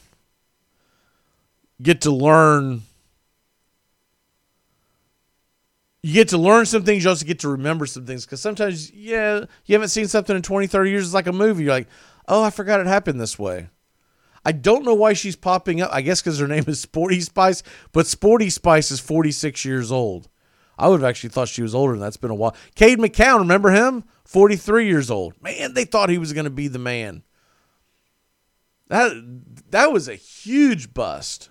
get to learn. You get to learn some things. You also get to remember some things because sometimes, yeah, you haven't seen something in 20, 30 years. It's like a movie. You're like, oh, I forgot it happened this way. I don't know why she's popping up. I guess because her name is Sporty Spice, but Sporty Spice is 46 years old. I would have actually thought she was older than that. It's been a while. Cade McNown, remember him? 43 years old. Man, they thought he was going to be the man. That that was a huge bust.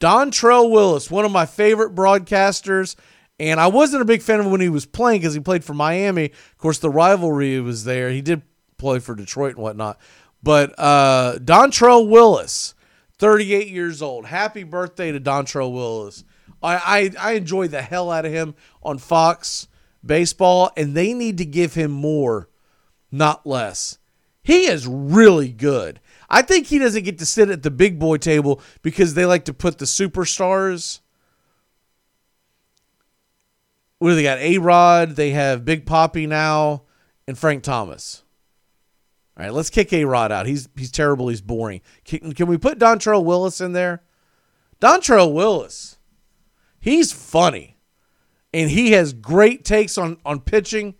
Dontrelle Willis, one of my favorite broadcasters, and I wasn't a big fan of when he was playing because he played for Miami. Of course, the rivalry was there. He did play for Detroit and whatnot. But uh, Dontrelle Willis, 38 years old. Happy birthday to Dontrelle Willis. I, I, I enjoy the hell out of him on Fox Baseball, and they need to give him more, not less. He is really good. I think he doesn't get to sit at the big boy table because they like to put the superstars. What do they got? A Rod, they have Big Poppy now, and Frank Thomas. All right, let's kick A Rod out. He's he's terrible. He's boring. Can, can we put Dontrelle Willis in there? Dontrelle Willis, he's funny, and he has great takes on on pitching.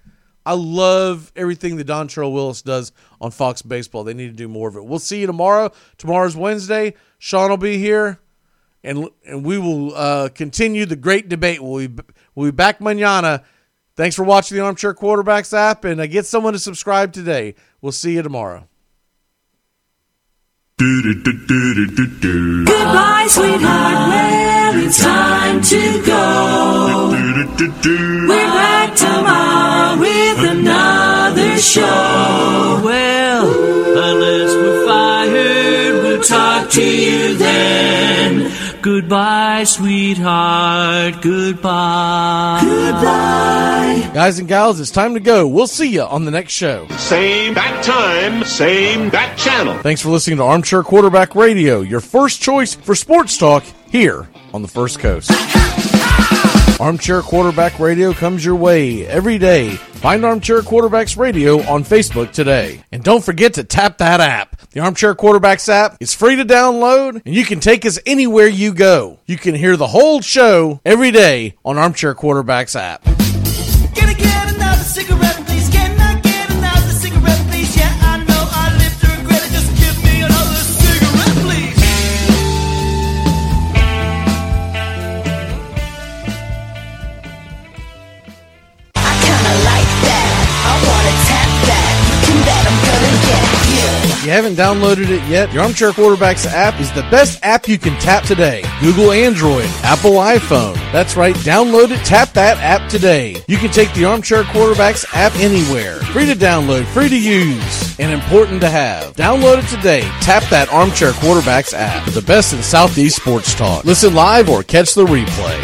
I love everything that Dontrelle Willis does on Fox Baseball. They need to do more of it. We'll see you tomorrow. Tomorrow's Wednesday. Sean will be here, and and we will uh, continue the great debate. We'll be, we'll be back mañana. Thanks for watching the Armchair Quarterbacks app, and uh, get someone to subscribe today. We'll see you tomorrow. Goodbye, sweetheart. Well, it's time to go. We're back tomorrow with another show. Well, unless we're fired, we'll talk to you then. Goodbye, sweetheart. Goodbye. Goodbye. Guys and gals, it's time to go. We'll see you on the next show. Same bat time, same bat channel. Thanks for listening to Armchair Quarterback Radio, your first choice for sports talk here on the First Coast. Armchair Quarterback Radio comes your way every day. Find Armchair Quarterbacks Radio on Facebook today. And don't forget to tap that app. The Armchair Quarterbacks app is free to download and you can take us anywhere you go. You can hear the whole show every day on Armchair Quarterbacks app. You haven't downloaded it yet, your Armchair Quarterbacks app is the best app you can tap today. Google Android, Apple iPhone. That's right, download it, tap that app today. You can take the Armchair Quarterbacks app anywhere. Free to download, free to use, and important to have. Download it today. Tap that Armchair Quarterbacks app. The best in Southeast sports talk. Listen live or catch the replay.